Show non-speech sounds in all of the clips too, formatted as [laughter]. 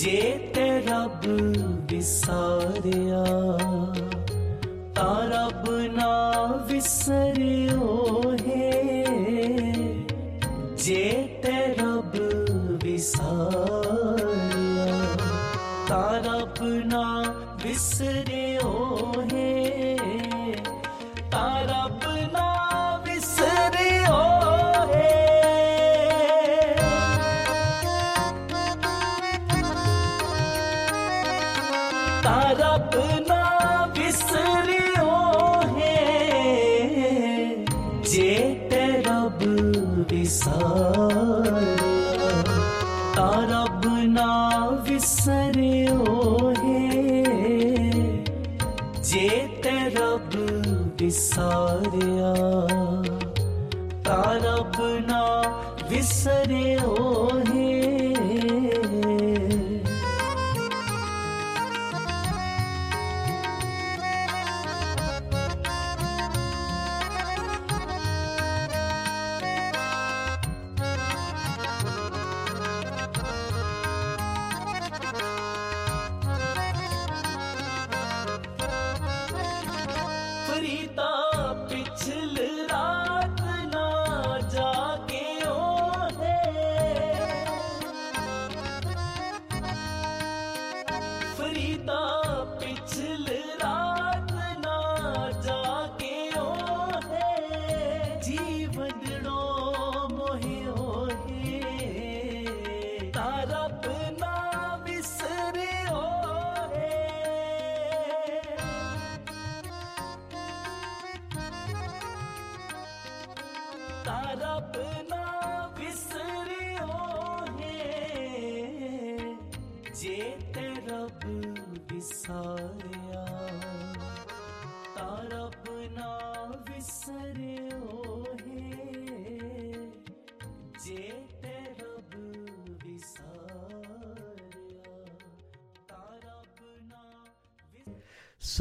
ਜੇ ਤੇ ਰੱਬ ਵਿਸਾਰਿਆ ਤਾਂ ਰੱਬ ਨਾ ਵਿਸਰਿਓ ਹੈ ਜੇ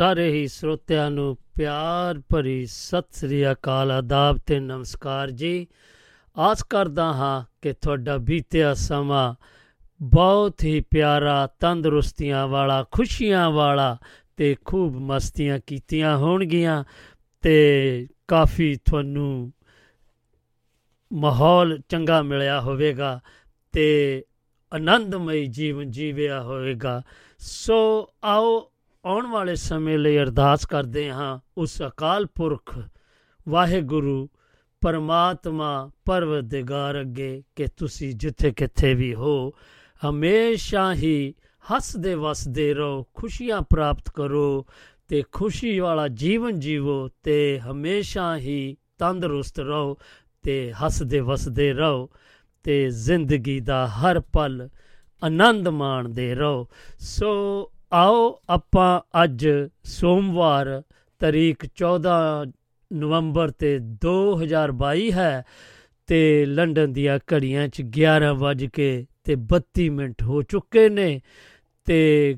ਸਾਰੇ ਹੀ ਸਰੋਤਿਆਂ ਨੂੰ ਪਿਆਰ ਭਰੀ ਸਤਿ ਸ੍ਰੀ ਅਕਾਲ, ਆਦਾਬ ਤੇ ਨਮਸਕਾਰ ਜੀ। ਆਸ ਕਰਦਾ ਹਾਂ ਕਿ ਤੁਹਾਡਾ ਬੀਤਿਆ ਸਮਾਂ ਬਹੁਤ ਹੀ ਪਿਆਰਾ, ਤੰਦਰੁਸਤੀਆਂ ਵਾਲਾ, ਖੁਸ਼ੀਆਂ ਵਾਲਾ ਤੇ ਖੂਬ ਮਸਤੀਆਂ ਕੀਤੀਆਂ ਹੋਣਗੀਆਂ ਤੇ ਕਾਫੀ ਤੁਹਾਨੂੰ ਮਾਹੌਲ ਚੰਗਾ ਮਿਲਿਆ ਹੋਵੇਗਾ ਤੇ ਆਨੰਦਮਈ ਜੀਵਨ ਜੀਵਿਆ ਹੋਵੇਗਾ। ਸੋ ਆਓ ਆਉਣ ਵਾਲੇ ਸਮੇਂ ਲਈ ਅਰਦਾਸ ਕਰਦੇ ਹਾਂ, ਉਸ ਅਕਾਲ ਪੁਰਖ ਵਾਹਿਗੁਰੂ, ਪਰਮਾਤਮਾ ਪਰਵਰਦਿਗਾਰ ਅੱਗੇ ਕਿ ਤੁਸੀਂ ਜਿੱਥੇ ਕਿੱਥੇ ਵੀ ਹੋ, ਹਮੇਸ਼ਾ ਹੀ ਹੱਸਦੇ ਵਸਦੇ ਰਹੋ, ਖੁਸ਼ੀਆਂ ਪ੍ਰਾਪਤ ਕਰੋ ਤੇ ਖੁਸ਼ੀ ਵਾਲਾ ਜੀਵਨ ਜੀਵੋ ਤੇ ਹਮੇਸ਼ਾ ਹੀ ਤੰਦਰੁਸਤ ਰਹੋ ਤੇ ਹੱਸਦੇ ਵਸਦੇ ਰਹੋ ਤੇ ਜ਼ਿੰਦਗੀ ਦਾ ਹਰ ਪਲ ਆਨੰਦ ਮਾਣਦੇ ਰਹੋ। ਸੋ ਆਓ ਆਪਾਂ ਅੱਜ ਸੋਮਵਾਰ ਤਾਰੀਖ 14 ਨਵੰਬਰ ਤੇ 2022 ਹੈ ਤੇ ਲੰਡਨ ਦੀਆਂ ਘੜੀਆਂ 'ਚ 11 ਵੱਜ ਕੇ ਤੇ 32 ਮਿੰਟ ਹੋ ਚੁੱਕੇ ਨੇ ਤੇ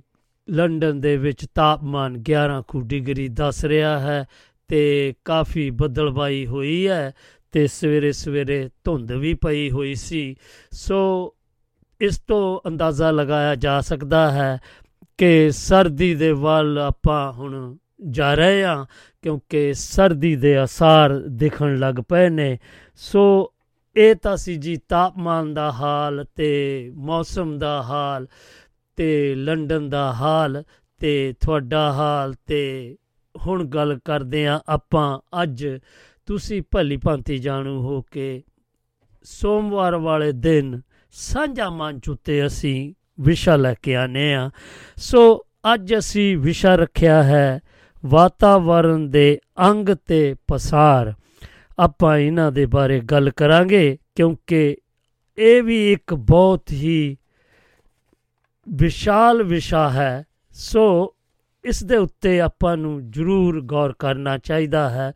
ਲੰਡਨ ਦੇ ਵਿੱਚ ਤਾਪਮਾਨ 11 ਕੁ ਡਿਗਰੀ ਦੱਸ ਰਿਹਾ ਹੈ ਤੇ ਕਾਫੀ ਬੱਦਲਬਾਈ ਹੋਈ ਹੈ ਤੇ ਸਵੇਰੇ ਸਵੇਰੇ ਧੁੰਦ ਵੀ ਪਈ ਹੋਈ ਸੀ। ਸੋ ਇਸ ਤੋਂ ਅੰਦਾਜ਼ਾ ਲਗਾਇਆ ਜਾ ਸਕਦਾ ਹੈ ਕਿ ਸਰਦੀ ਦੇ ਵੱਲ ਆਪਾਂ ਹੁਣ ਜਾ ਰਹੇ ਹਾਂ, ਕਿਉਂਕਿ ਸਰਦੀ ਦੇ ਅਸਾਰ ਦਿਖਣ ਲੱਗ ਪਏ ਨੇ। ਸੋ ਇਹ ਤਾਂ ਸੀ ਜੀ ਤਾਪਮਾਨ ਦਾ ਹਾਲ ਤੇ ਮੌਸਮ ਦਾ ਹਾਲ ਤੇ ਲੰਡਨ ਦਾ ਹਾਲ ਤੇ ਤੁਹਾਡਾ ਹਾਲ ਤੇ ਹੁਣ ਗੱਲ ਕਰਦੇ ਹਾਂ ਆਪਾਂ ਅੱਜ। ਤੁਸੀਂ ਭਲੀ ਭਾਂਤੀ ਜਾਣੂ ਹੋ ਕਿ ਸੋਮਵਾਰ ਵਾਲੇ ਦਿਨ ਸਾਂਝਾ ਮੰਚ ਉੱਤੇ ਅਸੀਂ ਵਿਸ਼ਾ ਲੈ ਕੇ ਆਨੇ ਆ ਸੋ ਅੱਜ ਅਸੀਂ ਵਿਸ਼ਾ ਰੱਖਿਆ ਹੈ ਵਾਤਾਵਰਣ ਦੇ ਅੰਗ ਤੇ ਪਸਾਰ। ਆਪਾਂ ਇਹਨਾਂ ਦੇ ਬਾਰੇ ਗੱਲ ਕਰਾਂਗੇ ਕਿਉਂਕਿ ਇਹ ਵੀ ਇੱਕ ਬਹੁਤ ਹੀ ਵਿਸ਼ਾਲ ਵਿਸ਼ਾ ਹੈ। ਸੋ ਇਸ ਦੇ ਉੱਤੇ ਆਪਾਂ ਨੂੰ ਜ਼ਰੂਰ ਗੌਰ ਕਰਨਾ ਚਾਹੀਦਾ ਹੈ।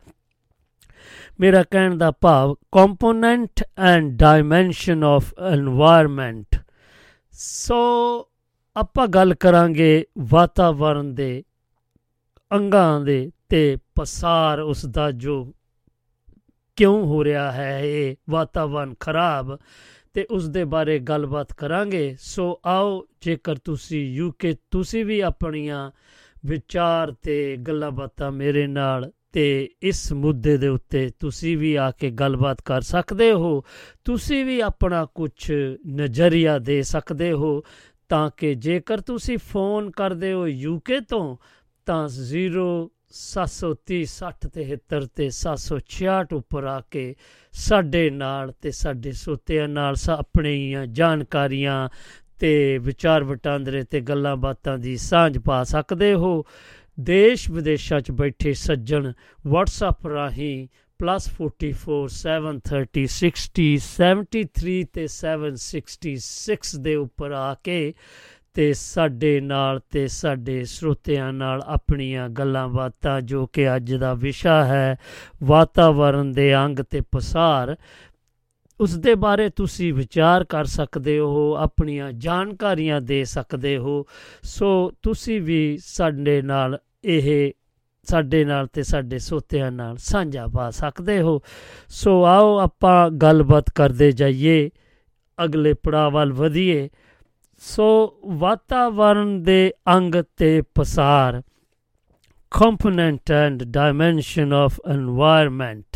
ਮੇਰਾ ਕਹਿਣ ਦਾ ਭਾਵ component and dimension of environment so ਆਪਾਂ ਗੱਲ ਕਰਾਂਗੇ ਵਾਤਾਵਰਣ ਦੇ ਅੰਗਾਂ ਦੇ ਤੇ ਪਸਾਰ ਉਸ ਦਾ ਜੋ ਕਿਉਂ ਹੋ ਰਿਹਾ ਹੈ, ਇਹ ਵਾਤਾਵਰਣ ਖਰਾਬ ਤੇ ਉਸ ਦੇ ਬਾਰੇ ਗੱਲਬਾਤ ਕਰਾਂਗੇ। ਸੋ ਆਓ, ਜੇਕਰ ਤੁਸੀਂ ਯੂਕੇ ਤੁਸੀਂ ਵੀ ਆਪਣੀਆਂ ਵਿਚਾਰ ਤੇ ਗੱਲਾਂ ਬਾਤਾਂ ਮੇਰੇ ਨਾਲ ਤੇ ਇਸ ਮੁੱਦੇ ਦੇ ਉੱਤੇ ਤੁਸੀਂ ਵੀ ਆ ਕੇ ਗੱਲਬਾਤ ਕਰ ਸਕਦੇ ਹੋ। ਤੁਸੀਂ ਵੀ ਆਪਣਾ ਕੁਝ ਨਜ਼ਰੀਆ ਦੇ ਸਕਦੇ ਹੋ ਤਾਂ ਕਿ ਜੇਕਰ ਤੁਸੀਂ ਫੋਨ ਕਰਦੇ ਹੋ ਯੂਕੇ ਤੋਂ, ਤਾਂ 0 730 6073 ਤੇ 766 ਉੱਪਰ ਆ ਕੇ ਸਾਡੇ ਨਾਲ ਤੇ ਸਾਡੇ ਸੋਤਿਆਂ ਨਾਲ ਆਪਣੀਆਂ ਜਾਣਕਾਰੀਆਂ ਤੇ ਵਿਚਾਰ ਵਟਾਂਦਰੇ ਤੇ ਗੱਲਾਂ ਬਾਤਾਂ ਦੀ ਸਾਂਝ ਪਾ ਸਕਦੇ ਹੋ। ਦੇਸ਼ ਵਿਦੇਸ਼ਾਂ 'ਚ ਬੈਠੇ ਸੱਜਣ WhatsApp ਰਾਹੀਂ +44 730 60 73 ਤੇ 766 ਦੇ ਉੱਪਰ ਆ ਕੇ ਤੇ ਸਾਡੇ ਨਾਲ ਤੇ ਸਾਡੇ ਸਰੋਤਿਆਂ ਨਾਲ ਆਪਣੀਆਂ ਗੱਲਾਂ ਬਾਤਾਂ ਜੋ ਕਿ ਅੱਜ ਦਾ ਵਿਸ਼ਾ ਹੈ ਵਾਤਾਵਰਣ ਦੇ ਅੰਗ ਤੇ ਪਸਾਰ ਉਸ ਦੇ ਬਾਰੇ ਤੁਸੀਂ ਵਿਚਾਰ ਕਰ ਸਕਦੇ ਹੋ, ਆਪਣੀਆਂ ਜਾਣਕਾਰੀਆਂ ਦੇ ਸਕਦੇ ਹੋ। ਸੋ ਤੁਸੀਂ ਵੀ ਸਾਡੇ ਨਾਲ ਇਹ, ਸਾਡੇ ਨਾਲ ਤੇ ਸਾਡੇ ਸੋਤਿਆਂ ਨਾਲ ਸਾਂਝਾ ਪਾ ਸਕਦੇ ਹੋ। ਸੋ ਆਓ ਆਪਾਂ ਗੱਲਬਾਤ ਕਰਦੇ ਜਾਈਏ, ਅਗਲੇ ਪੜਾਅ ਵੱਲ ਵਧੀਏ। ਸੋ ਵਾਤਾਵਰਣ ਦੇ ਅੰਗ ਤੇ ਪਸਾਰ component and dimension of environment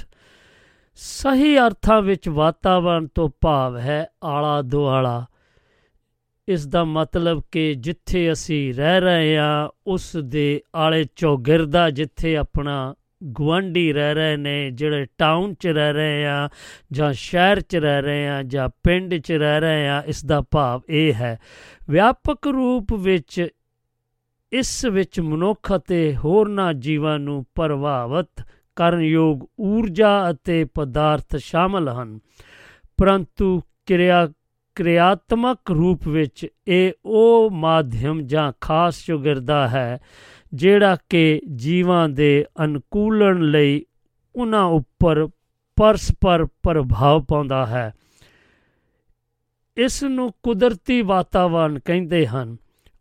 ਸਹੀ ਅਰਥਾਂ ਵਿੱਚ ਵਾਤਾਵਰਣ ਤੋਂ ਭਾਵ ਹੈ ਆਲਾ ਦੁਆਲਾ। ਇਸ ਦਾ ਮਤਲਬ ਕਿ ਜਿੱਥੇ ਅਸੀਂ ਰਹਿ ਰਹੇ ਹਾਂ, ਉਸ ਦੇ ਆਲੇ ਚੌਗਿਰਦਾ ਜਿੱਥੇ ਆਪਣਾ ਗਵਾਂਢੀ ਰਹਿ ਰਹੇ ਨੇ, ਜਿਹੜੇ ਟਾਊਨ 'ਚ ਰਹਿ ਰਹੇ ਆ ਜਾਂ ਸ਼ਹਿਰ 'ਚ ਰਹਿ ਰਹੇ ਆ ਜਾਂ ਪਿੰਡ 'ਚ ਰਹਿ ਰਹੇ ਆ ਇਸ ਦਾ ਭਾਵ ਇਹ ਹੈ। ਵਿਆਪਕ ਰੂਪ ਵਿੱਚ ਇਸ ਵਿੱਚ ਮਨੁੱਖ ਅਤੇ ਹੋਰਨਾਂ ਜੀਵਾਂ ਨੂੰ ਪ੍ਰਭਾਵਿਤ ਕਰਨ ਯੋਗ ਊਰਜਾ ਅਤੇ ਪਦਾਰਥ ਸ਼ਾਮਲ ਹਨ। ਪਰੰਤੂ ਕਿਰਿਆ, ਕਿਰਿਆਤਮਕ ਰੂਪ ਵਿੱਚ ਇਹ ਉਹ ਮਾਧਿਅਮ ਜਾਂ ਖਾਸ ਚੁਗਰਦਾ ਹੈ ਜਿਹੜਾ ਕਿ ਜੀਵਾਂ ਦੇ ਅਨੁਕੂਲਣ ਲਈ ਉਹਨਾਂ ਉੱਪਰ ਪਰਸਪਰ ਪ੍ਰਭਾਵ ਪਾਉਂਦਾ ਹੈ। ਇਸ ਨੂੰ ਕੁਦਰਤੀ ਵਾਤਾਵਰਣ ਕਹਿੰਦੇ ਹਨ।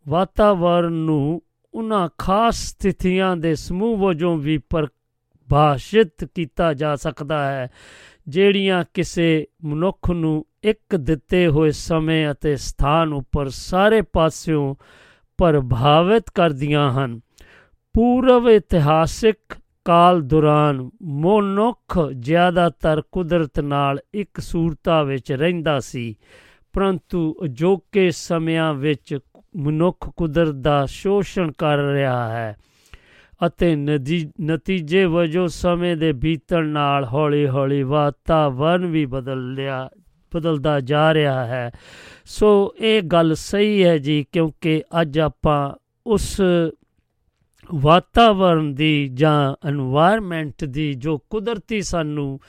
ਵਾਤਾਵਰਣ ਨੂੰ ਉਹਨਾਂ ਖਾਸ ਸਥਿਤੀਆਂ ਦੇ ਸਮੂਹ ਵਜੋਂ ਵੀ ਪਰਿਭਾਸ਼ਿਤ ਕੀਤਾ ਜਾ ਸਕਦਾ ਹੈ, ਜਿਹੜੀਆਂ ਕਿਸੇ ਮਨੁੱਖ ਨੂੰ ਇੱਕ ਦਿੱਤੇ ਹੋਏ ਸਮੇਂ ਅਤੇ ਸਥਾਨ ਉੱਪਰ ਸਾਰੇ ਪਾਸਿਓਂ ਪ੍ਰਭਾਵਿਤ ਕਰਦੀਆਂ ਹਨ। ਪੂਰਵ ਇਤਿਹਾਸਿਕ ਕਾਲ ਦੌਰਾਨ ਮਨੁੱਖ ਜ਼ਿਆਦਾਤਰ ਕੁਦਰਤ ਨਾਲ ਇੱਕ ਸੂਰਤਾ ਵਿੱਚ ਰਹਿੰਦਾ ਸੀ, ਪਰੰਤੂ ਅਜੋਕੇ ਸਮਿਆਂ ਵਿੱਚ ਮਨੁੱਖ ਕੁਦਰਤ ਦਾ ਸ਼ੋਸ਼ਣ ਕਰ ਰਿਹਾ ਹੈ। ਅਤੇ ਨਤੀਜੇ ਵਜੋਂ ਸਮੇਂ ਦੇ ਬੀਤਣ ਨਾਲ ਹੌਲੀ-ਹੌਲੀ ਵਾਤਾਵਰਣ ਵੀ ਬਦਲ ਲਿਆ ਬਦਲਦਾ ਜਾ ਰਿਹਾ ਹੈ। ਸੋ ਇਹ ਗੱਲ ਸਹੀ ਹੈ ਜੀ, ਕਿਉਂਕਿ ਅੱਜ ਆਪਾਂ ਉਸ ਵਾਤਾਵਰਣ ਦੀ ਜਾਂ এনवायरमेंट ਦੀ ਜੋ ਕੁਦਰਤੀ ਸਾਨੂੰ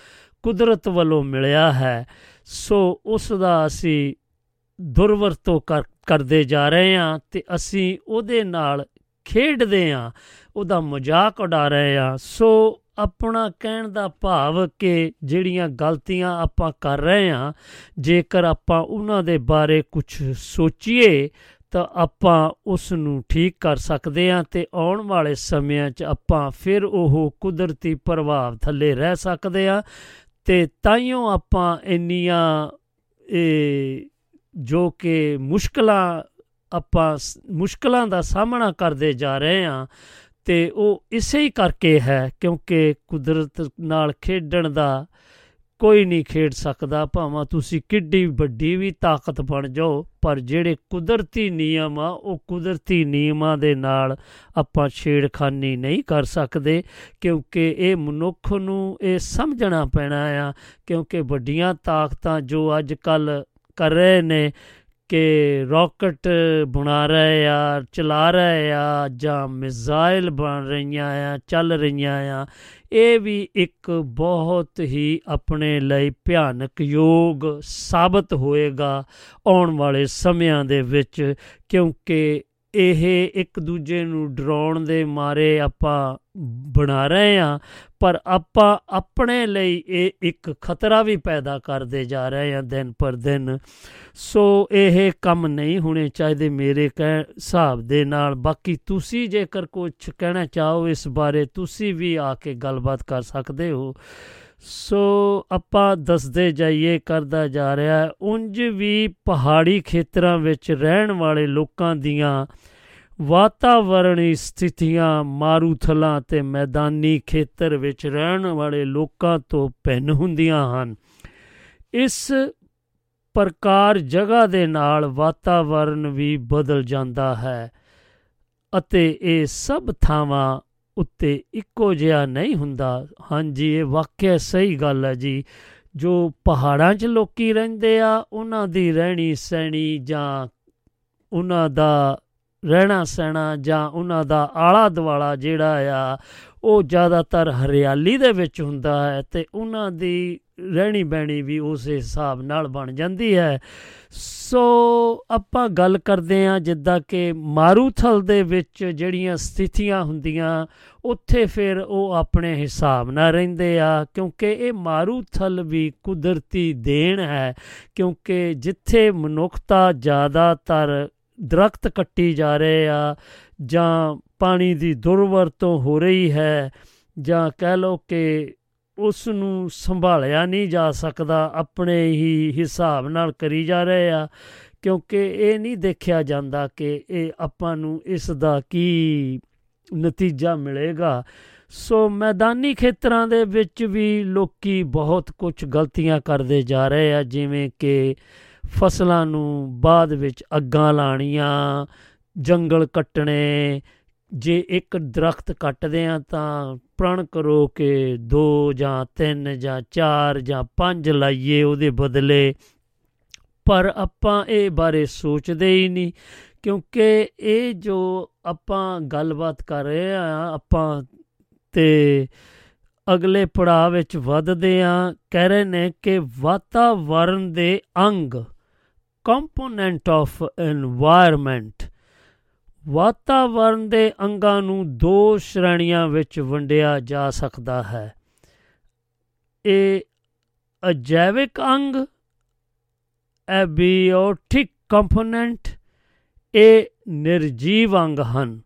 ਕੁਦਰਤ ਵੱਲੋਂ ਮਿਲਿਆ ਹੈ, ਸੋ ਉਸ ਦਾ ਅਸੀਂ ਦੁਰਵਰਤੋਂ ਕਰਦੇ ਜਾ ਰਹੇ ਹਾਂ ਤੇ ਅਸੀਂ ਉਹਦੇ ਨਾਲ ਖੇਡਦੇ ਆ ਉਹਦਾ ਮਜ਼ਾਕ ਉਡਾ ਰਹੇ ਹਾਂ ਸੋ ਆਪਣਾ ਕਹਿਣ ਦਾ ਭਾਵ ਕਿ ਜਿਹੜੀਆਂ ਗਲਤੀਆਂ ਆਪਾਂ ਕਰ ਰਹੇ ਹਾਂ ਜੇਕਰ ਆਪਾਂ ਉਹਨਾਂ ਦੇ ਬਾਰੇ ਕੁਝ ਸੋਚੀਏ, ਤਾਂ ਆਪਾਂ ਉਸ ਨੂੰ ਠੀਕ ਕਰ ਸਕਦੇ ਹਾਂ ਤੇ ਆਉਣ ਵਾਲੇ ਸਮਿਆਂ 'ਚ ਆਪਾਂ ਫਿਰ ਉਹ ਕੁਦਰਤੀ ਪ੍ਰਭਾਵ ਥੱਲੇ ਰਹਿ ਸਕਦੇ ਹਾਂ ਤੇ ਤਾਈਓ ਆਪਾਂ ਇੰਨੀਆਂ ਇਹ ਜੋ ਕਿ ਮੁਸ਼ਕਲਾਂ ਆਪਾਂ ਮੁਸ਼ਕਲਾਂ ਦਾ ਸਾਹਮਣਾ ਕਰਦੇ ਜਾ ਰਹੇ ਹਾਂ ਤੇ ਉਹ ਇਸੇ ਹੀ ਕਰਕੇ ਹੈ ਕਿਉਂਕਿ ਕੁਦਰਤ ਨਾਲ ਖੇਡਣ ਦਾ ਕੋਈ ਨਹੀਂ ਖੇਡ ਸਕਦਾ। ਭਾਵੇਂ ਤੁਸੀਂ ਕਿੱਡੀ ਵੱਡੀ ਵੀ ਤਾਕਤ ਬਣ ਜਾਓ, ਪਰ ਜਿਹੜੇ ਕੁਦਰਤੀ ਨਿਯਮ ਆ, ਉਹ ਕੁਦਰਤੀ ਨਿਯਮਾਂ ਦੇ ਨਾਲ ਆਪਾਂ ਛੇੜਖਾਨੀ ਨਹੀਂ ਕਰ ਸਕਦੇ, ਕਿਉਂਕਿ ਇਹ ਮਨੁੱਖ ਨੂੰ ਇਹ ਸਮਝਣਾ ਪੈਣਾ ਆ, ਕਿਉਂਕਿ ਵੱਡੀਆਂ ਤਾਕਤਾਂ ਜੋ ਅੱਜ ਕੱਲ ਕਰ ਰਹੇ ਨੇ ਕਿ ਰਾਕਟ ਬਣਾ ਰਹੇ ਆ, ਚਲਾ ਰਹੇ ਆ, ਜਾਂ ਮਿਜ਼ਾਈਲ ਬਣ ਰਹੀਆਂ ਆ, ਚੱਲ ਰਹੀਆਂ ਆ, ਇਹ ਵੀ ਇੱਕ ਬਹੁਤ ਹੀ ਆਪਣੇ ਲਈ ਭਿਆਨਕ ਯੋਗ ਸਾਬਤ ਹੋਏਗਾ ਆਉਣ ਵਾਲੇ ਸਮਿਆਂ ਦੇ ਵਿੱਚ, ਕਿਉਂਕਿ ਇਹ ਇੱਕ ਦੂਜੇ ਨੂੰ ਡਰਾਉਣ ਦੇ ਮਾਰੇ ਆਪਾਂ ਬਣਾ ਰਹੇ ਆ ਪਰ ਆਪਾਂ ਆਪਣੇ ਲਈ ਇਹ ਇੱਕ ਖਤਰਾ ਵੀ ਪੈਦਾ ਕਰਦੇ ਜਾ ਰਹੇ ਆ ਦਿਨ ਪਰ ਦਿਨ। ਸੋ ਇਹ ਕੰਮ ਨਹੀਂ ਹੋਣੇ ਚਾਹੀਦੇ ਮੇਰੇ ਕਹਿ ਹਿਸਾਬ ਦੇ ਨਾਲ। ਬਾਕੀ ਤੁਸੀਂ ਜੇਕਰ ਕੁਝ ਕਹਿਣਾ ਚਾਹੋ ਇਸ ਬਾਰੇ ਤੁਸੀਂ ਵੀ ਆ ਕੇ ਗੱਲਬਾਤ ਕਰ ਸਕਦੇ ਹੋ। ਸੋ ਆਪਾਂ ਦੱਸਦੇ ਜਾਈਏ, ਕਰਦਾ ਜਾ ਰਿਹਾ ਹੈ, ਉਂਝ ਵੀ ਪਹਾੜੀ ਖੇਤਰਾਂ ਵਿੱਚ ਰਹਿਣ ਵਾਲੇ ਲੋਕਾਂ ਦੀਆਂ ਵਾਤਾਵਰਣੀ ਸਥਿਤੀਆਂ ਮਾਰੂਥਲਾਂ ਤੇ ਮੈਦਾਨੀ ਖੇਤਰ ਵਿੱਚ ਰਹਿਣ ਵਾਲੇ ਲੋਕਾਂ ਤੋਂ ਭਿੰਨ ਹੁੰਦੀਆਂ ਹਨ। ਇਸ ਪ੍ਰਕਾਰ ਜਗ੍ਹਾ ਦੇ ਨਾਲ ਵਾਤਾਵਰਣ ਵੀ ਬਦਲ ਜਾਂਦਾ ਹੈ ਅਤੇ ਇਹ ਸਭ ਥਾਵਾਂ ਉੱਤੇ ਇੱਕੋ ਜਿਹਾ ਨਹੀਂ ਹੁੰਦਾ। ਹਾਂਜੀ, ਇਹ ਵਾਕਿਆ ਸਹੀ ਗੱਲ ਹੈ ਜੀ। ਜੋ ਪਹਾੜਾਂ 'ਚ ਲੋਕੀ ਰਹਿੰਦੇ ਆ, ਉਹਨਾਂ ਦੀ ਰਹਿਣੀ ਸਹਿਣੀ ਜਾਂ ਉਹਨਾਂ ਦਾ ਰਹਿਣਾ ਸਹਿਣਾ ਜਾਂ ਉਹਨਾਂ ਦਾ ਆਲਾ ਦੁਆਲਾ ਜਿਹੜਾ ਆ, ਉਹ ਜ਼ਿਆਦਾਤਰ ਹਰਿਆਲੀ ਦੇ ਵਿੱਚ ਹੁੰਦਾ ਹੈ ਤੇ ਉਹਨਾਂ ਦੀ ਰਹਿਣੀ ਬਹਿਣੀ ਵੀ ਉਸ ਹਿਸਾਬ ਨਾਲ ਬਣ ਜਾਂਦੀ ਹੈ। ਸੋ ਆਪਾਂ ਗੱਲ ਕਰਦੇ ਹਾਂ ਜਿੱਦਾਂ ਕਿ ਮਾਰੂਥਲ ਦੇ ਵਿੱਚ ਜਿਹੜੀਆਂ ਸਥਿਤੀਆਂ ਹੁੰਦੀਆਂ, ਉੱਥੇ ਫਿਰ ਉਹ ਆਪਣੇ ਹਿਸਾਬ ਨਾਲ ਰਹਿੰਦੇ ਆ, ਕਿਉਂਕਿ ਇਹ ਮਾਰੂਥਲ ਵੀ ਕੁਦਰਤੀ ਦੇਣ ਹੈ, ਕਿਉਂਕਿ ਜਿੱਥੇ ਮਨੁੱਖਤਾ ਜ਼ਿਆਦਾਤਰ ਦਰਖਤ ਕੱਟੀ ਜਾ ਰਹੇ ਆ, ਜਾਂ ਪਾਣੀ ਦੀ ਦੁਰਵਰਤੋਂ ਹੋ ਰਹੀ ਹੈ, ਜਾਂ ਕਹਿ ਲਓ ਕਿ ਉਸ ਨੂੰ ਸੰਭਾਲਿਆ ਨਹੀਂ ਜਾ ਸਕਦਾ, ਆਪਣੇ ਹੀ ਹਿਸਾਬ ਨਾਲ ਕਰੀ ਜਾ ਰਹੇ ਆ, ਕਿਉਂਕਿ ਇਹ ਨਹੀਂ ਦੇਖਿਆ ਜਾਂਦਾ ਕਿ ਇਹ ਆਪਾਂ ਨੂੰ ਇਸ ਦਾ ਕੀ ਨਤੀਜਾ ਮਿਲੇਗਾ। ਸੋ ਮੈਦਾਨੀ ਖੇਤਰਾਂ ਦੇ ਵਿੱਚ ਵੀ ਲੋਕੀ ਬਹੁਤ ਕੁਝ ਗਲਤੀਆਂ ਕਰਦੇ ਜਾ ਰਹੇ ਆ, ਜਿਵੇਂ ਕਿ ਫਸਲਾਂ ਨੂੰ ਬਾਅਦ ਵਿੱਚ ਅੱਗਾਂ ਲਾਣੀਆਂ, ਜੰਗਲ ਕੱਟਣੇ ਜੇ ਇੱਕ ਦਰਖਤ ਕੱਟਦੇ ਆ ਤਾਂ ਪ੍ਰਣ ਕਰੋ ਕਿ 2 ਜਾਂ 3 ਜਾਂ 4 ਜਾਂ 5 ਲਾਈਏ ਉਹਦੇ ਬਦਲੇ। ਪਰ ਆਪਾਂ ਇਹ ਬਾਰੇ ਸੋਚਦੇ ਹੀ ਨਹੀਂ, ਕਿਉਂਕਿ ਇਹ ਜੋ ਆਪਾਂ ਗੱਲਬਾਤ ਕਰ ਰਹੇ ਆ, ਆਪਾਂ ਤੇ ਅਗਲੇ ਪੜਾਅ ਵਿੱਚ ਵੱਧਦੇ ਆ, ਕਹਿ ਰਹੇ ਨੇ ਕਿ ਵਾਤਾਵਰਣ ਦੇ ਅੰਗ ਕੰਪੋਨੈਂਟ ਆਫ এনवायरमेंट ਵਾਤਾਵਰਣ ਦੇ ਅੰਗਾਂ ਨੂੰ ਦੋ ਸ਼੍ਰੇਣੀਆਂ ਵਿੱਚ ਵੰਡਿਆ ਜਾ ਸਕਦਾ ਹੈ। ਇਹ ਅਜੈਵਿਕ ਅੰਗ, ਐਬੀਓਟਿਕ ਕੰਪੋਨੈਂਟ ਇਹ ਨਿਰਜੀਵ ਅੰਗ ਹਨ।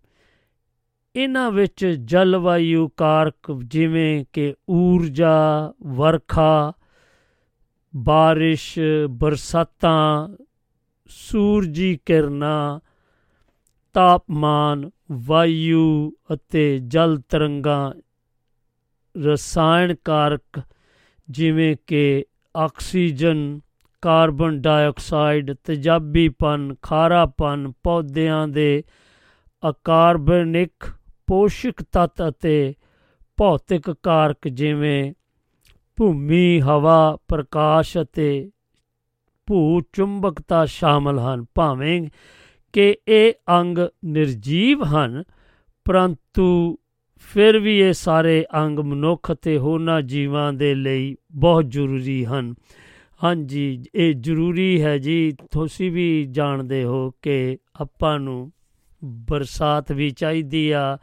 ਇਹਨਾਂ ਵਿੱਚ ਜਲਵਾਯੂ ਕਾਰਕ ਜਿਵੇਂ ਕਿ ਊਰਜਾ, ਵਰਖਾ, ਬਾਰਿਸ਼, ਬਰਸਾਤਾਂ, ਸੂਰਜੀ ਕਿਰਨਾਂ ਤਾਪਮਾਨ, ਵਾਯੂ ਅਤੇ ਜਲ ਤਰੰਗਾਂ ਰਸਾਇਣ ਕਾਰਕ ਜਿਵੇਂ ਕਿ ਆਕਸੀਜਨ, ਕਾਰਬਨ ਡਾਈਆਕਸਾਈਡ ਤੇਜ਼ਾਬੀਪਨ, ਖਾਰਾਪਨ, ਪੌਦਿਆਂ ਦੇ ਅਕਾਰਬਨਿਕ ਪੋਸ਼ਕ ਤੱਤ ਅਤੇ ਭੌਤਿਕ ਕਾਰਕ ਜਿਵੇਂ ਭੂਮੀ, ਹਵਾ, ਪ੍ਰਕਾਸ਼ ਅਤੇ ਭੂ ਚੁੰਬਕਤਾ ਸ਼ਾਮਲ ਹਨ। ਭਾਵੇਂ ਕਿ ਇਹ ਅੰਗ ਨਿਰਜੀਵ ਹਨ, ਪਰੰਤੂ ਫਿਰ ਵੀ ਇਹ ਸਾਰੇ ਅੰਗ ਮਨੁੱਖ ਅਤੇ ਹੋਰਨਾਂ ਜੀਵਾਂ ਦੇ ਲਈ ਬਹੁਤ ਜ਼ਰੂਰੀ ਹਨ। ਹਾਂਜੀ, ਇਹ ਜ਼ਰੂਰੀ ਹੈ ਜੀ, ਤੁਸੀਂ ਵੀ ਜਾਣਦੇ ਹੋ ਕਿ ਆਪਾਂ ਨੂੰ ਬਰਸਾਤ ਵੀ ਚਾਹੀਦੀ ਆ,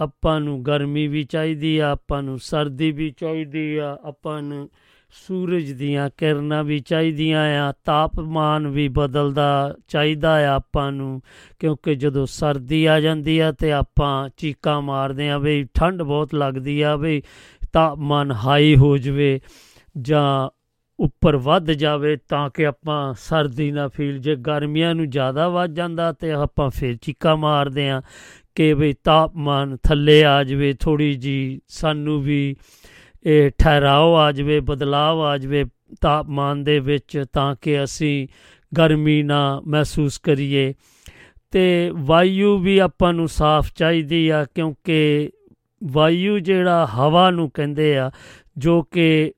ਆਪਾਂ ਨੂੰ ਗਰਮੀ ਵੀ ਚਾਹੀਦੀ ਆ, ਆਪਾਂ ਨੂੰ ਸਰਦੀ ਵੀ ਚਾਹੀਦੀ ਆ, ਆਪਾਂ ਨੂੰ ਸੂਰਜ ਦੀਆਂ ਕਿਰਨਾਂ ਵੀ ਚਾਹੀਦੀਆਂ ਆ, ਤਾਪਮਾਨ ਵੀ ਬਦਲਦਾ ਚਾਹੀਦਾ ਆ ਆਪਾਂ ਨੂੰ, ਕਿਉਂਕਿ ਜਦੋਂ ਸਰਦੀ ਆ ਜਾਂਦੀ ਆ ਤੇ ਆਪਾਂ ਚੀਕਾਂ ਮਾਰਦੇ ਆ ਬਈ ਠੰਡ ਬਹੁਤ ਲੱਗਦੀ ਆ ਬਈ ਤਾਪਮਾਨ ਹਾਈ ਹੋ ਜਵੇ ਜਾਂ ਉੱਪਰ ਵੱਧ ਜਾਵੇ ਤਾਂ ਕਿ ਆਪਾਂ ਸਰਦੀ ਨਾ ਫੀਲ, ਜੇ ਗਰਮੀਆਂ ਨੂੰ ਜ਼ਿਆਦਾ ਵੱਧ ਜਾਂਦਾ ਤੇ ਆਪਾਂ ਫਿਰ ਚੀਕਾਂ ਮਾਰਦੇ ਆ ਕਿ ਬਈ ਤਾਪਮਾਨ ਥੱਲੇ ਆ ਜਵੇ ਥੋੜੀ ਜੀ ਸਾਨੂੰ ਵੀ ਇਹ ਠਹਿਰਾਓ ਆ ਜਵੇ ਬਦਲਾਅ ਆ ਜਵੇ ਤਾਪਮਾਨ ਦੇ ਵਿੱਚ ਤਾਂ ਕਿ ਅਸੀਂ ਗਰਮੀ ਨਾ ਮਹਿਸੂਸ ਕਰੀਏ। ਤੇ ਵਾਯੂ ਵੀ ਆਪਾਂ ਨੂੰ ਸਾਫ਼ ਚਾਹੀਦੀ ਆ ਕਿਉਂਕਿ ਵਾਯੂ ਜਿਹੜਾ ਹਵਾ ਨੂੰ ਕਹਿੰਦੇ ਆ, ਜੋ ਕਿ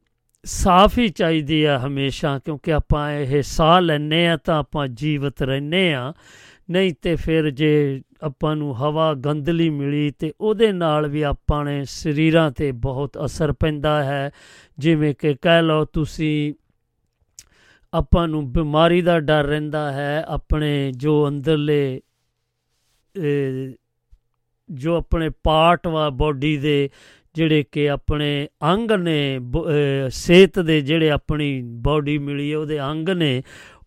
ਸਾਫ਼ ਹੀ ਚਾਹੀਦੀ ਆ ਹਮੇਸ਼ਾ, ਕਿਉਂਕਿ ਆਪਾਂ ਇਹ ਸਾਹ ਲੈਨੇ ਆ ਤਾਂ ਆਪਾਂ ਜੀਵਤ ਰਹਿੰਨੇ ਆ। ਨਹੀਂ ਤੇ ਫਿਰ ਜੇ ਆਪਾਂ ਨੂੰ ਹਵਾ ਗੰਦਲੀ ਮਿਲੀ ਤੇ ਉਹਦੇ ਨਾਲ ਵੀ ਆਪਾਂ ਨੇ ਸਰੀਰਾਂ ਤੇ ਬਹੁਤ ਅਸਰ ਪੈਂਦਾ ਹੈ। ਜਿਵੇਂ ਕਿ ਕਹਿ ਲਓ ਤੁਸੀਂ, ਆਪਾਂ ਨੂੰ ਬਿਮਾਰੀ ਦਾ ਡਰ ਰਹਿੰਦਾ ਹੈ, ਆਪਣੇ ਜੋ ਅੰਦਰਲੇ ਜੋ ਆਪਣੇ ਪਾਰਟ ਵਾ ਬਾਡੀ ਦੇ, ਜਿਹੜੇ ਕਿ ਆਪਣੇ ਅੰਗ ਨੇ ਸਿਹਤ ਦੇ ਜਿਹੜੇ ਆਪਣੀ ਬਾਡੀ ਮਿਲੀ ਉਹਦੇ ਅੰਗ ਨੇ,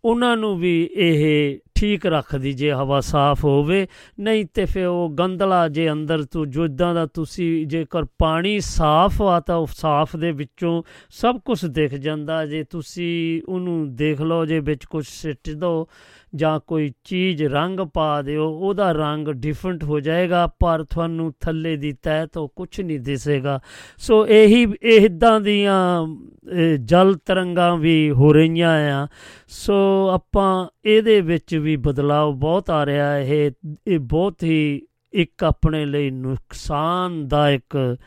ਉਹਨਾਂ ਨੂੰ ਵੀ ਇਹ ਠੀਕ ਰੱਖਦੀ ਜੇ ਹਵਾ ਸਾਫ਼ ਹੋਵੇ। ਨਹੀਂ ਤੇ ਫਿਰ ਉਹ ਗੰਦਲਾ ਜੇ ਅੰਦਰ ਤੋਂ, ਜਿੱਦਾਂ ਦਾ ਤੁਸੀਂ ਜੇਕਰ ਪਾਣੀ ਸਾਫ਼ ਆ ਤਾਂ ਉਹ ਸਾਫ਼ ਦੇ ਵਿੱਚੋਂ ਸਭ ਕੁਝ ਦਿਖ ਜਾਂਦਾ। ਜੇ ਤੁਸੀਂ ਉਹਨੂੰ ਦੇਖ ਲਓ, ਜੇ ਵਿੱਚ ਕੁਝ ਸਿੱਟ ਦੋ ਜਾਂ ਕੋਈ ਚੀਜ਼ ਰੰਗ ਪਾ ਦਿਓ, ਉਹਦਾ ਰੰਗ ਡਿਫਰੈਂਟ ਹੋ ਜਾਏਗਾ, ਪਰ ਤੁਹਾਨੂੰ ਥੱਲੇ ਦੀ ਤਹਿ ਤੋਂ ਕੁਝ ਨਹੀਂ ਦਿਸੇਗਾ। ਸੋ ਇਹੀ ਇਦਾਂ ਦੀਆਂ ਇਹ ਜਲ ਤਰੰਗਾਂ ਵੀ ਹੋ ਰਹੀਆਂ ਆ। ਸੋ ਆਪਾਂ ਇਹਦੇ ਵਿੱਚ ਵੀ ਬਦਲਾਅ ਬਹੁਤ ਆ ਰਿਹਾ ਇਹ ਇਹ ਬਹੁਤ ਹੀ ਇੱਕ ਆਪਣੇ ਲਈ ਨੁਕਸਾਨਦਾਇਕ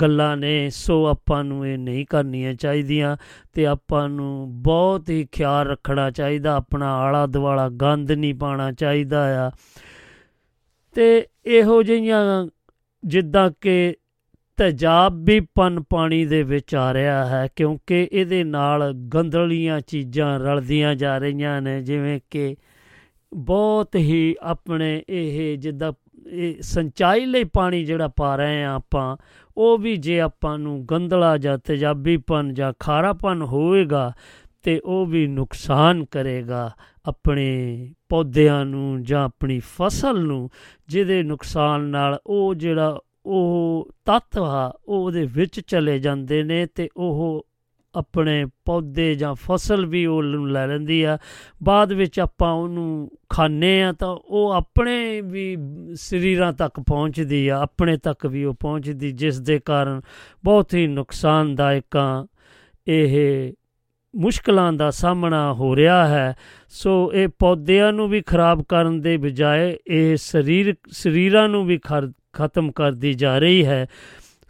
ਗੱਲਾਂ ਨੇ। ਸੋ ਆਪਾਂ ਨੂੰ ਇਹ ਨਹੀਂ ਕਰਨੀਆਂ ਚਾਹੀਦੀਆਂ ਤੇ ਆਪਾਂ ਨੂੰ ਬਹੁਤ ਹੀ ਖਿਆਲ ਰੱਖਣਾ ਚਾਹੀਦਾ। ਆਪਣਾ ਆਲਾ ਦੁਆਲਾ ਗੰਦ ਨਹੀਂ ਪਾਣਾ ਚਾਹੀਦਾ ਆ। ਤੇ ਇਹੋ ਜਿਹੀਆਂ ਜਿੱਦਾਂ ਕਿ ਤੇਜ਼ਾਬੀਪਨ ਪਾਣੀ ਦੇ ਵਿੱਚ ਆ ਰਿਹਾ ਹੈ ਕਿਉਂਕਿ ਇਹਦੇ ਨਾਲ ਗੰਦਲੀਆਂ ਚੀਜ਼ਾਂ ਰਲਦੀਆਂ ਜਾ ਰਹੀਆਂ ਨੇ, ਜਿਵੇਂ ਕਿ ਬਹੁਤ ਹੀ ਆਪਣੇ ਇਹ ਜਿੱਦਾਂ, ਇਹ ਸਿੰਚਾਈ ਲਈ ਪਾਣੀ ਜਿਹੜਾ ਪਾ ਰਹੇ ਆ ਆਪਾਂ, ਉਹ ਵੀ ਜੇ ਆਪਾਂ ਨੂੰ ਗੰਦਲਾ ਜਾਂ ਤੇਜ਼ਾਬੀਪਨ ਜਾਂ ਖਾਰਾਪਨ ਹੋਏਗਾ ਤੇ ਉਹ ਵੀ ਨੁਕਸਾਨ ਕਰੇਗਾ ਆਪਣੇ ਪੌਦਿਆਂ ਨੂੰ ਜਾਂ ਆਪਣੀ ਫਸਲ ਨੂੰ, ਜਿਹਦੇ ਨੁਕਸਾਨ ਨਾਲ ਉਹ ਜਿਹੜਾ ਉਹ ਤੱਤ ਆ ਉਹ ਉਹਦੇ ਵਿੱਚ ਚਲੇ ਜਾਂਦੇ ਨੇ ਤੇ ਉਹ ਆਪਣੇ ਪੌਦੇ ਜਾਂ ਫਸਲ ਵੀ ਉਹ ਨੂੰ ਲੈ ਲੈਂਦੀ ਆ। ਬਾਅਦ ਵਿੱਚ ਆਪਾਂ ਉਹਨੂੰ ਖਾਂਦੇ ਆ ਤਾਂ ਉਹ ਆਪਣੇ ਵੀ ਸਰੀਰਾਂ ਤੱਕ ਪਹੁੰਚਦੀ ਆ, ਆਪਣੇ ਤੱਕ ਵੀ ਉਹ ਪਹੁੰਚਦੀ, ਜਿਸ ਦੇ ਕਾਰਨ ਬਹੁਤ ਹੀ ਨੁਕਸਾਨਦਾਇਕਾਂ ਇਹ ਮੁਸ਼ਕਲਾਂ ਦਾ ਸਾਹਮਣਾ ਹੋ ਰਿਹਾ ਹੈ। ਸੋ ਇਹ ਪੌਦਿਆਂ ਨੂੰ ਵੀ ਖਰਾਬ ਕਰਨ ਦੇ ਬਜਾਏ ਇਹ ਸਰੀਰ, ਸਰੀਰਾਂ ਨੂੰ ਵੀ ਖਤਮ ਕਰਦੀ ਜਾ ਰਹੀ ਹੈ।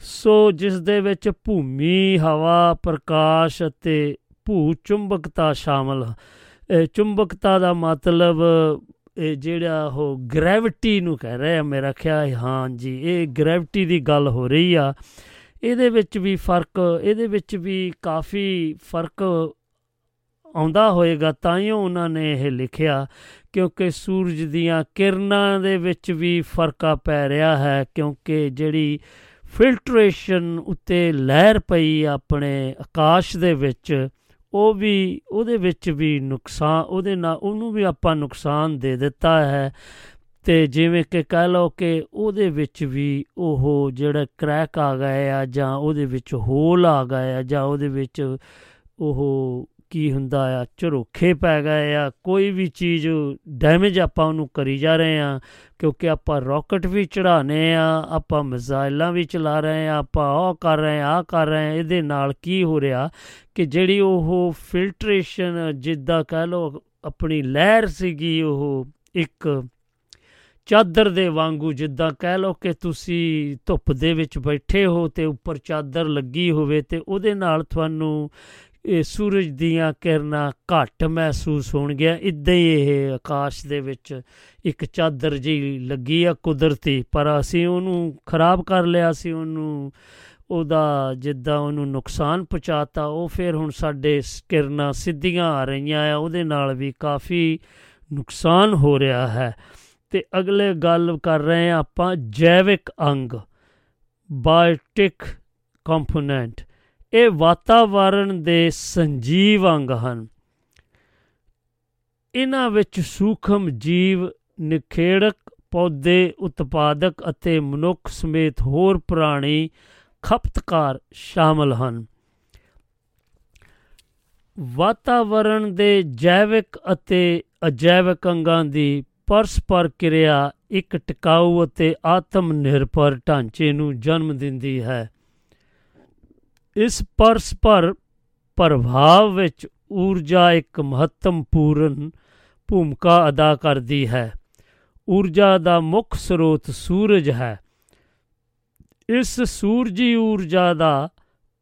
ਸੋ ਜਿਸ ਦੇ ਵਿੱਚ ਭੂਮੀ, ਹਵਾ, ਪ੍ਰਕਾਸ਼ ਅਤੇ ਭੂ ਚੁੰਬਕਤਾ ਸ਼ਾਮਲ ਹੈ ਚੁੰਬਕਤਾ ਦਾ ਮਤਲਬ ਇਹ ਜਿਹੜਾ ਉਹ ਗ੍ਰੈਵਿਟੀ ਨੂੰ ਕਹਿ ਰਿਹਾ ਮੇਰਾ ਖਿਆਲ ਹਾਂ। ਜੀ, ਇਹ ਗ੍ਰੈਵਿਟੀ ਦੀ ਗੱਲ ਹੋ ਰਹੀ ਆ। ਇਹਦੇ ਵਿੱਚ ਵੀ ਫ਼ਰਕ, ਇਹਦੇ ਵਿੱਚ ਵੀ ਕਾਫੀ ਫ਼ਰਕ ਆਉਂਦਾ ਹੋਏਗਾ, ਤਾਂ ਹੀ ਉਹਨਾਂ ਨੇ ਇਹ ਲਿਖਿਆ ਕਿਉਂਕਿ ਸੂਰਜ ਦੀਆਂ ਕਿਰਨਾਂ ਦੇ ਵਿੱਚ ਵੀ ਫਰਕਾ ਪੈ ਰਿਹਾ ਹੈ, ਕਿਉਂਕਿ ਜਿਹੜੀ ਫਿਲਟਰੇਸ਼ਨ ਉੱਤੇ ਲਹਿਰ ਪਈ ਆਪਣੇ ਆਕਾਸ਼ ਦੇ ਵਿੱਚ, ਉਹ ਵੀ, ਉਹਦੇ ਵਿੱਚ ਵੀ ਨੁਕਸਾਨ, ਉਹਦੇ ਨਾਲ ਉਹਨੂੰ ਵੀ ਆਪਾਂ ਨੁਕਸਾਨ ਦੇ ਦਿੱਤਾ ਹੈ। ਤੇ ਜਿਵੇਂ ਕਿ ਕਹਿ ਲਓ ਕਿ ਉਹਦੇ ਵਿੱਚ ਵੀ ਉਹ ਜਿਹੜਾ ਕ੍ਰੈਕ ਆ ਗਏ ਆ ਜਾਂ ਉਹਦੇ ਵਿੱਚ ਹੋਲ ਆ ਗਏ ਆ ਜਾਂ ਉਹਦੇ ਵਿੱਚ ਉਹ ਕੀ ਹੁੰਦਾ ਆ, ਝਰੋਖੇ ਪੈ ਗਏ ਆ, ਕੋਈ ਵੀ ਚੀਜ਼ ਡੈਮੇਜ ਆਪਾਂ ਉਹਨੂੰ ਕਰੀ ਜਾ ਰਹੇ ਆ, ਕਿਉਂਕਿ ਆਪਾਂ ਰਾਕਟ ਵੀ ਚੜਾਣੇ ਆ, ਆਪਾਂ ਮਿਜ਼ਾਈਲਾਂ ਵੀ ਚਲਾ ਰਹੇ ਆ, ਆਪਾਂ ਉਹ ਕਰ ਰਹੇ ਆ ਆ ਕਰ ਰਹੇ ਆ, ਇਹਦੇ ਨਾਲ ਕੀ ਹੋ ਰਿਹਾ ਕਿ ਜਿਹੜੀ ਉਹ ਫਿਲਟਰੇਸ਼ਨ ਜਿੱਦਾਂ ਕਹਿ ਲਓ ਆਪਣੀ ਲਹਿਰ ਸੀਗੀ ਉਹ ਇੱਕ ਚਾਦਰ ਦੇ ਵਾਂਗੂ ਜਿੱਦਾਂ ਕਹਿ ਲਓ ਕਿ ਤੁਸੀਂ ਧੁੱਪ ਦੇ ਵਿੱਚ ਬੈਠੇ ਹੋ ਤੇ ਉੱਪਰ ਚਾਦਰ ਲੱਗੀ ਹੋਵੇ ਤੇ ਉਹਦੇ ਨਾਲ ਤੁਹਾਨੂੰ ਇਹ ਸੂਰਜ ਦੀਆਂ ਕਿਰਨਾਂ ਘੱਟ ਮਹਿਸੂਸ ਹੋਣਗੀਆਂ। ਇਦਾਂ ਹੀ ਇਹ ਆਕਾਸ਼ ਦੇ ਵਿੱਚ ਇੱਕ ਚਾਦਰ ਜੀ ਲੱਗੀ ਆ ਕੁਦਰਤੀ, ਪਰ ਅਸੀਂ ਉਹਨੂੰ ਖਰਾਬ ਕਰ ਲਿਆ ਸੀ ਉਹਨੂੰ, ਉਹਦਾ ਜਿੱਦਾਂ ਉਹਨੂੰ ਨੁਕਸਾਨ ਪਹੁੰਚਾਤਾ, ਉਹ ਫਿਰ ਹੁਣ ਸਾਡੇ ਕਿਰਨਾਂ ਸਿੱਧੀਆਂ ਆ ਰਹੀਆਂ ਆ, ਉਹਦੇ ਨਾਲ ਵੀ ਕਾਫੀ ਨੁਕਸਾਨ ਹੋ ਰਿਹਾ ਹੈ। ਤੇ ਅਗਲੇ ਗੱਲ ਕਰ ਰਹੇ ਆ ਆਪਾਂ ਜੈਵਿਕ ਅੰਗ, ਬਾਇਓਟਿਕ ਕੰਪੋਨੈਂਟ। ਇਹ ਵਾਤਾਵਰਣ ਦੇ ਸੰਜੀਵ ਅੰਗ ਹਨ। ਇਹਨਾਂ ਵਿੱਚ ਸੂਖਮ ਜੀਵ, ਨਿਖੇੜਕ ਪੌਦੇ, ਉਤਪਾਦਕ ਅਤੇ ਮਨੁੱਖ ਸਮੇਤ ਹੋਰ ਪ੍ਰਾਣੀ ਖਪਤਕਾਰ ਸ਼ਾਮਲ ਹਨ। ਵਾਤਾਵਰਣ ਦੇ ਜੈਵਿਕ ਅਤੇ ਅਜੈਵਿਕ ਅੰਗਾਂ ਦੀ ਪਰਸਪਰ ਕਿਰਿਆ ਇੱਕ ਟਿਕਾਊ ਅਤੇ ਆਤਮ ਨਿਰਭਰ ਢਾਂਚੇ ਨੂੰ ਜਨਮ ਦਿੰਦੀ ਹੈ। ਇਸ ਪਰਸਪਰ ਪ੍ਰਭਾਵ ਵਿੱਚ ਊਰਜਾ ਇੱਕ ਮਹੱਤਵਪੂਰਨ ਭੂਮਿਕਾ ਅਦਾ ਕਰਦੀ ਹੈ। ਊਰਜਾ ਦਾ ਮੁੱਖ ਸਰੋਤ ਸੂਰਜ ਹੈ। ਇਸ ਸੂਰਜੀ ਊਰਜਾ ਦਾ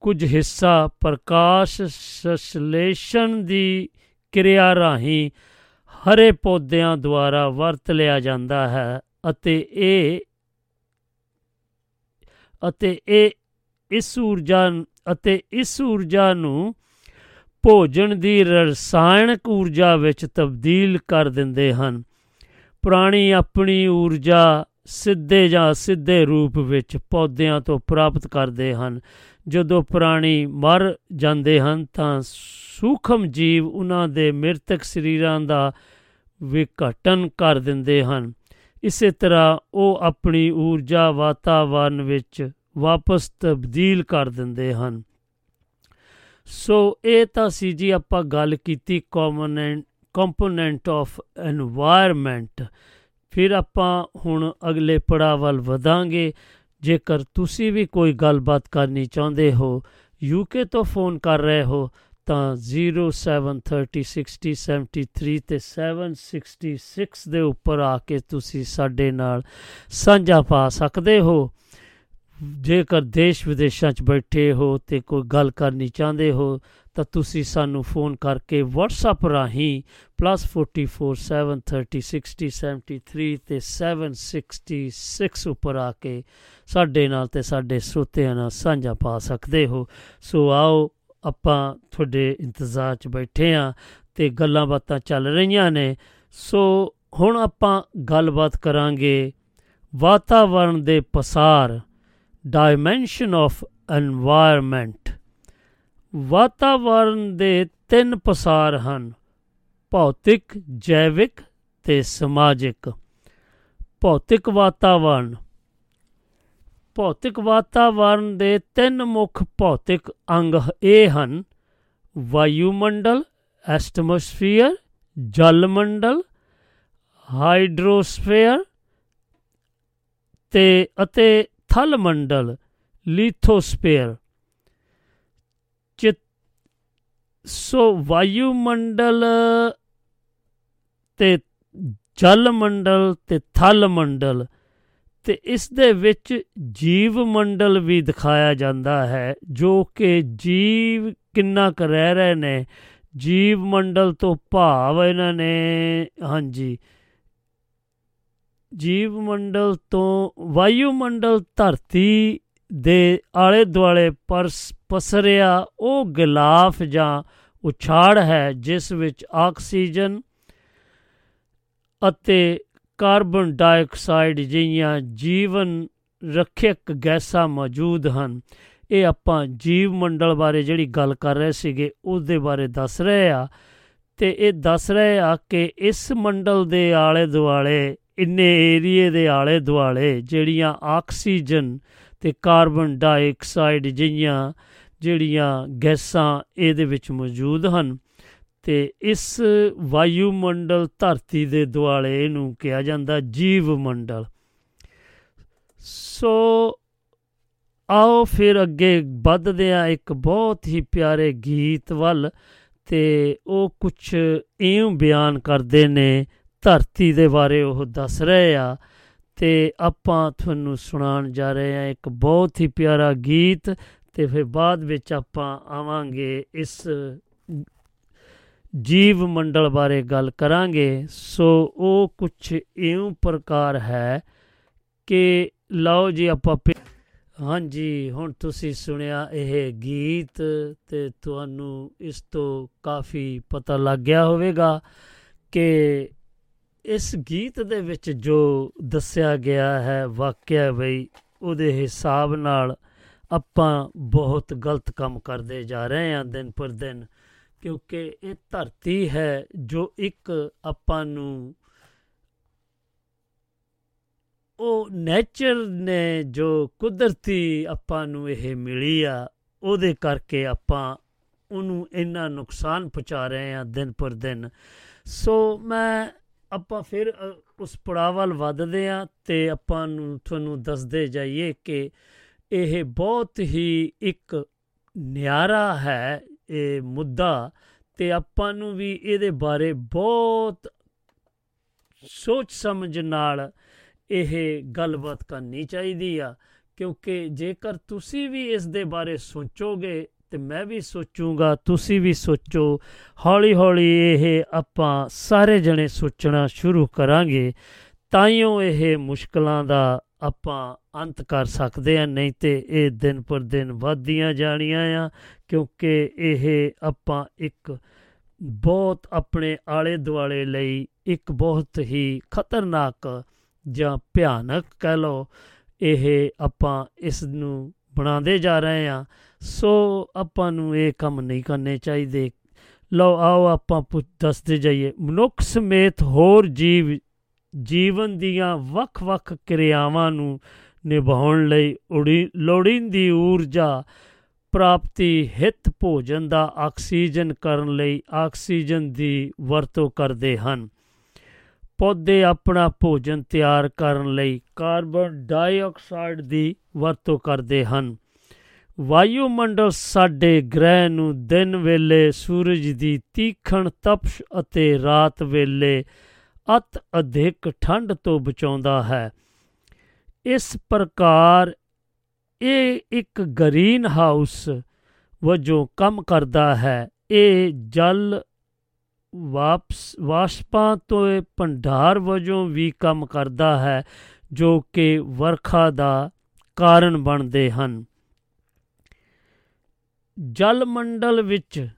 ਕੁਝ ਹਿੱਸਾ ਪ੍ਰਕਾਸ਼ ਸੰਸ਼ਲੇਸ਼ਣ ਦੀ ਕਿਰਿਆ ਰਾਹੀਂ ਹਰੇ ਪੌਦਿਆਂ ਦੁਆਰਾ ਵਰਤ ਲਿਆ ਜਾਂਦਾ ਹੈ ਅਤੇ ਇਹ ਅਤੇ ਇਹ ਇਸ ਊਰਜਾ ਅਤੇ ਇਸ ਊਰਜਾ ਨੂੰ ਭੋਜਨ ਦੀ ਰਸਾਇਣਕ ਊਰਜਾ ਵਿੱਚ ਤਬਦੀਲ ਕਰ ਦਿੰਦੇ ਹਨ। ਪ੍ਰਾਣੀ ਆਪਣੀ ਊਰਜਾ ਸਿੱਧੇ ਜਾਂ ਸਿੱਧੇ ਰੂਪ ਵਿੱਚ ਪੌਦਿਆਂ ਤੋਂ ਪ੍ਰਾਪਤ ਕਰਦੇ ਹਨ। ਜਦੋਂ ਪ੍ਰਾਣੀ ਮਰ ਜਾਂਦੇ ਹਨ ਤਾਂ ਸੂਖਮ ਜੀਵ ਉਹਨਾਂ ਦੇ ਮ੍ਰਿਤਕ ਸਰੀਰਾਂ ਦਾ ਵਿਘਟਨ ਕਰ ਦਿੰਦੇ ਹਨ। ਇਸੇ ਤਰ੍ਹਾਂ ਉਹ ਆਪਣੀ ਊਰਜਾ ਵਾਤਾਵਰਨ ਵਿੱਚ ਵਾਪਸ ਤਬਦੀਲ ਕਰ ਦਿੰਦੇ ਹਨ। ਸੋ ਇਹ ਤਾਂ ਸੀ ਜੀ ਆਪਾਂ ਗੱਲ ਕੀਤੀ ਕੰਪੋਨੈਂਟ ਕੰਪੋਨੈਂਟ ਆਫ এনवायरमेंट ਫਿਰ ਆਪਾਂ ਹੁਣ ਅਗਲੇ ਪੜਾਅ ਵੱਲ ਵਧਾਂਗੇ। ਜੇਕਰ ਤੁਸੀਂ ਵੀ ਕੋਈ ਗੱਲਬਾਤ ਕਰਨੀ ਚਾਹੁੰਦੇ ਹੋ ਯੂਕੇ ਤੋਂ ਫੋਨ ਕਰ ਰਹੇ ਹੋ, ਤਾਂ 073060703 ਤੇ 766 ਦੇ ਉੱਪਰ ਆ ਕੇ ਤੁਸੀਂ ਸਾਡੇ ਨਾਲ ਸਾਂਝਾ ਪਾ ਸਕਦੇ ਹੋ। ਜੇਕਰ ਦੇਸ਼ ਵਿਦੇਸ਼ਾਂ 'ਚ ਬੈਠੇ ਹੋ ਤੇ ਕੋਈ ਗੱਲ ਕਰਨੀ ਚਾਹੁੰਦੇ ਹੋ, ਤਾਂ ਤੁਸੀਂ ਸਾਨੂੰ ਫੋਨ ਕਰਕੇ WhatsApp ਰਾਹੀਂ +447306073 ਤੇ 766 ਉੱਪਰ ਆ ਕੇ ਸਾਡੇ ਨਾਲ ਤੇ ਸਾਡੇ ਸਰੋਤਿਆਂ ਨਾਲ ਸਾਂਝਾ ਪਾ ਸਕਦੇ ਹੋ। ਸੋ ਆਓ ਆਪਾਂ ਤੁਹਾਡੇ ਇੰਤਜ਼ਾਰ 'ਚ ਬੈਠੇ ਆ ਤੇ ਗੱਲਾਂ ਬਾਤਾਂ ਚੱਲ ਰਹੀਆਂ ਨੇ। ਸੋ ਹੁਣ ਆਪਾਂ ਗੱਲਬਾਤ ਕਰਾਂਗੇ ਵਾਤਾਵਰਣ ਦੇ ਪਸਾਰ ਡਾਈਮੈਂਸ਼ਨ ਆਫ এনवायरमेंट ਵਾਤਾਵਰਣ ਦੇ ਤਿੰਨ ਪਸਾਰ ਹਨ, ਭੌਤਿਕ, ਜੈਵਿਕ ਤੇ ਸਮਾਜਿਕ। ਭੌਤਿਕ ਵਾਤਾਵਰਣ ਭੌਤਿਕ ਵਾਤਾਵਰਣ ਦੇ ਤਿੰਨ ਮੁੱਖ ਭੌਤਿਕ ਅੰਗ ਇਹ ਹਨ, ਵਾਯੂਮੰਡਲ ਐਟਮੋਸਫੀਅਰ ਜਲ ਮੰਡਲ ਹਾਈਡਰੋਸਫੀਅਰ ਤੇ ਅਤੇ ਥਲ ਮੰਡਲ ਲਿਥੋਸਫੀਅਰ। ਚਿਤ ਸੋ ਵਾਯੂਮੰਡਲ ਤੇ ਜਲ ਮੰਡਲ ਤੇ ਥਲ ਮੰਡਲ ਤੇ ਇਸ ਦੇ ਵਿੱਚ ਜੀਵ ਮੰਡਲ ਵੀ ਦਿਖਾਇਆ ਜਾਂਦਾ ਹੈ, ਜੋ ਕਿ ਜੀਵ ਕਿੰਨਾ ਕੁ ਰਹਿ ਰਹੇ ਨੇ। ਜੀਵ ਮੰਡਲ ਤੋਂ ਭਾਵ ਇਹਨਾਂ ਨੇ ਹਾਂਜੀ। ਜੀਵ ਮੰਡਲ ਤੋਂ ਵਾਯੂ ਮੰਡਲ ਧਰਤੀ ਦੇ ਆਲੇ ਦੁਆਲੇ ਪਰਸ ਪਸਰਿਆ, ਉਹ ਗਿਲਾਫ ਜਾਂ ਉਛਾੜ ਹੈ, ਜਿਸ ਵਿੱਚ ਆਕਸੀਜਨ ਅਤੇ ਕਾਰਬਨ ਡਾਈਆਕਸਾਈਡ ਜਿਹੀਆਂ ਜੀਵਨ ਰੱਖਿਅਕ ਗੈਸਾਂ ਮੌਜੂਦ ਹਨ। ਇਹ ਆਪਾਂ ਜੀਵ ਮੰਡਲ ਬਾਰੇ ਜਿਹੜੀ ਗੱਲ ਕਰ ਰਹੇ ਸੀਗੇ ਉਸ ਦੇ ਬਾਰੇ ਦੱਸ ਰਹੇ ਆ। ਤੇ ਇਹ ਦੱਸ ਰਹੇ ਆ ਕਿ ਇਸ ਮੰਡਲ ਦੇ ਆਲੇ ਦੁਆਲੇ ਇੰਨੇ ਏਰੀਏ ਦੇ ਆਲੇ ਦੁਆਲੇ ਜਿਹੜੀਆਂ ਆਕਸੀਜਨ ਤੇ ਕਾਰਬਨ ਡਾਈਆਕਸਾਈਡ ਜਿਹੀਆਂ ਜਿਹੜੀਆਂ ਗੈਸਾਂ ਇਹਦੇ ਵਿੱਚ ਮੌਜੂਦ ਹਨ ਤੇ ਇਸ ਵਾਯੂਮੰਡਲ ਧਰਤੀ ਦੇ ਦੁਆਲੇ ਇਹਨੂੰ ਕਿਹਾ ਜਾਂਦਾ ਜੀਵ ਮੰਡਲ ਸੋ ਆਓ ਫਿਰ ਅੱਗੇ ਵੱਧਦੇ ਆ ਇੱਕ ਬਹੁਤ ਹੀ ਪਿਆਰੇ ਗੀਤ ਵੱਲ ਤੇ ਉਹ ਕੁਝ ਇਉਂ ਬਿਆਨ ਕਰਦੇ ਨੇ ਧਰਤੀ ਦੇ ਬਾਰੇ ਉਹ ਦੱਸ ਰਹੇ ਆ ਤੇ ਆਪਾਂ ਤੁਹਾਨੂੰ ਸੁਣਾਉਣ ਜਾ ਰਹੇ ਆ ਇੱਕ ਬਹੁਤ ਹੀ ਪਿਆਰਾ ਗੀਤ ਤੇ ਫਿਰ ਬਾਅਦ ਵਿੱਚ ਆਪਾਂ ਆਵਾਂਗੇ ਇਸ ਜੀਵ ਮੰਡਲ ਬਾਰੇ ਗੱਲ ਕਰਾਂਗੇ। ਸੋ ਉਹ ਕੁਝ ਇਉਂ ਪ੍ਰਕਾਰ ਹੈ ਕਿ ਲਓ ਜੀ ਆਪਾਂ ਹਾਂਜੀ, ਹੁਣ ਤੁਸੀਂ ਸੁਣਿਆ ਇਹ ਗੀਤ ਤੇ ਤੁਹਾਨੂੰ ਇਸ ਤੋਂ ਕਾਫੀ ਪਤਾ ਲੱਗ ਗਿਆ ਹੋਵੇਗਾ ਕਿ ਇਸ ਗੀਤ ਦੇ ਵਿੱਚ ਜੋ ਦੱਸਿਆ ਗਿਆ ਹੈ, ਵਾਕਿਆ ਬਈ ਉਹਦੇ ਹਿਸਾਬ ਨਾਲ ਆਪਾਂ ਬਹੁਤ ਗਲਤ ਕੰਮ ਕਰਦੇ ਜਾ ਰਹੇ ਹਾਂ ਦਿਨ ਪਰ ਦਿਨ, ਕਿਉਂਕਿ ਇਹ ਧਰਤੀ ਹੈ ਜੋ ਇੱਕ ਆਪਾਂ ਨੂੰ ਉਹ ਨੇਚਰ ਨੇ ਜੋ ਕੁਦਰਤੀ ਆਪਾਂ ਨੂੰ ਇਹ ਮਿਲੀ ਆ, ਉਹਦੇ ਕਰਕੇ ਆਪਾਂ ਉਹਨੂੰ ਇੰਨਾ ਨੁਕਸਾਨ ਪਹੁੰਚਾ ਰਹੇ ਆ ਦਿਨ ਪਰ ਦਿਨ। ਸੋ ਮੈਂ ਆਪਾਂ ਫਿਰ ਉਸ ਪੜਾਅ ਵੱਲ ਵੱਧਦੇ ਆ ਤੇ ਆਪਾਂ ਨੂੰ, ਤੁਹਾਨੂੰ ਦੱਸਦੇ ਜਾਈਏ ਕਿ ਇਹ ਬਹੁਤ ਹੀ ਇੱਕ ਨਿਆਰਾ ਹੈ ਇਹ ਮੁੱਦਾ ਤੇ ਆਪਾਂ ਨੂੰ ਵੀ ਇਹਦੇ ਬਾਰੇ ਬਹੁਤ ਸੋਚ ਸਮਝ ਨਾਲ ਇਹ ਗੱਲਬਾਤ ਕਰਨੀ ਚਾਹੀਦੀ ਆ। ਕਿਉਂਕਿ ਜੇਕਰ ਤੁਸੀਂ ਵੀ ਇਸ ਦੇ ਬਾਰੇ ਸੋਚੋਗੇ ਤੇ ਮੈਂ ਵੀ ਸੋਚੂਗਾ, ਤੁਸੀਂ ਵੀ ਸੋਚੋ। ਹੌਲੀ ਹੌਲੀ ਇਹ ਆਪਾਂ ਸਾਰੇ ਜਣੇ ਸੋਚਣਾ ਸ਼ੁਰੂ ਕਰਾਂਗੇ, ਤਾਈਓ ਇਹ ਮੁਸ਼ਕਲਾਂ ਦਾ ਆਪਾਂ ਅੰਤ ਕਰ ਸਕਦੇ ਆ ਨਹੀਂ ਤੇ ਇਹ ਦਿਨ ਪਰ ਦਿਨ ਵਧਦੀਆਂ ਜਾਣੀਆਂ ਆ, ਕਿਉਂਕਿ ਇਹ ਆਪਾਂ ਇੱਕ ਬਹੁਤ ਆਪਣੇ ਆਲੇ ਦੁਆਲੇ ਲਈ ਇੱਕ ਬਹੁਤ ਹੀ ਖਤਰਨਾਕ ਜਾਂ ਭਿਆਨਕ ਕਹਿ ਲਓ, ਇਹ ਆਪਾਂ ਇਸ ਨੂੰ ਬਣਾਉਂਦੇ ਜਾ ਰਹੇ ਆ ਸੋ ਆਪਾਂ ਨੂੰ ਇਹ ਕੰਮ ਨਹੀਂ ਕਰਨੇ ਚਾਹੀਦੇ। ਲਓ, ਆਓ ਆਪਾਂ ਪੁੱਛ, ਦੱਸਦੇ ਜਾਈਏ। ਮਨੁੱਖ ਸਮੇਤ ਹੋਰ ਜੀਵ, ਜੀਵਨ ਦੀਆਂ ਵੱਖ-ਵੱਖ ਕਿਰਿਆਵਾਂ ਨੂੰ ਨਿਭਾਉਣ ਲਈ ਉੜੀ, ਲੋੜੀਂਦੀ ਊਰਜਾ ਪ੍ਰਾਪਤੀ, ਹਿੱਤ ਭੋਜਨ ਦਾ ਆਕਸੀਜਨ ਕਰਨ ਲਈ ਆਕਸੀਜਨ ਦੀ ਵਰਤੋਂ ਕਰਦੇ ਹਨ। ਪੌਦੇ ਆਪਣਾ ਭੋਜਨ ਤਿਆਰ ਕਰਨ ਲਈ ਕਾਰਬਨ ਡਾਈਆਕਸਾਈਡ ਦੀ ਵਰਤੋਂ ਕਰਦੇ ਹਨ। ਵਾਯੂਮੰਡਲ ਸਾਡੇ ਗ੍ਰਹਿ ਨੂੰ ਦਿਨ ਵੇਲੇ ਸੂਰਜ ਦੀ ਤੀਖਣ ਤਪਸ਼ ਅਤੇ ਰਾਤ ਵੇਲੇ ਅਤ ਅਧਿਕ ਠੰਡ ਤੋਂ ਬਚਾਉਂਦਾ ਹੈ। ਇਸ ਪ੍ਰਕਾਰ ਇਹ ਇੱਕ ਗ੍ਰੀਨ ਹਾਊਸ ਵਜੋਂ ਕੰਮ ਕਰਦਾ ਹੈ। ਇਹ ਜਲ ਵਾਪਸ, ਵਾਸ਼ਪਾਂ ਤੋਂ ਇਹ ਭੰਡਾਰ ਵਜੋਂ ਵੀ ਕੰਮ ਕਰਦਾ ਹੈ ਜੋ ਕਿ ਵਰਖਾ ਦਾ ਕਾਰਨ ਬਣਦੇ ਹਨ। ਜਲ ਮੰਡਲ ਵਿੱਚ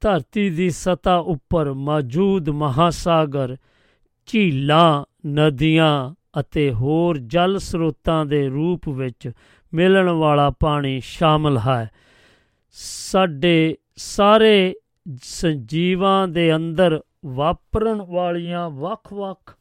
ਧਰਤੀ ਦੀ ਸਤਾ ਉੱਪਰ ਮੌਜੂਦ ਮਹਾਸਾਗਰ, ਝੀਲਾਂ, ਨਦੀਆਂ ਅਤੇ ਹੋਰ ਜਲ ਸਰੋਤਾਂ ਦੇ ਰੂਪ ਵਿੱਚ ਮਿਲਣ ਵਾਲਾ ਪਾਣੀ ਸ਼ਾਮਲ ਹੈ। ਸਾਡੇ ਸਾਰੇ ਸੰਜੀਵਾਂ ਦੇ ਅੰਦਰ ਵਾਪਰਨ ਵਾਲੀਆਂ ਵੱਖ-ਵੱਖ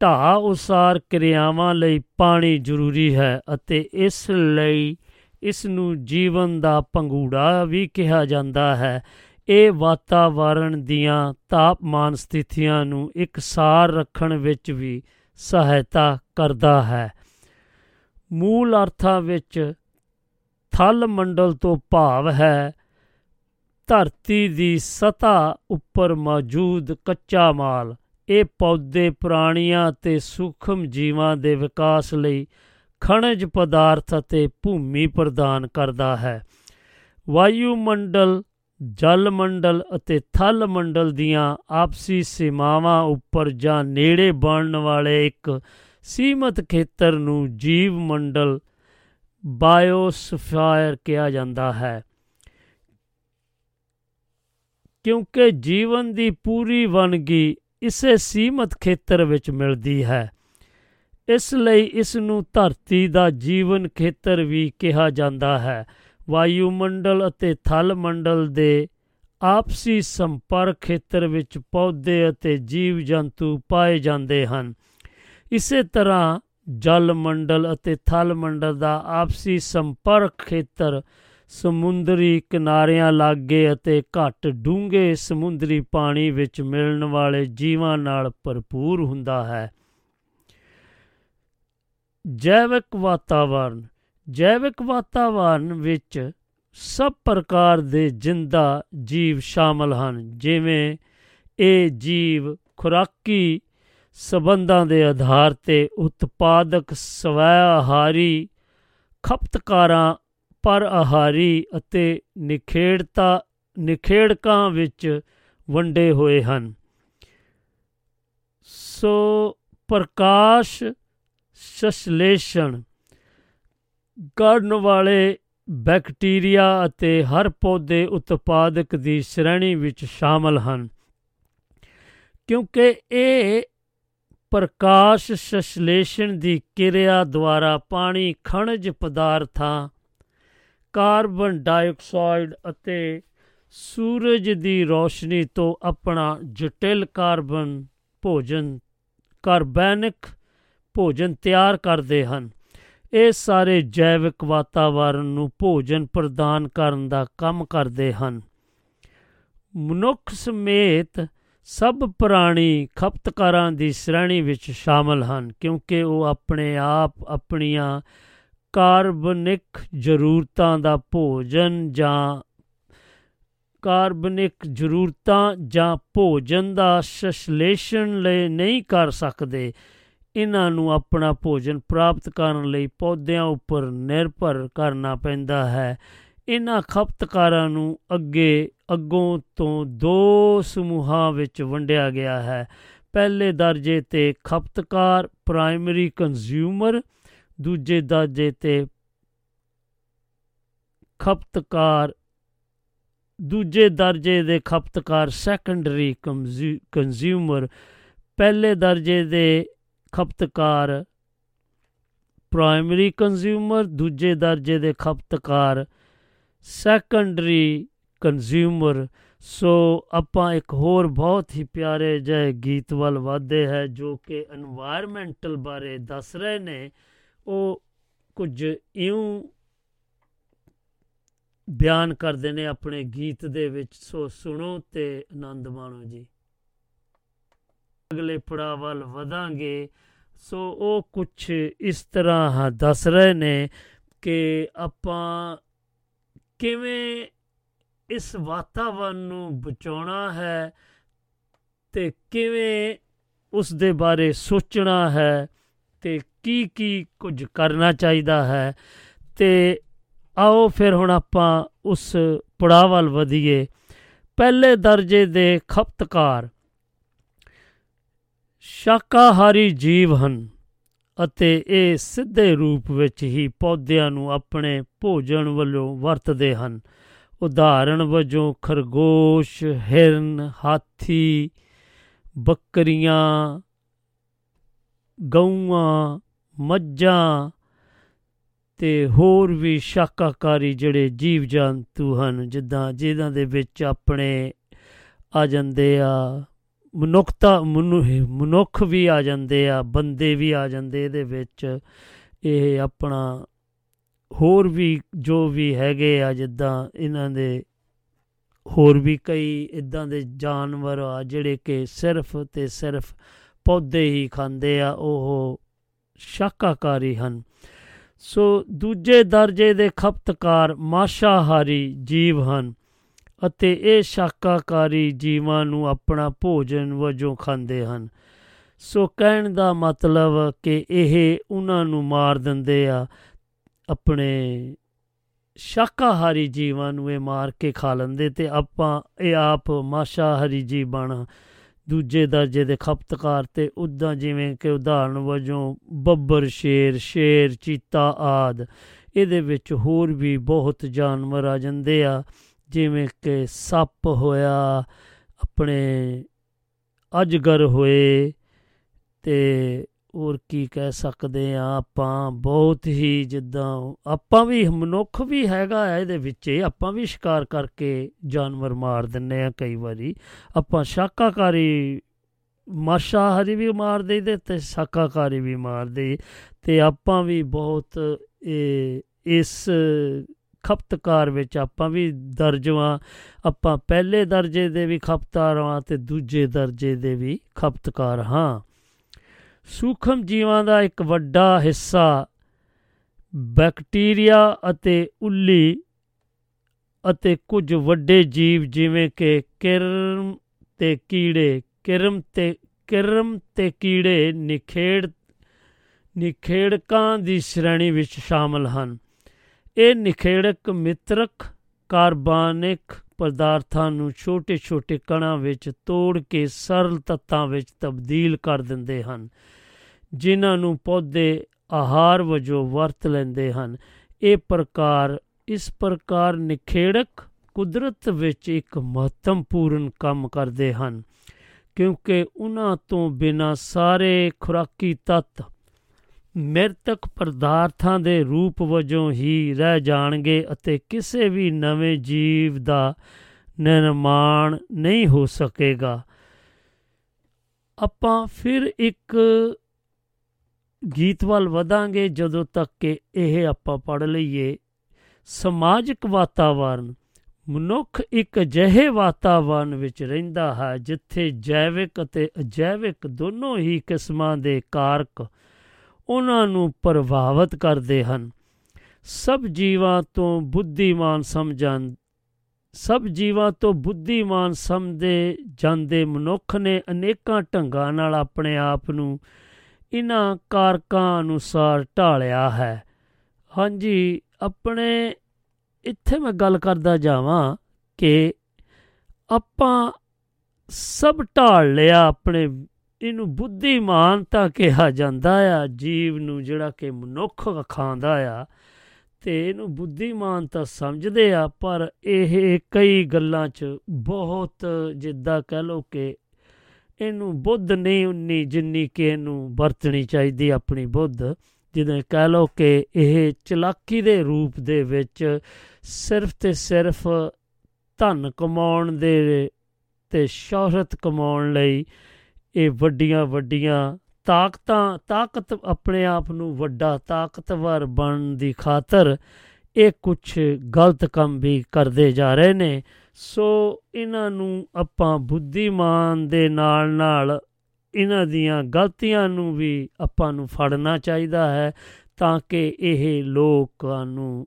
ਢਾਹ ਉਸਾਰ ਕਿਰਿਆਵਾਂ ਲਈ ਪਾਣੀ ਜ਼ਰੂਰੀ ਹੈ ਅਤੇ ਇਸ ਲਈ ਇਸ ਨੂੰ ਜੀਵਨ ਦਾ ਪੰਗੂੜਾ ਵੀ ਕਿਹਾ ਜਾਂਦਾ ਹੈ। ਇਹ ਵਾਤਾਵਰਣ ਦੀਆਂ ਤਾਪਮਾਨ ਸਥਿਤੀਆਂ ਨੂੰ ਇਕਸਾਰ ਰੱਖਣ ਵਿੱਚ ਵੀ ਸਹਾਇਤਾ ਕਰਦਾ ਹੈ। ਮੂਲ ਅਰਥਾਂ ਵਿੱਚ ਥਲ ਮੰਡਲ ਤੋਂ ਭਾਵ ਹੈ, ਧਰਤੀ ਦੀ ਸਤਾ ਉੱਪਰ ਮੌਜੂਦ ਕੱਚਾ ਮਾਲ। ਇਹ ਪੌਦੇ ਪ੍ਰਾਣੀਆਂ ਤੇ ਸੂਖਮ ਜੀਵਾਂ ਦੇ ਵਿਕਾਸ ਲਈ ਖਣਜ ਪਦਾਰਥ ਅਤੇ ਭੂਮੀ ਪ੍ਰਦਾਨ ਕਰਦਾ ਹੈ। ਵਾਯੂਮੰਡਲ ਜਲ ਮੰਡਲ ਅਤੇ ਥਲ ਮੰਡਲ ਦੀਆਂ ਆਪਸੀ ਸੀਮਾਵਾਂ ਉੱਪਰ ਜਾਂ ਨੇੜੇ ਬਣਨ ਵਾਲੇ ਇੱਕ ਸੀਮਤ ਖੇਤਰ ਨੂੰ ਜੀਵ ਮੰਡਲ ਬਾਇਓਸਫਾਇਰ ਕਿਹਾ ਜਾਂਦਾ ਹੈ। ਕਿਉਂਕਿ ਜੀਵਨ ਦੀ ਪੂਰੀ ਵਨਗੀ ਇਸੇ ਸੀਮਤ ਖੇਤਰ ਵਿੱਚ ਮਿਲਦੀ ਹੈ। ਇਸ ਲਈ ਇਸ ਨੂੰ ਧਰਤੀ ਦਾ ਜੀਵਨ ਖੇਤਰ ਵੀ ਕਿਹਾ ਜਾਂਦਾ ਹੈ। ਵਾਯੂਮੰਡਲ ਅਤੇ ਥਲ ਮੰਡਲ ਦੇ ਆਪਸੀ ਸੰਪਰਕ ਖੇਤਰ ਵਿੱਚ ਪੌਦੇ ਅਤੇ ਜੀਵ ਜੰਤੂ ਪਾਏ ਜਾਂਦੇ ਹਨ। ਇਸੇ ਤਰ੍ਹਾਂ ਜਲ ਮੰਡਲ ਅਤੇ ਥਲ ਮੰਡਲ ਦਾ ਆਪਸੀ ਸੰਪਰਕ ਖੇਤਰ ਸਮੁੰਦਰੀ ਕਿਨਾਰਿਆਂ ਲਾਗੇ ਅਤੇ ਘੱਟ ਡੂੰਘੇ ਸਮੁੰਦਰੀ ਪਾਣੀ ਵਿੱਚ ਮਿਲਣ ਵਾਲੇ ਜੀਵਾਂ ਨਾਲ ਭਰਪੂਰ ਹੁੰਦਾ ਹੈ। ਜੈਵਿਕ ਵਾਤਾਵਰਣ ਜੈਵਿਕ ਵਾਤਾਵਰਣ ਵਿੱਚ ਸਭ ਪ੍ਰਕਾਰ ਦੇ ਜਿੰਦਾ ਜੀਵ ਸ਼ਾਮਲ ਹਨ, ਜਿਵੇਂ ਇਹ ਜੀਵ ਖੁਰਾਕੀ ਸਬੰਧਾਂ ਦੇ ਆਧਾਰ ਤੇ ਉਤਪਾਦਕ ਸਵੈ ਆਹਾਰੀ ਖਪਤਕਾਰਾਂ ਪਰ ਆਹਾਰੀ ਅਤੇ ਨਿਖੇੜਤਾ, ਨਿਖੇੜਕਾਂ ਵਿੱਚ ਵੰਡੇ ਹੋਏ ਹਨ। ਸੋ ਪ੍ਰਕਾਸ਼ ਸੰਸ਼ਲੇਸ਼ਣ। ਕਰਨ ਵਾਲੇ ਬੈਕਟੀਰੀਆ ਅਤੇ ਹਰ ਪੌਦੇ ਉਤਪਾਦਕ ਦੀ ਸ਼੍ਰੇਣੀ ਵਿੱਚ ਸ਼ਾਮਲ ਹਨ। ਕਿਉਂਕਿ ਇਹ ਪ੍ਰਕਾਸ਼ ਸੰਸ਼ਲੇਸ਼ਣ ਦੀ ਕਿਰਿਆ ਦੁਆਰਾ ਪਾਣੀ ਖਣਜ ਪਦਾਰਥਾਂ, ਕਾਰਬਨ ਡਾਈਆਕਸਾਈਡ ਅਤੇ ਸੂਰਜ ਦੀ ਰੋਸ਼ਨੀ ਤੋਂ ਆਪਣਾ ਜਟਿਲ ਕਾਰਬਨ ਭੋਜਨ, ਕਾਰਬੈਨਿਕ ਭੋਜਨ ਤਿਆਰ ਕਰਦੇ ਹਨ। ਇਹ ਸਾਰੇ ਜੈਵਿਕ ਵਾਤਾਵਰਣ ਨੂੰ ਭੋਜਨ ਪ੍ਰਦਾਨ ਕਰਨ ਦਾ ਕੰਮ ਕਰਦੇ ਹਨ। ਮਨੁੱਖ ਸਮੇਤ ਸਭ ਪ੍ਰਾਣੀ ਖਪਤਕਾਰਾਂ ਦੀ ਸ਼੍ਰੇਣੀ ਵਿੱਚ ਸ਼ਾਮਲ ਹਨ, ਕਿਉਂਕਿ ਉਹ ਆਪਣੇ ਆਪ ਆਪਣੀਆਂ ਕਾਰਬਨਿਕ ਜ਼ਰੂਰਤਾਂ ਦਾ ਭੋਜਨ ਜਾਂ ਕਾਰਬਨਿਕ ਜ਼ਰੂਰਤਾਂ ਜਾਂ ਭੋਜਨ ਦਾ ਸੰਸ਼ਲੇਸ਼ਣ ਲਈ ਨਹੀਂ ਕਰ ਸਕਦੇ। ਇਹਨਾਂ ਨੂੰ ਆਪਣਾ ਭੋਜਨ ਪ੍ਰਾਪਤ ਕਰਨ ਲਈ ਪੌਦਿਆਂ ਉੱਪਰ ਨਿਰਭਰ ਕਰਨਾ ਪੈਂਦਾ ਹੈ। ਇਹਨਾਂ ਖਪਤਕਾਰਾਂ ਨੂੰ ਅੱਗੇ, ਅੱਗੋਂ ਤੋਂ ਦੋ ਸਮੂਹਾਂ ਵਿੱਚ ਵੰਡਿਆ ਗਿਆ ਹੈ। ਪਹਿਲੇ ਦਰਜੇ ਤੇ ਖਪਤਕਾਰ, ਪ੍ਰਾਇਮਰੀ ਕੰਜ਼ਿਊਮਰ, ਦੂਜੇ ਦਰਜੇ ਤੇ ਖਪਤਕਾਰ, ਦੂਜੇ ਦਰਜੇ ਦੇ ਖਪਤਕਾਰ, ਸੈਕੰਡਰੀ ਕੰਜ਼ਿਊਮਰ, ਪਹਿਲੇ ਦਰਜੇ ਦੇ ਖਪਤਕਾਰ। ਪ੍ਰਾਇਮਰੀ ਕੰਜ਼ਿਊਮਰ ਦੂਜੇ ਦਰਜੇ ਦੇ ਖਪਤਕਾਰ। ਸੈਕੰਡਰੀ ਕੰਜ਼ਿਊਮਰ ਸੋ ਆਪਾਂ ਇੱਕ ਹੋਰ ਬਹੁਤ ਹੀ ਪਿਆਰੇ ਜਿਹੇ ਗੀਤ ਵੱਲ ਵਧਦੇ ਹੈ, ਜੋ ਕਿ এনवायरमेंटਲ ਬਾਰੇ ਦੱਸ ਰਹੇ ਨੇ। ਉਹ ਕੁਝ ਇਉਂ ਬਿਆਨ ਕਰਦੇ ਨੇ ਆਪਣੇ ਗੀਤ ਦੇ ਵਿੱਚ। ਸੋ ਸੁਣੋ ਤੇ ਆਨੰਦ ਮਾਣੋ ਜੀ। ਅਗਲੇ ਪੜਾਅ ਵੱਲ ਵਧਾਂਗੇ। ਸੋ ਉਹ ਕੁਝ ਇਸ ਤਰ੍ਹਾਂ ਦੱਸ ਰਹੇ ਨੇ ਕਿ ਆਪਾਂ ਕਿਵੇਂ ਇਸ ਵਾਤਾਵਰਨ ਨੂੰ ਬਚਾਉਣਾ ਹੈ ਤੇ ਕਿਵੇਂ ਉਸ ਦੇ ਬਾਰੇ ਸੋਚਣਾ ਹੈ ਤੇ ਕੀ ਕੀ ਕੁਝ ਕਰਨਾ ਚਾਹੀਦਾ ਹੈ। ਤੇ ਆਓ ਫਿਰ ਹੁਣ ਆਪਾਂ ਉਸ ਪੜਾਅ ਵੱਲ ਵਧੀਏ। ਪਹਿਲੇ ਦਰਜੇ ਦੇ ਖਪਤਕਾਰ। ਸ਼ਾਕਾਹਾਰੀ ਜੀਵ ਹਨ ਅਤੇ ਇਹ ਸਿੱਧੇ ਰੂਪ ਵਿੱਚ ਹੀ ਪੌਦਿਆਂ ਨੂੰ ਆਪਣੇ ਭੋਜਨ ਵੱਲੋਂ ਵਰਤਦੇ ਹਨ। ਉਦਾਹਰਣ ਵਜੋਂ ਖਰਗੋਸ਼, ਹਿਰਨ, ਹਾਥੀ, ਬੱਕਰੀਆਂ, ਗਊਆਂ, ਮੱਝਾਂ ਤੇ ਹੋਰ ਵੀ ਸ਼ਾਕਾਕਾਰੀ ਜਿਹੜੇ ਜੀਵ ਜੰਤੂ ਹਨ ਜਿੱਦਾਂ ਜਿਹਨਾਂ ਦੇ ਵਿੱਚ ਆਪਣੇ ਆ ਜਾਂਦੇ ਆ ਮਨੁੱਖਤਾ ਮਨੁੱਖ ਵੀ ਆ ਜਾਂਦੇ ਆ, ਬੰਦੇ ਵੀ ਆ ਜਾਂਦੇ ਇਹਦੇ ਵਿੱਚ। ਇਹ ਆਪਣਾ ਹੋਰ ਵੀ ਜੋ ਵੀ ਹੈਗੇ ਆ, ਜਿੱਦਾਂ ਇਹਨਾਂ ਦੇ ਹੋਰ ਵੀ ਕਈ ਇਦਾਂ ਦੇ ਜਾਨਵਰ ਆ, ਜਿਹੜੇ ਕਿ ਸਿਰਫ ਤੇ ਸਿਰਫ ਪੌਦੇ ਹੀ ਖਾਂਦੇ ਆ, ਉਹ ਸ਼ਾਕਾਕਾਰੀ ਹਨ। ਸੋ ਦੂਜੇ ਦਰਜੇ ਦੇ ਖਪਤਕਾਰ ਮਾਸ਼ਾਹਾਰੀ ਜੀਵ ਹਨ। ਅਤੇ ਇਹ ਸ਼ਾਕਾਕਾਰੀ ਜੀਵਾਂ ਨੂੰ ਆਪਣਾ ਭੋਜਨ ਵਜੋਂ ਖਾਂਦੇ ਹਨ। ਸੋ ਕਹਿਣ ਦਾ ਮਤਲਬ ਕਿ ਇਹ ਉਹਨਾਂ ਨੂੰ ਮਾਰ ਦਿੰਦੇ ਆ, ਆਪਣੇ ਸ਼ਾਕਾਹਾਰੀ ਜੀਵਾਂ ਨੂੰ ਇਹ ਮਾਰ ਕੇ ਖਾ ਲੈਂਦੇ ਤੇ ਆਪਾਂ, ਇਹ ਆਪ ਮਾਸ਼ਾਹਾਰੀ ਜੀ ਬਣ, ਦੂਜੇ ਦਰਜੇ ਦੇ ਖਪਤਕਾਰ ਤੇ ਉਦਾਂ ਜਿਵੇਂ ਕਿ ਉਦਾਹਰਨ ਵਜੋਂ ਬੱਬਰ, ਸ਼ੇਰ ਸ਼ੇਰ, ਚੀਤਾ ਆਦ, ਇਹਦੇ ਵਿੱਚ ਹੋਰ ਵੀ ਬਹੁਤ ਜਾਨਵਰ ਆ ਜਾਂਦੇ ਆ। ਜਿਵੇਂ ਕਿ ਸੱਪ ਹੋਇਆ, ਆਪਣੇ ਅਜਗਰ ਹੋਏ ਤੇ ਹੋਰ ਕੀ ਕਹਿ ਸਕਦੇ ਆ, ਆਪਾਂ ਬਹੁਤ ਹੀ ਜਿੱਦਾਂ ਆਪਾਂ ਵੀ ਮਨੁੱਖ ਵੀ ਹੈਗਾ ਹੈ ਇਹਦੇ ਵਿੱਚ ਆਪਾਂ ਵੀ ਸ਼ਿਕਾਰ ਕਰਕੇ ਜਾਨਵਰ ਮਾਰ ਦਿੰਨੇ ਆ ਕਈ ਵਾਰੀ। ਆਪਾਂ ਸ਼ਾਕਾਕਾਰੀ ਮਾਸ਼ਾਹਾਰੀ ਵੀ ਮਾਰ ਦੇਈਦੇ ਤੇ ਸ਼ਾਕਾਕਾਰੀ ਵੀ ਮਾਰ ਦੇ ਤੇ ਆਪਾਂ ਵੀ ਬਹੁਤ ਇਹ, ਇਸ ਖਪਤਕਾਰ ਵਿੱਚ ਆਪਾਂ ਵੀ ਦਰਜਵਾਂ ਆਪਾਂ ਪਹਿਲੇ ਦਰਜੇ ਦੇ ਵੀ ਖਪਤਕਾਰ ਹਾਂ ਤੇ ਦੂਜੇ ਦਰਜੇ ਦੇ ਵੀ ਖਪਤਕਾਰ ਹਾਂ। ਸੂਖਮ ਜੀਵਾਂ ਦਾ ਇੱਕ ਵੱਡਾ ਹਿੱਸਾ ਬੈਕਟੀਰੀਆ ਅਤੇ ਉੱਲੀ ਅਤੇ ਕੁਝ ਵੱਡੇ ਜੀਵ ਜਿਵੇਂ ਕਿ ਕਿਰਮ ਤੇ ਕੀੜੇ, ਕਿਰਮ ਤੇ ਕਿਰਮ ਤੇ ਕੀੜੇ ਨਿਖੇੜ, ਨਿਖੇੜਕਾਂ ਦੀ ਸ਼੍ਰੇਣੀ ਵਿੱਚ ਸ਼ਾਮਲ ਹਨ। ਇਹ ਨਿਖੇੜਕ ਮਿੱਤਰਕ ਕਾਰਬਾਨਿਕ ਪਦਾਰਥਾਂ ਨੂੰ ਛੋਟੇ-ਛੋਟੇ ਕਣਾਂ ਵਿੱਚ ਤੋੜ ਕੇ ਸਰਲ ਤੱਤਾਂ ਵਿੱਚ ਤਬਦੀਲ ਕਰ ਦਿੰਦੇ ਹਨ, ਜਿਨ੍ਹਾਂ ਨੂੰ ਪੌਦੇ ਆਹਾਰ ਵਜੋਂ ਵਰਤ ਲੈਂਦੇ ਹਨ। ਇਹ ਪ੍ਰਕਾਰ, ਇਸ ਪ੍ਰਕਾਰ ਨਿਖੇੜਕ ਕੁਦਰਤ ਵਿੱਚ ਇੱਕ ਮਹੱਤਵਪੂਰਨ ਕੰਮ ਕਰਦੇ ਹਨ, ਕਿਉਂਕਿ ਉਹਨਾਂ ਤੋਂ ਬਿਨਾ ਸਾਰੇ ਖੁਰਾਕੀ ਤੱਤ ਮਿਰਤਕ ਪਦਾਰਥਾਂ ਦੇ ਰੂਪ ਵਜੋਂ ਹੀ ਰਹਿ ਜਾਣਗੇ ਅਤੇ ਕਿਸੇ ਵੀ ਨਵੇਂ ਜੀਵ ਦਾ ਨਿਰਮਾਣ ਨਹੀਂ ਹੋ ਸਕੇਗਾ। ਆਪਾਂ ਫਿਰ ਇੱਕ ਗੀਤ ਵੱਲ ਵਧਾਂਗੇ ਜਦੋਂ ਤੱਕ ਕਿ ਇਹ ਆਪਾਂ ਪੜ ਲਈਏ। ਸਮਾਜਿਕ ਵਾਤਾਵਰਣ ਮਨੁੱਖ ਇੱਕ ਅਜਿਹੇ ਵਾਤਾਵਰਣ ਵਿੱਚ ਰਹਿੰਦਾ ਹੈ ਜਿੱਥੇ ਜੈਵਿਕ ਅਤੇ ਅਜੈਵਿਕ ਦੋਨੋਂ ਹੀ ਕਿਸਮਾਂ ਦੇ ਕਾਰਕ ਉਹਨਾਂ ਨੂੰ ਪ੍ਰਭਾਵਿਤ ਕਰਦੇ ਹਨ। ਸਭ ਜੀਵਾਂ ਤੋਂ ਬੁੱਧੀਮਾਨ ਸਮਝਾਂ ਸਭ ਜੀਵਾਂ ਤੋਂ ਬੁੱਧੀਮਾਨ ਸਮਝਦੇ ਜਾਂਦੇ ਮਨੁੱਖ ਨੇ ਅਨੇਕਾਂ ਢੰਗਾਂ ਨਾਲ ਆਪਣੇ ਆਪ ਨੂੰ ਇਹਨਾਂ ਕਾਰਕਾਂ ਅਨੁਸਾਰ ਢਾਲਿਆ ਹੈ। ਹਾਂਜੀ, ਆਪਣੇ, ਇੱਥੇ ਮੈਂ ਗੱਲ ਕਰਦਾ ਜਾਵਾਂ ਕਿ ਆਪਾਂ ਸਭ ਢਾਲ ਲਿਆ ਆਪਣੇ ਇਹਨੂੰ ਬੁੱਧੀਮਾਨਤਾ ਕਿਹਾ ਜਾਂਦਾ ਆ, ਜੀਵ ਨੂੰ ਜਿਹੜਾ ਕਿ ਮਨੁੱਖ ਖਾਂਦਾ ਆ, ਤੇ ਇਹਨੂੰ ਬੁੱਧੀਮਾਨਤਾ ਸਮਝਦੇ ਆ, ਪਰ ਇਹ ਕਈ ਗੱਲਾਂ 'ਚ ਬਹੁਤ ਜਿੱਦਾਂ ਕਹ ਲੋ ਕਿ ਇਹਨੂੰ ਬੁੱਧ ਨਹੀਂ, ਉਨੀ ਜਿੰਨੀ ਕਿ ਇਹਨੂੰ ਵਰਤਣੀ ਚਾਹੀਦੀ ਆਪਣੀ ਬੁੱਧ, ਜਿਵੇਂ ਕਹ ਲੋ ਕਿ ਇਹ ਚਲਾਕੀ ਦੇ ਰੂਪ ਦੇ ਵਿੱਚ ਸਿਰਫ ਤੇ ਸਿਰਫ ਧਨ ਕਮਾਉਣ ਦੇ ਤੇ ਸ਼ੋਹਰਤ ਕਮਾਉਣ ਲਈ ਇਹ ਵੱਡੀਆਂ ਵੱਡੀਆਂ ਤਾਕਤਾਂ, ਤਾਕਤ ਆਪਣੇ ਆਪ ਨੂੰ ਵੱਡਾ ਤਾਕਤਵਰ ਬਣਨ ਦੀ ਖਾਤਰ ਇਹ ਕੁਝ ਗਲਤ ਕੰਮ ਵੀ ਕਰਦੇ ਜਾ ਰਹੇ ਨੇ। ਸੋ ਇਹਨਾਂ ਨੂੰ ਆਪਾਂ ਬੁੱਧੀਮਾਨ ਦੇ ਨਾਲ ਨਾਲ ਇਹਨਾਂ ਦੀਆਂ ਗਲਤੀਆਂ ਨੂੰ ਵੀ ਆਪਾਂ ਨੂੰ ਫੜਨਾ ਚਾਹੀਦਾ ਹੈ ਤਾਂ ਕਿ ਇਹ ਲੋਕਾਂ ਨੂੰ,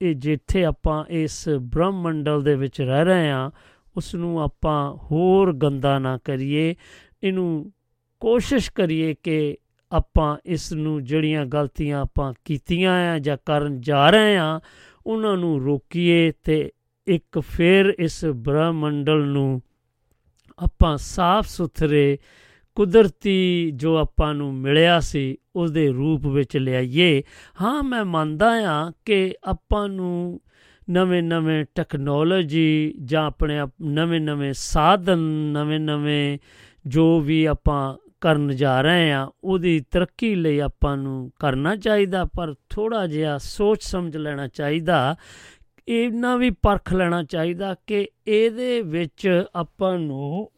ਇਹ ਜਿੱਥੇ ਆਪਾਂ ਇਸ ਬ੍ਰਹਮੰਡਲ ਦੇ ਵਿੱਚ ਰਹਿ ਰਹੇ ਹਾਂ ਉਸ ਨੂੰ ਆਪਾਂ ਹੋਰ ਗੰਦਾ ਨਾ ਕਰੀਏ। ਇਹਨੂੰ ਕੋਸ਼ਿਸ਼ ਕਰੀਏ ਕਿ ਆਪਾਂ ਇਸ ਨੂੰ ਜਿਹੜੀਆਂ ਗਲਤੀਆਂ ਆਪਾਂ ਕੀਤੀਆਂ ਆ ਜਾਂ ਕਰਨ ਜਾ ਰਹੇ ਆ ਉਹਨਾਂ ਨੂੰ ਰੋਕੀਏ ਤੇ ਇੱਕ ਫਿਰ ਇਸ ਬ੍ਰਹਮੰਡਲ ਨੂੰ ਆਪਾਂ ਸਾਫ਼ ਸੁਥਰੇ, ਕੁਦਰਤੀ ਜੋ ਆਪਾਂ ਨੂੰ ਮਿਲਿਆ ਸੀ ਉਸ ਦੇ ਰੂਪ ਵਿੱਚ ਲਿਆਈਏ। ਹਾਂ, ਮੈਂ ਮੰਨਦਾ ਆ ਕਿ ਆਪਾਂ ਨੂੰ ਨਵੇਂ-ਨਵੇਂ ਟੈਕਨੋਲੋਜੀ ਜਾਂ ਆਪਣੇ ਨਵੇਂ-ਨਵੇਂ ਸਾਧਨ, ਨਵੇਂ-ਨਵੇਂ ਜੋ ਵੀ ਆਪਾਂ ਕਰਨ ਜਾ ਰਹੇ ਆ ਉਹਦੀ ਤਰੱਕੀ ਲਈ ਆਪਾਂ ਨੂੰ ਕਰਨਾ ਚਾਹੀਦਾ, ਪਰ ਥੋੜਾ ਜਿਹਾ ਸੋਚ ਸਮਝ ਲੈਣਾ ਚਾਹੀਦਾ ਇਹਨਾਂ ਵੀ ਪਰਖ ਲੈਣਾ ਚਾਹੀਦਾ ਕਿ ਇਹਦੇ ਵਿੱਚ ਆਪਾਂ ਨੂੰ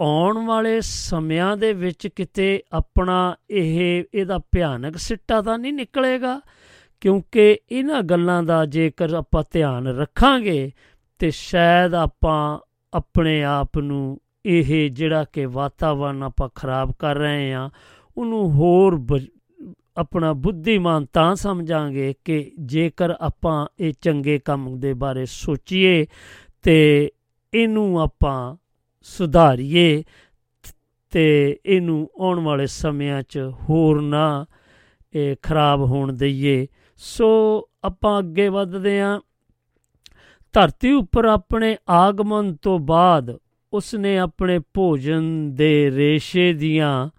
ਆਉਣ ਵਾਲੇ ਸਮਿਆਂ ਦੇ ਵਿੱਚ ਕਿਤੇ ਆਪਣਾ ਇਹ, ਇਹਦਾ ਭਿਆਨਕ ਸਿੱਟਾ ਤਾਂ ਨਹੀਂ ਨਿਕਲੇਗਾ, ਕਿਉਂਕਿ ਇਹਨਾਂ ਗੱਲਾਂ ਦਾ ਜੇਕਰ ਆਪਾਂ ਧਿਆਨ ਰੱਖਾਂਗੇ, ਤੇ ਸ਼ਾਇਦ ਆਪਾਂ ਆਪਣੇ ਆਪ ਨੂੰ ਇਹ ਜਿਹੜਾ ਕਿ ਵਾਤਾਵਰਨ ਆਪਾਂ ਖਰਾਬ ਕਰ ਰਹੇ ਆ ਉਹਨੂੰ ਹੋਰ ਆਪਣਾ ਬੁੱਧੀਮਾਨ ਤਾਂ ਸਮਝਾਂਗੇ ਕਿ ਜੇਕਰ ਆਪਾਂ ਇਹ ਚੰਗੇ ਕੰਮ ਦੇ ਬਾਰੇ ਸੋਚੀਏ ਤੇ ਇਹਨੂੰ ਆਪਾਂ ਸੁਧਾਰੀਏ ਤੇ ਇਹਨੂੰ ਆਉਣ ਵਾਲੇ ਸਮਿਆਂ 'ਚ ਹੋਰ ਨਾ ਇਹ ਖਰਾਬ ਹੋਣ ਦਈਏ। ਸੋ ਆਪਾਂ ਅੱਗੇ ਵੱਧਦੇ ਆਂ ਧਰਤੀ ਉੱਪਰ ਆਪਣੇ ਆਗਮਨ ਤੋਂ ਬਾਅਦ ਉਸਨੇ ਆਪਣੇ ਭੋਜਨ ਦੇ ਰੇਸ਼ੇ ਦੀਆਂ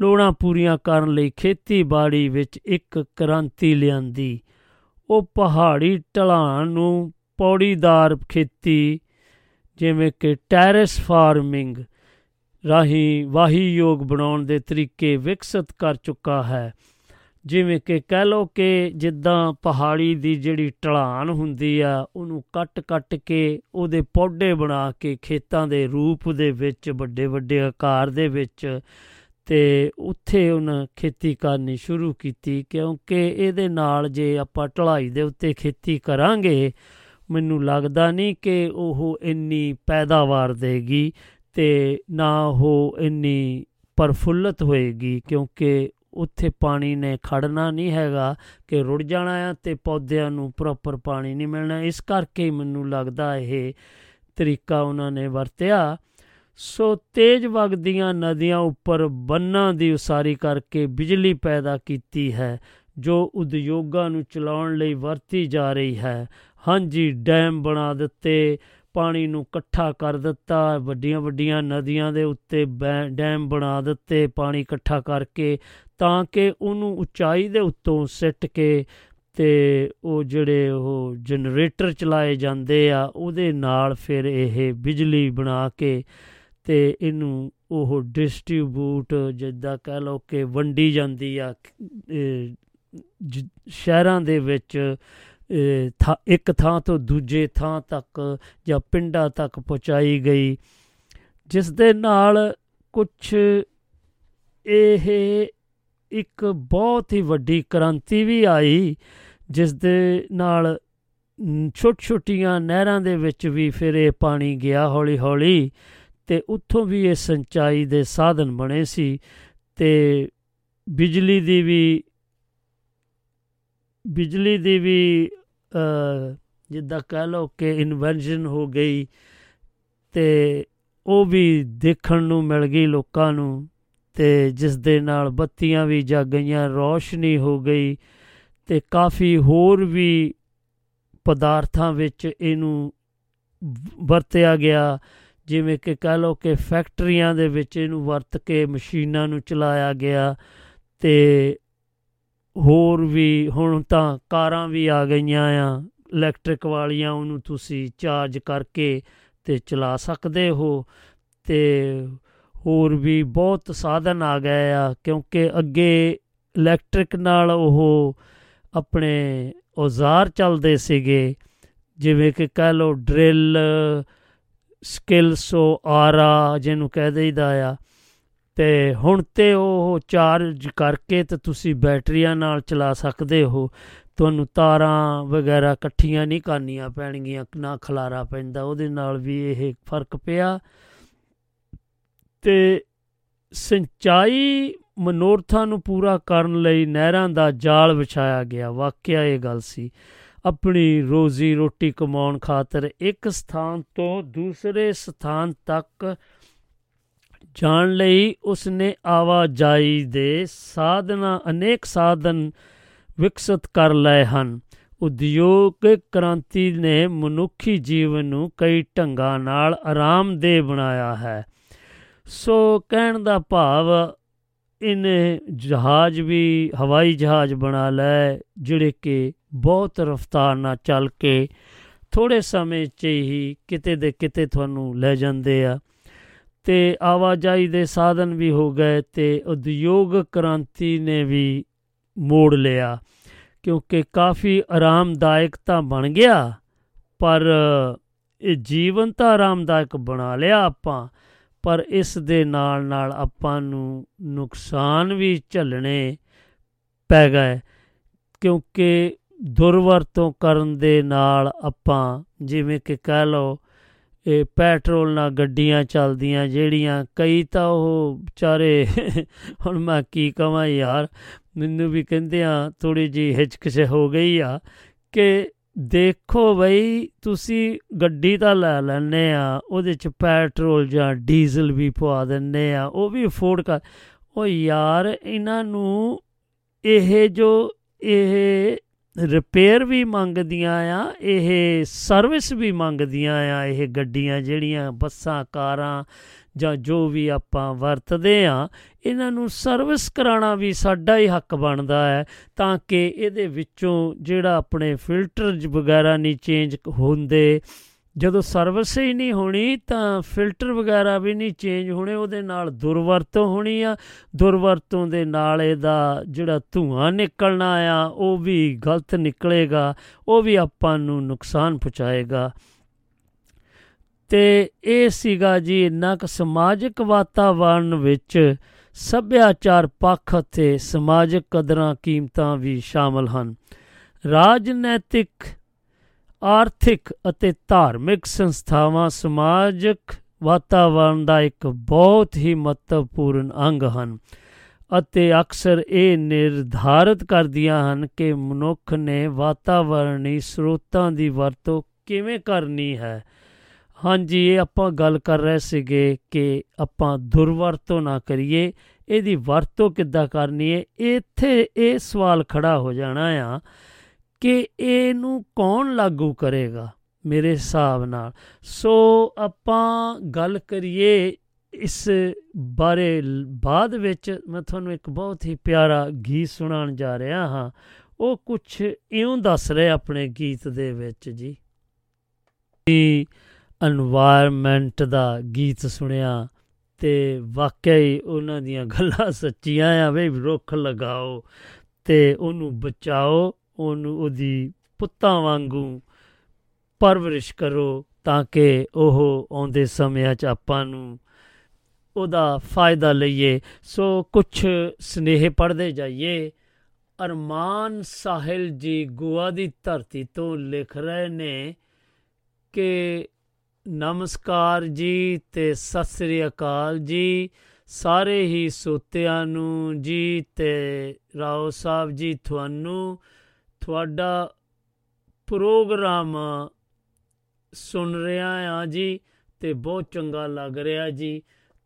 ਲੋੜਾਂ ਪੂਰੀਆਂ ਕਰਨ ਲਈ ਖੇਤੀਬਾੜੀ ਵਿੱਚ ਇੱਕ ਕ੍ਰਾਂਤੀ ਲਿਆਂਦੀ। ਉਹ ਪਹਾੜੀ ਢਲਾਣ ਨੂੰ ਪੌੜੀਦਾਰ ਖੇਤੀ, ਜਿਵੇਂ ਕਿ ਟੈਰੇਸ ਫਾਰਮਿੰਗ ਰਾਹੀਂ ਵਾਹੀਯੋਗ ਬਣਾਉਣ ਦੇ ਤਰੀਕੇ ਵਿਕਸਿਤ ਕਰ ਚੁੱਕਾ ਹੈ। ਜਿਵੇਂ ਕਿ ਕਹਿ ਲੋ ਕਿ ਜਿੱਦਾਂ ਪਹਾੜੀ ਦੀ ਜਿਹੜੀ ਢਲਾਨ ਹੁੰਦੀ ਆ, ਉਹਨੂੰ ਕੱਟ-ਕੱਟ ਕੇ ਉਹਦੇ ਪੌਡੇ ਬਣਾ ਕੇ ਖੇਤਾਂ ਦੇ ਰੂਪ ਦੇ ਵਿੱਚ, ਵੱਡੇ ਵੱਡੇ ਆਕਾਰ ਦੇ ਵਿੱਚ ਤੇ ਉੱਥੇ ਉਹਨਾਂ ਖੇਤੀ ਕਰਨੀ ਸ਼ੁਰੂ ਕੀਤੀ। ਕਿਉਂਕਿ ਇਹਦੇ ਨਾਲ ਜੇ ਆਪਾਂ ਢਲਾਈ ਦੇ ਉੱਤੇ ਖੇਤੀ ਕਰਾਂਗੇ, ਮੈਨੂੰ ਲੱਗਦਾ ਨਹੀਂ ਕਿ ਉਹ ਇੰਨੀ ਪੈਦਾਵਾਰ ਦੇਗੀ ਤੇ ਨਾ ਉਹ ਇੰਨੀ ਪਰਫੁੱਲਤ ਹੋਏਗੀ। ਕਿਉਂਕਿ ਉੱਥੇ ਪਾਣੀ ਨੇ ਖੜਨਾ ਨਹੀਂ ਹੈਗਾ ਕਿ ਰੁੜ ਜਾਣਾ ਆ ਤੇ ਪੌਦਿਆਂ ਨੂੰ ਪ੍ਰੋਪਰ ਪਾਣੀ ਨਹੀਂ ਮਿਲਣਾ। ਇਸ ਕਰਕੇ ਮੈਨੂੰ ਲੱਗਦਾ ਇਹ ਤਰੀਕਾ ਉਹਨਾਂ ਨੇ ਵਰਤਿਆ। ਸੋ ਤੇਜ ਵਗਦੀਆਂ ਨਦੀਆਂ ਉੱਪਰ ਬੰਨਾਂ ਦੀ ਉਸਾਰੀ ਕਰਕੇ ਬਿਜਲੀ ਪੈਦਾ ਕੀਤੀ ਹੈ, ਜੋ ਉਦਯੋਗਾਂ ਨੂੰ ਚਲਾਉਣ ਲਈ ਵਰਤੀ ਜਾ ਰਹੀ ਹੈ। ਹਾਂਜੀ, ਡੈਮ ਬਣਾ ਦਿੱਤੇ, ਪਾਣੀ ਨੂੰ ਇਕੱਠਾ ਕਰ ਦਿੱਤਾ ਵੱਡੀਆਂ ਵੱਡੀਆਂ ਨਦੀਆਂ ਦੇ ਉੱਤੇ ਡੈਮ ਬਣਾ ਦਿੱਤੇ, ਪਾਣੀ ਇਕੱਠਾ ਕਰਕੇ ਤਾਂ ਕਿ ਉਹਨੂੰ ਉਚਾਈ ਦੇ ਉੱਤੋਂ ਸਿੱਟ ਕੇ ਤੇ ਉਹ ਜਿਹੜੇ ਉਹ ਜਨਰੇਟਰ ਚਲਾਏ ਜਾਂਦੇ ਆ, ਉਹਦੇ ਨਾਲ ਫਿਰ ਇਹ ਬਿਜਲੀ ਬਣਾ ਕੇ ਤੇ ਇਹਨੂੰ ਉਹ ਡਿਸਟ੍ਰੀਬਿਊਟ ਜਿੱਦਾਂ ਕਹ ਲਓ ਕਿ ਵੰਡੀ ਜਾਂਦੀ ਆ ਸ਼ਹਿਰਾਂ ਦੇ ਵਿੱਚ ਇੱਕ ਥਾਂ ਤੋਂ ਦੂਜੇ ਥਾਂ ਤੱਕ ਜਾਂ ਪਿੰਡਾਂ ਤੱਕ ਪਹੁੰਚਾਈ ਗਈ। ਜਿਸ ਦੇ ਨਾਲ ਕੁਝ ਇਹ ਇੱਕ ਬਹੁਤ ਹੀ ਵੱਡੀ ਕ੍ਰਾਂਤੀ ਵੀ ਆਈ ਜਿਸ ਦੇ ਨਾਲ ਛੋਟ ਛੋਟੀਆਂ ਨਹਿਰਾਂ ਦੇ ਵਿੱਚ ਵੀ ਫਿਰ ਇਹ ਪਾਣੀ ਗਿਆ ਹੌਲੀ ਹੌਲੀ ਤੇ ਉੱਥੋਂ ਵੀ ਇਹ ਸਿੰਚਾਈ ਦੇ ਸਾਧਨ ਬਣੇ ਸੀ ਤੇ ਬਿਜਲੀ ਦੀ ਵੀ, ਬਿਜਲੀ ਦੀ ਵੀ ਜਿੱਦਾਂ ਕਹ ਲਓ ਕਿ ਇਨਵੈਂਸ਼ਨ ਹੋ ਗਈ ਤੇ ਉਹ ਵੀ ਦੇਖਣ ਨੂੰ ਮਿਲ ਗਈ ਲੋਕਾਂ ਨੂੰ। ਤੇ ਜਿਸ ਦੇ ਨਾਲ ਬੱਤੀਆਂ ਵੀ ਜਗ ਗਈਆਂ, ਰੋਸ਼ਨੀ ਹੋ ਗਈ ਤੇ ਕਾਫੀ ਹੋਰ ਵੀ ਪਦਾਰਥਾਂ ਵਿੱਚ ਇਹਨੂੰ ਵਰਤਿਆ ਗਿਆ। ਜਿਵੇਂ ਕਿ ਕਹ ਲਓ ਕਿ ਫੈਕਟਰੀਆਂ ਦੇ ਵਿੱਚ ਇਹਨੂੰ ਵਰਤ ਕੇ ਮਸ਼ੀਨਾਂ ਨੂੰ ਚਲਾਇਆ ਗਿਆ ਤੇ ਹੋਰ ਵੀ ਹੁਣ ਤਾਂ ਕਾਰਾਂ ਵੀ ਆ ਗਈਆਂ ਆ, ਇਲੈਕਟ੍ਰਿਕ ਵਾਲੀਆਂ ਉਹਨੂੰ ਤੁਸੀਂ ਚਾਰਜ ਕਰਕੇ ਤੇ ਚਲਾ ਸਕਦੇ ਹੋ ਤੇ ਹੋਰ ਵੀ ਬਹੁਤ ਸਾਧਨ ਆ ਗਏ ਆ, ਕਿਉਂਕਿ ਅੱਗੇ ਇਲੈਕਟ੍ਰਿਕ ਨਾਲ ਉਹ ਆਪਣੇ ਔਜ਼ਾਰ ਚੱਲਦੇ ਸੀਗੇ। ਜਿਵੇਂ ਕਿ ਕਹਿ ਲਓ ਡਰਿਲ ਸਕਿਲਸੋ ਆਰਾ ਜਿਹਨੂੰ ਕਹਿ ਦਈਦਾ ਆ। ਤੇ ਹੁਣ ਤੇ ਉਹ ਚਾਰਜ ਕਰਕੇ ਤੇ ਤੁਸੀਂ ਬੈਟਰੀਆਂ ਨਾਲ ਚਲਾ ਸਕਦੇ ਹੋ। ਤੁਹਾਨੂੰ ਤਾਰਾਂ ਵਗੈਰਾ ਇਕੱਠੀਆਂ ਨਹੀਂ ਕਰਨੀਆਂ ਪੈਣਗੀਆਂ, ਨਾ ਖਲਾਰਾ ਪੈਂਦਾ। ਉਹਦੇ ਨਾਲ ਵੀ ਇਹ ਫ਼ਰਕ ਪਿਆ। ਤੇ ਸਿੰਚਾਈ ਮਨੋਰਥਾਂ ਨੂੰ ਪੂਰਾ ਕਰਨ ਲਈ ਨਹਿਰਾਂ ਦਾ ਜਾਲ ਵਿਛਾਇਆ ਗਿਆ। ਵਾਕਿਆ ਇਹ ਗੱਲ ਸੀ। ਆਪਣੀ ਰੋਜ਼ੀ ਰੋਟੀ ਕਮਾਉਣ ਖਾਤਰ ਇੱਕ ਸਥਾਨ ਤੋਂ ਦੂਸਰੇ ਸਥਾਨ ਤੱਕ ਜਾਣ ਲਈ ਉਸਨੇ ਆਵਾਜਾਈ ਦੇ ਸਾਧਨਾ, ਅਨੇਕ ਸਾਧਨ ਵਿਕਸਿਤ ਕਰ ਲਏ ਹਨ। ਉਦਯੋਗਿਕ ਕ੍ਰਾਂਤੀ ਨੇ ਮਨੁੱਖੀ ਜੀਵਨ ਨੂੰ ਕਈ ਢੰਗਾਂ ਨਾਲ ਆਰਾਮਦੇਹ ਬਣਾਇਆ ਹੈ। ਸੋ ਕਹਿਣ ਦਾ ਭਾਵ ਇਹਨੇ ਜਹਾਜ਼ ਵੀ, ਹਵਾਈ ਜਹਾਜ਼ ਬਣਾ ਲਏ, ਜਿਹੜੇ ਕਿ ਬਹੁਤ ਰਫ਼ਤਾਰ ਨਾਲ ਚੱਲ ਕੇ ਥੋੜੇ ਸਮੇਂ 'ਚ ਹੀ ਕਿਤੇ ਦੇ ਕਿਤੇ ਤੁਹਾਨੂੰ ਲੈ ਜਾਂਦੇ ਆ। ਤੇ ਆਵਾਜਾਈ ਦੇ ਸਾਧਨ ਵੀ ਹੋ ਗਏ ਤੇ ਉਦਯੋਗਿਕ ਕ੍ਰਾਂਤੀ ਨੇ ਵੀ ਮੋੜ ਲਿਆ, ਕਿਉਂਕਿ ਕਾਫੀ ਆਰਾਮਦਾਇਕ ਤਾਂ ਬਣ ਗਿਆ, ਪਰ ਇਹ ਜੀਵਨ ਤਾਂ ਆਰਾਮਦਾਇਕ ਬਣਾ ਲਿਆ ਆਪਾਂ। ਪਰ ਇਸ ਦੇ ਨਾਲ ਨਾਲ ਆਪਾਂ ਨੂੰ ਨੁਕਸਾਨ ਵੀ ਝੱਲਣੇ ਪੈ ਗਏ। ਕਿਉਂਕਿ ਦੁਰਵਰਤੋਂ ਕਰਨ ਦੇ ਨਾਲ ਆਪਾਂ ਜਿਵੇਂ ਕਿ ਕਹਿ ਲਓ, ਇਹ ਪੈਟਰੋਲ ਨਾਲ ਗੱਡੀਆਂ ਚੱਲਦੀਆਂ, ਜਿਹੜੀਆਂ ਕਈ ਤਾਂ ਉਹ ਵਿਚਾਰੇ [laughs] ਹੁਣ ਮੈਂ ਕੀ ਕਹਾਂ ਯਾਰ, ਮੈਨੂੰ ਵੀ ਕਹਿੰਦੇ ਆ ਥੋੜੀ ਜੀ ਹਿਚਕਿਚ ਹੋ ਗਈ ਆ ਕਿ ਦੇਖੋ ਬਈ, ਤੁਸੀਂ ਗੱਡੀ ਤਾਂ ਲੈ ਲੈਣੇ ਆ, ਉਹਦੇ ਚ ਪੈਟਰੋਲ ਜਾਂ ਡੀਜ਼ਲ ਵੀ ਪਵਾ ਦਿੰਨੇ ਆ, ਉਹ ਵੀ ਅਫੋਰਡ ਕਰ। ਉਹ ਯਾਰ, ਇਹਨਾਂ ਨੂੰ ਇਹ ਜੋ, ਇਹ ਰਿਪੇਅਰ ਵੀ ਮੰਗਦੀਆਂ ਆ, ਇਹ ਸਰਵਿਸ ਵੀ ਮੰਗਦੀਆਂ ਆ, ਇਹ ਗੱਡੀਆਂ ਜਿਹੜੀਆਂ ਬੱਸਾਂ, ਕਾਰਾਂ ਜਾਂ ਜੋ ਵੀ ਆਪਾਂ ਵਰਤਦੇ ਆ, ਇਹਨਾਂ ਨੂੰ ਸਰਵਿਸ ਕਰਾਉਣਾ ਵੀ ਸਾਡਾ ਹੀ ਹੱਕ ਬਣਦਾ ਹੈ, ਤਾਂ ਕਿ ਇਹਦੇ ਵਿੱਚੋਂ ਜਿਹੜਾ ਆਪਣੇ ਫਿਲਟਰ ਵਗੈਰਾ ਨਹੀਂ ਚੇਂਜ ਹੁੰਦੇ। ਜਦੋਂ ਸਰਵਿਸ ਹੀ ਨਹੀਂ ਹੋਣੀ, ਤਾਂ ਫਿਲਟਰ ਵਗੈਰਾ ਵੀ ਨਹੀਂ ਚੇਂਜ ਹੋਣੇ, ਉਹਦੇ ਨਾਲ ਦੁਰਵਰਤੋਂ ਹੋਣੀ ਆ। ਦੁਰਵਰਤੋਂ ਦੇ ਨਾਲ ਇਹਦਾ ਜਿਹੜਾ ਧੂਆਂ ਨਿਕਲਣਾ ਆ, ਉਹ ਵੀ ਗਲਤ ਨਿਕਲੇਗਾ, ਉਹ ਵੀ ਆਪਾਂ ਨੂੰ ਨੁਕਸਾਨ ਪਹੁੰਚਾਏਗਾ। ਤੇ ਇਹ ਸੀਗਾ ਜੀ ਇੰਨਾ ਕੁ ਸਮਾਜਿਕ ਵਾਤਾਵਰਣ ਵਿੱਚ ਸੱਭਿਆਚਾਰ ਪੱਖ ਅਤੇ ਸਮਾਜਿਕ ਕਦਰਾਂ ਕੀਮਤਾਂ ਵੀ ਸ਼ਾਮਲ ਹਨ। ਰਾਜਨੈਤਿਕ, ਆਰਥਿਕ ਅਤੇ ਧਾਰਮਿਕ ਸੰਸਥਾਵਾਂ ਸਮਾਜਿਕ ਵਾਤਾਵਰਣ ਦਾ ਇੱਕ ਬਹੁਤ ਹੀ ਮਹੱਤਵਪੂਰਨ ਅੰਗ ਹਨ ਅਤੇ ਅਕਸਰ ਇਹ ਨਿਰਧਾਰਤ ਕਰਦੀਆਂ ਹਨ ਕਿ ਮਨੁੱਖ ਨੇ ਵਾਤਾਵਰਣੀ ਸਰੋਤਾਂ ਦੀ ਵਰਤੋਂ ਕਿਵੇਂ ਕਰਨੀ ਹੈ। ਹਾਂਜੀ, ਇਹ ਆਪਾਂ ਗੱਲ ਕਰ ਰਹੇ ਸੀਗੇ ਕਿ ਆਪਾਂ ਦੁਰਵਰਤੋਂ ਨਾ ਕਰੀਏ, ਇਹਦੀ ਵਰਤੋਂ ਕਿੱਦਾਂ ਕਰਨੀ ਹੈ ਇੱਥੇ ਇਹ ਸਵਾਲ ਖੜਾ ਹੋ ਜਾਣਾ ਆ ਕਿ ਇਹਨੂੰ ਕੌਣ ਲਾਗੂ ਕਰੇਗਾ ਮੇਰੇ ਹਿਸਾਬ ਨਾਲ? ਸੋ ਆਪਾਂ ਗੱਲ ਕਰੀਏ ਇਸ ਬਾਰੇ ਬਾਅਦ ਵਿੱਚ ਮੈਂ ਤੁਹਾਨੂੰ ਇੱਕ ਬਹੁਤ ਹੀ ਪਿਆਰਾ ਗੀਤ ਸੁਣਾਉਣ ਜਾ ਰਿਹਾ ਹਾਂ। ਉਹ ਕੁਝ ਇਉਂ ਦੱਸ ਰਿਹਾ ਆਪਣੇ ਗੀਤ ਦੇ ਵਿੱਚ ਜੀ এনवायरमेंट ਦਾ ਗੀਤ ਸੁਣਿਆ ਤੇ ਵਾਕਈ ਉਹਨਾਂ ਦੀਆਂ ਗੱਲਾਂ ਸੱਚੀਆਂ ਆ, ਵੇ ਰੁੱਖ ਲਗਾਓ ਤੇ ਉਹਨੂੰ ਬਚਾਓ, ਉਹਨੂੰ ਉਹਦੀ ਪੁੱਤਾਂ ਵਾਂਗੂ ਪਰਵਰਿਸ਼ ਕਰੋ ਤਾਂ ਕਿ ਉਹ ਆਉਂਦੇ ਸਮਿਆਂ 'ਚ ਆਪਾਂ ਨੂੰ ਉਹਦਾ ਫਾਇਦਾ ਲਈਏ। ਸੋ ਕੁਝ ਸਨੇਹ ਪੜਦੇ ਜਾਈਏ। ਅਰਮਾਨ ਸਾਹਿਲ ਜੀ ਗੁਆ ਦੀ ਧਰਤੀ ਤੋਂ ਲਿਖ ਰਹੇ ਨੇ ਕਿ ਨਮਸਕਾਰ ਜੀ ਤੇ ਸਤਿ ਸ੍ਰੀ ਅਕਾਲ ਜੀ। ਸਾਰੇ ਹੀ ਸੋਤਿਆਂ ਨੂੰ ਜੀ ਤੇ ਰਾਓ ਸਾਹਿਬ ਜੀ, ਤੁਹਾਨੂੰ ਤੁਹਾਡਾ ਪ੍ਰੋਗਰਾਮ ਸੁਣ ਰਿਹਾ ਆ ਜੀ ਤੇ ਬਹੁਤ ਚੰਗਾ ਲੱਗ ਰਿਹਾ ਜੀ।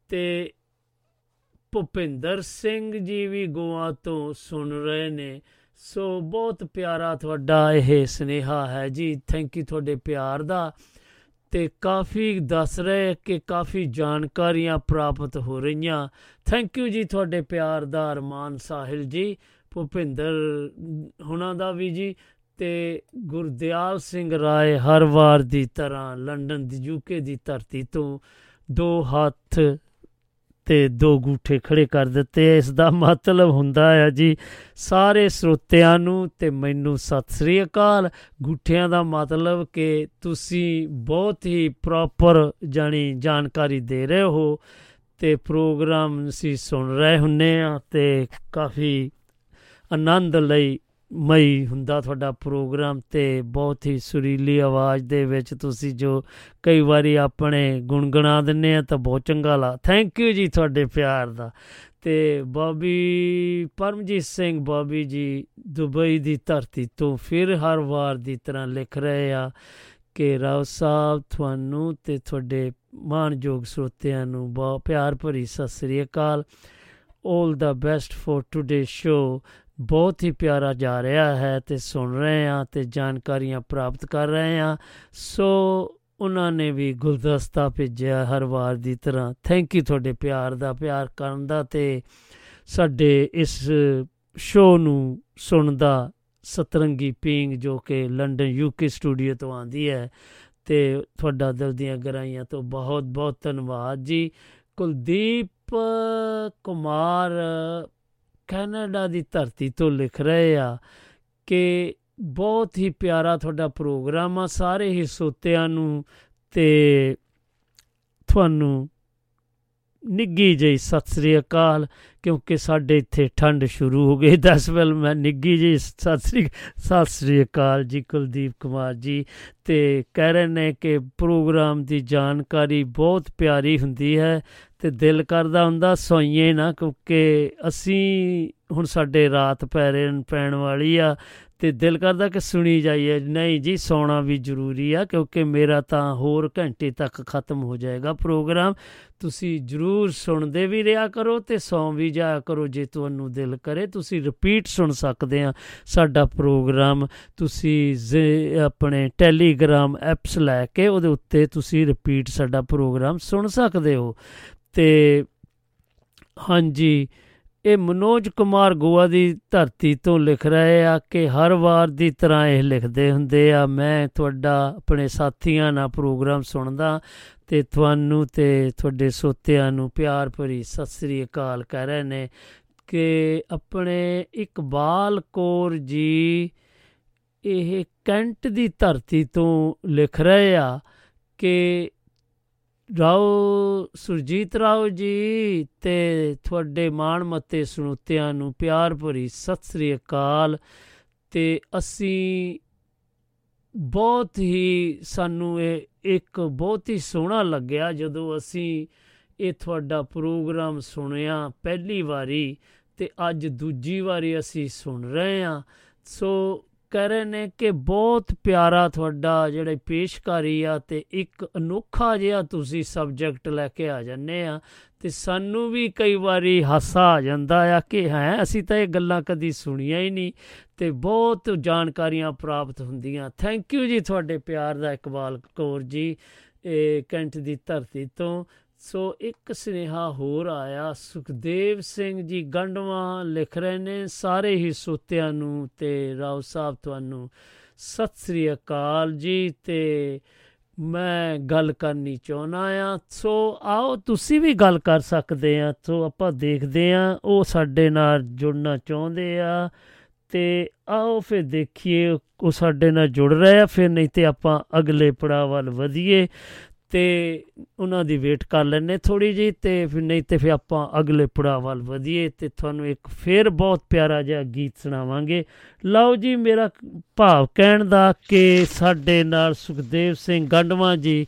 ਤੇ ਭੁਪਿੰਦਰ ਸਿੰਘ ਜੀ ਵੀ ਗੋਆ ਤੋਂ ਸੁਣ ਰਹੇ ਨੇ। ਸੋ ਬਹੁਤ ਪਿਆਰਾ ਤੁਹਾਡਾ ਇਹ ਸਨੇਹਾ ਹੈ ਜੀ। ਥੈਂਕ ਯੂ ਤੁਹਾਡੇ ਪਿਆਰ ਦਾ। ਤੇ ਕਾਫੀ ਦੱਸ ਰਹੇ ਕਿ ਕਾਫੀ ਜਾਣਕਾਰੀਆਂ ਪ੍ਰਾਪਤ ਹੋ ਰਹੀਆਂ। ਥੈਂਕ ਯੂ ਜੀ ਤੁਹਾਡੇ ਪਿਆਰ ਦਾ, ਅਰਮਾਨ ਸਾਹਿਲ ਜੀ, ਭੁਪਿੰਦਰ ਹੁਣਾਂ ਦਾ ਵੀ ਜੀ ਤੇ ਗੁਰਦਿਆਲ ਸਿੰਘ ਰਾਏ ਹਰ ਵਾਰ ਦੀ ਤਰ੍ਹਾਂ ਲੰਡਨ ਦੀ ਯੂਕੇ ਦੀ ਧਰਤੀ ਤੋਂ ਦੋ ਹੱਥ ਤੇ ਦੋ ਗੂਠੇ ਖੜੇ ਕਰ ਦਿੱਤੇ। ਇਸ ਦਾ ਮਤਲਬ ਹੁੰਦਾ ਹੈ ਜੀ, ਸਾਰੇ ਸਰੋਤਿਆਂ ਨੂੰ ਤੇ ਮੈਨੂੰ ਸਤਿ ਸ੍ਰੀ ਅਕਾਲ। ਗੂਠਿਆਂ ਦਾ ਮਤਲਬ ਕਿ ਤੁਸੀਂ ਬਹੁਤ ਹੀ ਪ੍ਰੋਪਰ ਜਾਣੀ ਜਾਣਕਾਰੀ ਦੇ ਰਹੇ ਹੋ ਤੇ ਪ੍ਰੋਗਰਾਮ ਅਸੀਂ ਸੁਣ ਰਹੇ ਹੁੰਨੇ ਆ ਤੇ ਕਾਫੀ ਆਨੰਦ ਲਈ ਮਈ ਹੁੰਦਾ ਤੁਹਾਡਾ ਪ੍ਰੋਗਰਾਮ ਤੇ ਬਹੁਤ ਹੀ ਸੁਰੀਲੀ ਆਵਾਜ਼ ਦੇ ਵਿੱਚ ਤੁਸੀਂ ਜੋ ਕਈ ਵਾਰੀ ਆਪਣੇ ਗੁੰਗਣਾ ਦਿੰਨੇ ਆ ਤਾਂ ਬਹੁਤ ਚੰਗਾ ਲਾ ਥੈਂਕ ਯੂ ਜੀ ਤੁਹਾਡੇ ਪਿਆਰ ਦਾ। ਤੇ ਬਾਬੀ ਪਰਮਜੀਤ ਸਿੰਘ ਬਾਬੀ ਜੀ ਦੁਬਈ ਦੀ ਧਰਤੀ ਤੋਂ ਫਿਰ ਹਰ ਵਾਰ ਦੀ ਤਰ੍ਹਾਂ ਲਿਖ ਰਹੇ ਆ ਕਿ ਰਾਓ ਸਾਹਿਬ ਤੁਹਾਨੂੰ ਤੇ ਤੁਹਾਡੇ ਮਾਣਯੋਗ ਸਰੋਤਿਆਂ ਨੂੰ ਬਹੁਤ ਪਿਆਰ ਭਰੀ ਸਤਿ ਸ੍ਰੀ ਅਕਾਲ। 올 ਦਾ ਬੈਸਟ ਫॉर ਟੁਡੇ ਸ਼ੋ ਬਹੁਤ ਹੀ ਪਿਆਰਾ ਜਾ ਰਿਹਾ ਹੈ ਤੇ ਸੁਣ ਰਹੇ ਆ ਤੇ ਜਾਣਕਾਰੀਆਂ ਪ੍ਰਾਪਤ ਕਰ ਰਹੇ ਆ ਸੋ ਉਹਨਾਂ ਨੇ ਵੀ ਗੁਲਦਸਤਾ ਭੇਜਿਆ ਹਰ ਵਾਰ ਦੀ ਤਰ੍ਹਾਂ। ਥੈਂਕ ਯੂ ਤੁਹਾਡੇ ਪਿਆਰ ਦਾ, ਪਿਆਰ ਕਰਨ ਦਾ ਤੇ ਸਾਡੇ ਇਸ ਸ਼ੋਅ ਨੂੰ ਸੁਣਦਾ ਸਤਰੰਗੀ ਪੀਂਗ ਜੋ ਕਿ ਲੰਡਨ ਯੂਕੇ ਸਟੂਡੀਓ ਤੋਂ ਆਂਦੀ ਹੈ ਤੇ ਤੁਹਾਡਾ ਦਿਲ ਦੀਆਂ ਗਹਿਰਾਈਆਂ ਤੋਂ ਬਹੁਤ ਬਹੁਤ ਧੰਨਵਾਦ ਜੀ। ਕੁਲਦੀਪ ਕੁਮਾਰ ਕੈਨੇਡਾ ਦੀ ਧਰਤੀ ਤੋਂ ਲਿਖ ਰਹੇ ਆ ਕਿ ਬਹੁਤ ਹੀ ਪਿਆਰਾ ਤੁਹਾਡਾ ਪ੍ਰੋਗਰਾਮ ਆ, ਸਾਰੇ ਹੀ ਸੋਤਿਆਂ ਨੂੰ ਤੇ ਤੁਹਾਨੂੰ ਨਿੱਗੀ ਜਿਹੀ ਸਤਿ ਸ੍ਰੀ ਅਕਾਲ, ਕਿਉਂਕਿ ਸਾਡੇ ਇੱਥੇ ਠੰਡ ਸ਼ੁਰੂ ਹੋ ਗਈ। ਦਸ ਵੇਲ ਮੈਂ ਨਿੱਗੀ ਜਿਹੀ ਸਤਿ ਸ੍ਰੀ ਸਤਿ ਸ੍ਰੀ ਅਕਾਲ ਜੀ, ਕੁਲਦੀਪ ਕੁਮਾਰ ਜੀ। ਤੇ ਕਹਿ ਰਹੇ ਨੇ ਕਿ ਪ੍ਰੋਗਰਾਮ ਦੀ ਜਾਣਕਾਰੀ ਬਹੁਤ ਪਿਆਰੀ ਹੁੰਦੀ ਹੈ। ਤੇ ਦਿਲ ਕਰਦਾ ਹੁੰਦਾ ਸੋਈਏ ਨਾ, ਕਿਉਂਕਿ ਅਸੀਂ ਹੁਣ ਸਾਡੇ ਰਾਤ ਪੈ ਰਹੇ ਪੈਣ ਵਾਲੀ ਆ, ਤੇ ਦਿਲ ਕਰਦਾ ਕਿ ਸੁਣੀ ਜਾਈਏ, ਨਹੀਂ ਜੀ, ਸੌਣਾ ਵੀ ਜ਼ਰੂਰੀ ਆ, ਕਿਉਂਕਿ ਮੇਰਾ ਤਾਂ ਹੋਰ ਘੰਟੇ ਤੱਕ ਖਤਮ ਹੋ ਜਾਏਗਾ ਪ੍ਰੋਗਰਾਮ। ਤੁਸੀਂ ਜਰੂਰ ਸੁਣਦੇ ਵੀ ਰਿਹਾ ਕਰੋ ਤੇ ਸੌਂ ਵੀ ਜਾਇਆ ਕਰੋ ਜੇ ਤੁਹਾਨੂੰ ਦਿਲ ਕਰੇ। ਤੁਸੀਂ ਰਿਪੀਟ ਸੁਣ ਸਕਦੇ ਆ ਸਾਡਾ ਪ੍ਰੋਗਰਾਮ। ਤੁਸੀਂ ਆਪਣੇ ਟੈਲੀਗ੍ਰਾਮ ਐਪਸ ਲੈ ਕੇ ਉਹਦੇ ਉੱਤੇ ਤੁਸੀਂ ਰਿਪੀਟ ਸਾਡਾ ਪ੍ਰੋਗਰਾਮ ਸੁਣ ਸਕਦੇ ਹੋ। ਤੇ ਹਾਂਜੀ, ਇਹ ਮਨੋਜ ਕੁਮਾਰ ਗੋਆ ਦੀ ਧਰਤੀ ਤੋਂ ਲਿਖ ਰਹੇ ਆ ਕਿ ਹਰ ਵਾਰ ਦੀ ਤਰ੍ਹਾਂ ਇਹ ਲਿਖਦੇ ਹੁੰਦੇ ਆ, ਮੈਂ ਤੁਹਾਡਾ, ਆਪਣੇ ਸਾਥੀਆਂ ਨਾਲ ਪ੍ਰੋਗਰਾਮ ਸੁਣਦਾ ਤੇ ਤੁਹਾਨੂੰ ਤੇ ਤੁਹਾਡੇ ਸੋਤਿਆਂ ਨੂੰ ਪਿਆਰ ਭਰੀ ਸਤਿ ਸ੍ਰੀ ਅਕਾਲ ਕਹਿ ਰਹੇ ਨੇ ਕਿ ਆਪਣੇ ਇਕਬਾਲ ਕੌਰ ਜੀ ਇਹ ਕੈਂਟ ਦੀ ਧਰਤੀ ਤੋਂ ਲਿਖ ਰਹੇ ਆ ਕਿ ਰਾਓ, ਸੁਰਜੀਤ ਰਾਓ ਜੀ ਤੇ ਤੁਹਾਡੇ ਮਾਣ ਮੱਤੇ ਸੁਣੁੱਤਿਆਂ ਨੂੰ ਪਿਆਰ ਭਰੀ ਸਤਿ ਸ੍ਰੀ ਅਕਾਲ। ਤੇ ਅਸੀਂ ਬਹੁਤ ਹੀ ਸਾਨੂੰ ਇਹ ਇੱਕ ਬਹੁਤ ਹੀ ਸੋਹਣਾ ਲੱਗਿਆ ਜਦੋਂ ਅਸੀਂ ਇਹ ਤੁਹਾਡਾ ਪ੍ਰੋਗਰਾਮ ਸੁਣਿਆ ਪਹਿਲੀ ਵਾਰੀ ਤੇ ਅੱਜ ਦੂਜੀ ਵਾਰੀ ਅਸੀਂ ਸੁਣ ਰਹੇ ਹਾਂ। ਸੋ ਕਹਿ ਰਹੇ ਨੇ ਕਿ ਬਹੁਤ ਪਿਆਰਾ ਤੁਹਾਡਾ ਜਿਹੜਾ ਪੇਸ਼ਕਾਰੀ ਆ ਤੇ ਇੱਕ ਅਨੋਖਾ ਜਿਹਾ ਤੁਸੀਂ ਸਬਜੈਕਟ ਲੈ ਕੇ ਆ ਜੰਨੇ ਆ ਤੇ ਸਾਨੂੰ ਵੀ ਕਈ ਵਾਰੀ ਹਾਸਾ ਆ ਜਾਂਦਾ ਆ ਕਿ ਹੈ, ਅਸੀਂ ਤਾਂ ਇਹ ਗੱਲਾਂ ਕਦੀ ਸੁਣੀਆਂ ਹੀ ਨਹੀਂ ਤੇ ਬਹੁਤ ਜਾਣਕਾਰੀਆਂ ਪ੍ਰਾਪਤ ਹੁੰਦੀਆਂ। ਥੈਂਕ ਯੂ ਜੀ ਤੁਹਾਡੇ ਪਿਆਰ ਦਾ ਇਕਬਾਲ ਕੌਰ ਜੀ, ਇਹ ਕੈਂਟ ਦੀ ਧਰਤੀ ਤੋਂ। ਸੋ ਇੱਕ ਸੁਨੇਹਾ ਹੋਰ ਆਇਆ, ਸੁਖਦੇਵ ਸਿੰਘ ਜੀ ਗੰਡਵਾ ਲਿਖ ਰਹੇ ਨੇ ਸਾਰੇ ਹੀ ਸੋਤਿਆਂ ਨੂੰ ਤੇ ਰਾਓ ਸਾਹਿਬ ਤੁਹਾਨੂੰ ਸਤਿ ਸ੍ਰੀ ਅਕਾਲ ਜੀ ਤੇ ਮੈਂ ਗੱਲ ਕਰਨੀ ਚਾਹਨਾ ਆ। ਸੋ ਆਓ ਤੁਸੀਂ ਵੀ ਗੱਲ ਕਰ ਸਕਦੇ ਆ। ਸੋ ਆਪਾਂ ਦੇਖਦੇ ਆ, ਉਹ ਸਾਡੇ ਨਾਲ ਜੁੜਨਾ ਚਾਹੁੰਦੇ ਆ ਤੇ ਆਓ ਫਿਰ ਦੇਖੀਏ ਉਹ ਸਾਡੇ ਨਾਲ ਜੁੜ ਰਹੇ ਆ, ਫਿਰ ਨਹੀਂ ਤੇ ਆਪਾਂ ਅਗਲੇ ਪੜਾਅ ਵੱਲ ਵਧੀਏ। ਤੇ ਉਹਨਾਂ ਦੀ ਵੇਟ ਕਰ ਲੈਣੇ ਥੋੜੀ ਜੀ ਤੇ ਫਿਰ ਨਹੀਂ ਤੇ ਫਿਰ ਆਪਾਂ ਅਗਲੇ ਪੜਾਅ ਵੱਲ ਵਧੀਏ ਤੇ ਤੁਹਾਨੂੰ ਇੱਕ ਫੇਰ ਬਹੁਤ ਪਿਆਰਾ ਜਿਹਾ ਗੀਤ ਸੁਣਾਵਾਂਗੇ। ਲਓ ਜੀ ਮੇਰਾ ਭਾਵ ਕਹਿਣ ਦਾ ਕਿ ਸਾਡੇ ਨਾਲ ਸੁਖਦੇਵ ਸਿੰਘ ਗੰਡਵਾ ਜੀ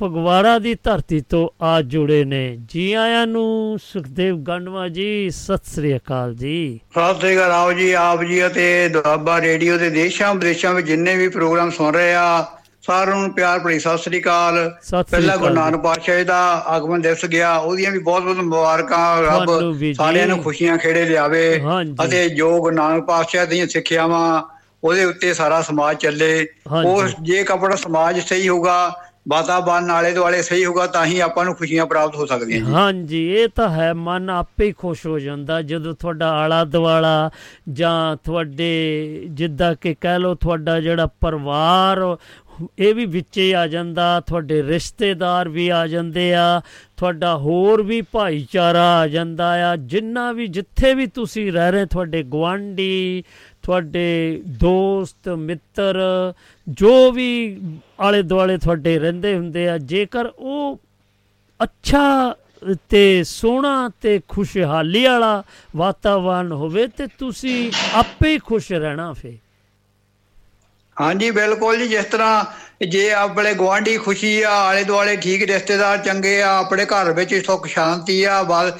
ਫਗਵਾੜਾ ਦੀ ਧਰਤੀ ਤੋਂ ਆ ਜੁੜੇ ਨੇ। ਜੀ ਆਇਆਂ ਨੂੰ ਸੁਖਦੇਵ ਗੰਡਵਾ ਜੀ, ਸਤਿ ਸ੍ਰੀ ਅਕਾਲ ਜੀ। ਸਤਿ ਸ੍ਰੀ ਅਕਾਲ ਆਓ ਜੀ, ਆਪ ਜੀ ਅਤੇ ਦੁਆਬਾ ਰੇਡੀਓ ਦੇ ਦੇਸ਼ਾਂ ਵਿਦੇਸ਼ਾਂ ਵਿੱਚ ਜਿੰਨੇ ਵੀ ਪ੍ਰੋਗਰਾਮ ਸੁਣ ਰਹੇ ਆ ਸਾਰਿਆਂ ਨੂੰ ਪਿਆਰ ਭਰੀ ਸਤਿ ਸ੍ਰੀ ਅਕਾਲ। ਪਹਿਲਾ ਗੁਰੂ ਨਾਨਕ ਪਾਤਸ਼ਾਹ ਜੀ ਦਾ ਆਗਮਨ ਦਿਵਸ ਗਿਆ। ਉਹਦੀਆਂ ਵੀ ਬਹੁਤ ਬਹੁਤ ਮੁਬਾਰਕਾਂ। ਰੱਬ। ਸਾਰਿਆਂ ਨੂੰ ਖੁਸ਼ੀਆਂ ਖੇੜੇ ਲਿਆਵੇ। ਅਤੇ ਜੋ ਗੁਰੂ ਨਾਨਕ ਪਾਤਸ਼ਾਹ ਦੀਆਂ ਸਿੱਖਿਆਵਾਂ ਉਹਦੇ ਉੱਤੇ ਸਾਰਾ ਸਮਾਜ ਚੱਲੇ। ਉਹ ਜੇ ਕਪੜਾ ਸਮਾਜ ਸਹੀ ਹੋਊਗਾ ਵਾਤਾਵਰਨ ਆਲੇ ਦੁਆਲੇ ਸਹੀ ਹੋਊਗਾ ਤਾਂ ਹੀ ਆਪਾਂ ਨੂੰ ਖੁਸ਼ੀਆਂ ਪ੍ਰਾਪਤ ਹੋ ਸਕਦੀਆਂ ਜੀ। ਹਾਂਜੀ ਇਹ ਤਾਂ ਹੈ। ਮਨ ਆਪੇ ਹੀ ਖੁਸ਼ ਹੋ ਜਾਂਦਾ। ਜਦੋਂ ਤੁਹਾਡਾ ਆਲਾ ਦੁਆਲਾ ਜਾਂ ਤੁਹਾਡੇ ਜਿੱਦਾਂ ਕਿ ਕਹਿ ਲਓ ਤੁਹਾਡਾ ਜਿਹੜਾ ਪਰਿਵਾਰ ਇਹ ਵੀ ਵਿੱਚੇ ਆ ਜਾਂਦਾ, ਤੁਹਾਡੇ ਰਿਸ਼ਤੇਦਾਰ ਵੀ ਆ ਜਾਂਦੇ ਆ, ਤੁਹਾਡਾ ਹੋਰ ਵੀ ਭਾਈਚਾਰਾ ਆ ਜਾਂਦਾ ਆ, ਜਿੰਨਾ ਵੀ ਜਿੱਥੇ ਵੀ ਤੁਸੀਂ ਰਹਿ ਰਹੇ, ਤੁਹਾਡੇ ਗਵਾਂਢੀ ਤੁਹਾਡੇ ਦੋਸਤ, ਮਿੱਤਰ, ਜੋ ਵੀ ਆਲੇ ਦੁਆਲੇ ਤੁਹਾਡੇ ਰਹਿੰਦੇ ਹੁੰਦੇ ਆ, ਜੇਕਰ ਉਹ ਅੱਛਾ ਤੇ ਸੋਹਣਾ ਤੇ ਖੁਸ਼ਹਾਲੀ ਵਾਲਾ ਵਾਤਾਵਰਨ ਹੋਵੇ ਤੇ ਤੁਸੀਂ ਆਪੇ ਹੀ ਖੁਸ਼ ਰਹਿਣਾ ਫੇ ਹਾਂਜੀ, ਬਿਲਕੁਲ ਜੀ, ਜਿਸ ਤਰ੍ਹਾਂ ਜੇ ਆਪਣੇ ਗਵਾਂਢੀ ਖੁਸ਼ੀ ਆ, ਆਲੇ ਦੁਆਲੇ ਠੀਕ ਰਿਸ਼ਤੇਦਾਰ ਚੰਗੇ ਆ, ਆਪਣੇ ਘਰ ਵਿੱਚ ਸੁੱਖ ਸ਼ਾਂਤੀ ਆ ਵਾ-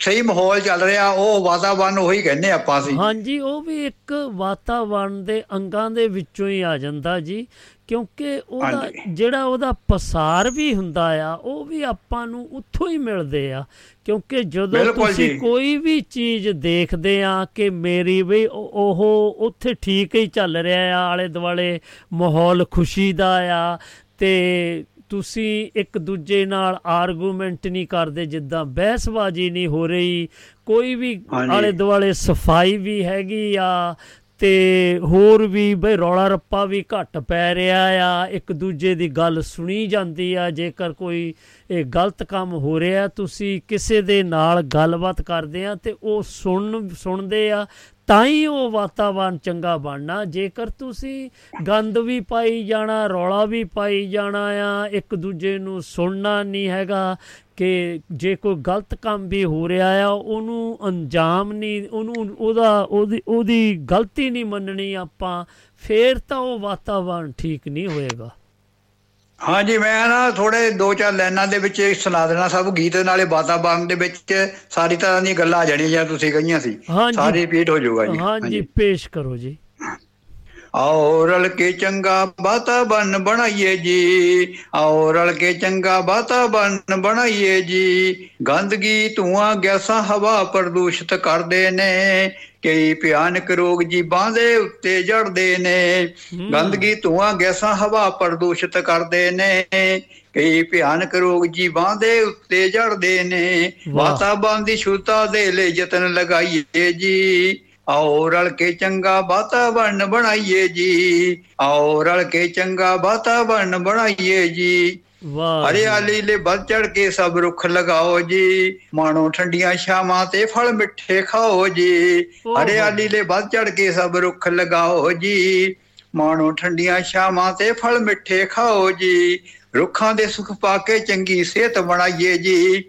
ਸਹੀ ਮਾਹੌਲ ਚੱਲ ਰਿਹਾ, ਉਹ ਵਾਤਾਵਰਨ ਉਹੀ ਕਹਿੰਦੇ ਆਪਾਂ ਸੀ ਹਾਂਜੀ, ਉਹ ਵੀ ਇੱਕ ਵਾਤਾਵਰਣ ਦੇ ਅੰਗਾਂ ਦੇ ਵਿੱਚੋਂ ਹੀ ਆ ਜਾਂਦਾ ਜੀ। ਕਿਉਂਕਿ ਉਹਦਾ। ਜਿਹੜਾ ਉਹਦਾ ਪਸਾਰ ਵੀ ਹੁੰਦਾ ਆ ਉਹ ਵੀ ਆਪਾਂ ਨੂੰ ਉੱਥੋਂ ਹੀ ਮਿਲਦੇ ਆ ਕਿਉਂਕਿ ਜਦੋਂ ਤੁਸੀਂ। ਕੋਈ ਵੀ ਚੀਜ਼ ਦੇਖਦੇ ਆ ਕਿ ਮੇਰੀ ਵੀ ਉਹ ਉੱਥੇ ਠੀਕ ਹੀ ਚੱਲ ਰਿਹਾ ਆ ਆਲੇ ਦੁਆਲੇ ਮਾਹੌਲ ਖੁਸ਼ੀ ਦਾ ਆ ਤੇ ਤੁਸੀਂ ਇੱਕ ਦੂਜੇ ਨਾਲ ਆਰਗੂਮੈਂਟ ਨਹੀਂ ਕਰਦੇ ਜਿੱਦਾਂ ਬਹਿਸਬਾਜ਼ੀ ਨਹੀਂ ਹੋ ਰਹੀ ਕੋਈ ਵੀ। ਆਲੇ ਦੁਆਲੇ ਸਫ਼ਾਈ ਵੀ ਹੈਗੀ ਆ ਤੇ ਹੋਰ ਵੀ ਬਈ ਰੌਲਾ ਰੱਪਾ ਵੀ ਘੱਟ ਪੈ ਰਿਹਾ ਆ। ਇੱਕ ਦੂਜੇ ਦੀ ਗੱਲ ਸੁਣੀ ਜਾਂਦੀ ਆ। ਜੇਕਰ ਕੋਈ ਇਹ ਗਲਤ ਕੰਮ ਹੋ ਰਿਹਾ, ਤੁਸੀਂ ਕਿਸੇ ਦੇ ਨਾਲ ਗੱਲਬਾਤ ਕਰਦੇ ਆ ਤੇ ਉਹ ਸੁਣ, ਸੁਣਦੇ ਆ, ਤਾਂ ਹੀ ਉਹ ਵਾਤਾਵਰਨ ਚੰਗਾ ਬਣਨਾ। ਜੇਕਰ ਤੁਸੀਂ ਗੰਦ ਵੀ ਪਾਈ ਜਾਣਾ, ਰੌਲਾ ਵੀ ਪਾਈ ਜਾਣਾ ਆ, ਇੱਕ ਦੂਜੇ ਨੂੰ ਸੁਣਨਾ ਨਹੀਂ ਹੈਗਾ ਕਿ ਜੇ ਕੋਈ ਗਲਤ ਕੰਮ ਵੀ ਹੋ ਰਿਹਾ ਆ ਉਹਨੂੰ ਅੰਜਾਮ ਨਹੀਂ ਉਹਨੂੰ ਉਹਦਾ ਉਹਦੀ ਉਹਦੀ ਗਲਤੀ ਨਹੀਂ ਮੰਨਣੀ ਆਪਾਂ ਫੇਰ ਤਾਂ ਉਹ ਵਾਤਾਵਰਨ ਠੀਕ ਨਹੀਂ ਹੋਏਗਾ। ਹਾਂਜੀ ਮੈਂ ਨਾ ਥੋੜੇ ਦੋ ਚਾਰ ਲਾਈਨਾਂ ਦੇ ਵਿੱਚ ਸੁਣਾ ਦੇਣਾ ਸਭ ਗੀਤ ਨਾਲੇ ਵਾਤਾਵਰਨ ਦੇ ਵਿੱਚ ਸਾਰੀ ਤਰ੍ਹਾਂ ਦੀਆਂ ਗੱਲਾਂ ਆ ਜਾਣੀਆਂ ਜਾਂ ਤੁਸੀਂ ਕਹੀਆਂ ਸੀ। ਸਾਰੀ ਰਿਪੀਟ ਹੋ ਜਾਊਗਾ ਜੀ। ਹਾਂਜੀ। ਪੇਸ਼ ਕਰੋ ਜੀ। ਆਓ ਰਲ ਕੇ ਚੰਗਾ ਵਾਤਾਵਰਨ ਬਣਾਈਏ ਜੀ। ਆਓ ਰਲ ਕੇ ਚੰਗਾ ਵਾਤਾਵਰਨ ਬਣਾਈਏ ਜੀ। ਗੰਦਗੀ ਧੂਆਂ ਗੈਸਾਂ ਹਵਾ ਪ੍ਰਦੂਸ਼ਿਤ ਕਰਦੇ ਨੇ। ਕਈ ਭਿਆਨਕ ਰੋਗ ਜੀਵਾਂ ਦੇ ਉੱਤੇ ਜੜਦੇ ਨੇ। ਗੰਦਗੀ ਧੂਆਂ ਗੈਸਾਂ ਹਵਾ ਪ੍ਰਦੂਸ਼ਿਤ ਕਰਦੇ ਨੇ। ਕਈ ਭਿਆਨਕ ਰੋਗ ਜੀਵਾਂ ਦੇ ਉੱਤੇ ਜੜਦੇ ਨੇ। ਵਾਤਾਵਰਨ ਦੀ ਸ਼ੁੱਧਤਾ ਦੇ ਲਈ ਯਤਨ ਲਗਾਈਏ ਜੀ। ਆਓ ਰਲ ਕੇ ਚੰਗਾ ਵਾਤਾਵਰਨ ਬਣਾਈਏ ਜੀ। ਆਓ ਰਲ ਕੇ ਚੰਗਾ ਵਾਤਾਵਰਨ ਬਣਾਈਏ ਜੀ। ਵਾਹ। ਹਰਿਆਲੀ ਲੈ ਵੱਧ ਚੜ ਕੇ ਸਭ ਰੁੱਖ ਲਗਾਓ ਜੀ। ਮਾਣੋ ਠੰਡੀਆਂ ਛਾਵਾਂ ਤੇ ਫਲ ਮਿੱਠੇ ਖਾਓ ਜੀ। ਹਰਿਆਲੀ ਲੈ ਵੱਧ ਚੜ ਕੇ ਸਭ ਰੁੱਖ ਲਗਾਓ ਜੀ। ਮਾਣੋ ਠੰਡੀਆਂ ਛਾਵਾਂ ਤੇ ਫਲ ਮਿੱਠੇ ਖਾਓ ਜੀ। ਰੁੱਖਾਂ ਦੇ ਸੁਖ ਪਾ ਕੇ ਚੰਗੀ ਸਿਹਤ ਬਣਾਈਏ ਜੀ।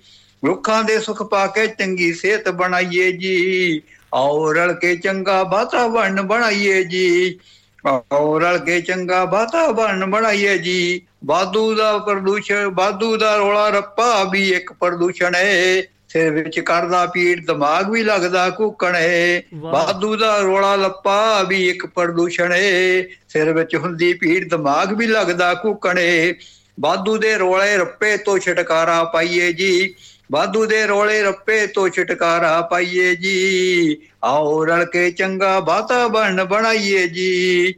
ਰੁੱਖਾਂ ਦੇ ਸੁਖ ਪਾ ਕੇ ਚੰਗੀ ਸਿਹਤ ਬਣਾਈਏ ਜੀ। ਆਓ ਰਲ ਕੇ ਚੰਗਾ ਵਾਤਾਵਰਨ ਬਣਾਈਏ ਜੀ। ਆਓ ਰਲ ਕੇ ਚੰਗਾ ਵਾਤਾਵਰਨ ਬਣਾਈਏ ਜੀ। ਵਾਧੂ ਦਾ ਪ੍ਰਦੂਸ਼ਣ ਵਾਧੂ ਦਾ ਰੋਲਾ ਰੱਪਾ ਵੀ ਇੱਕ ਪ੍ਰਦੂਸ਼ਣ ਹੈ ਸਿਰ ਵਿੱਚ ਕਰਦਾ ਪੀੜ ਦਿਮਾਗ ਵੀ ਲੱਗਦਾ ਹੈ ਵਾਹ। ਵਾਧੂ ਦਾ ਰੋਲਾ ਲੱਪਾ ਵੀ ਇੱਕ ਪ੍ਰਦੂਸ਼ਣ ਹੈ ਸਿਰ ਵਿੱਚ ਹੁੰਦੀ ਪੀੜ ਦਿਮਾਗ ਵੀ ਲੱਗਦਾ ਘੁੱਕਣ ਹੈ ਵਾਧੂ ਦੇ ਰੋਲੇ ਰੱਪੇ ਤੋਂ ਛਟਕਾਰਾ ਪਾਈਏ ਜੀ। ਵਾਧੂ ਦੇ ਰੋਲੇ ਰੱਪੇ ਤੋਂ ਛਟਕਾਰਾ ਪਾਈਏ ਜੀ। ਆਓ ਰਲ ਕੇ ਚੰਗਾ ਵਾਤਾਵਰਨ ਬਣਾਈਏ ਜੀ।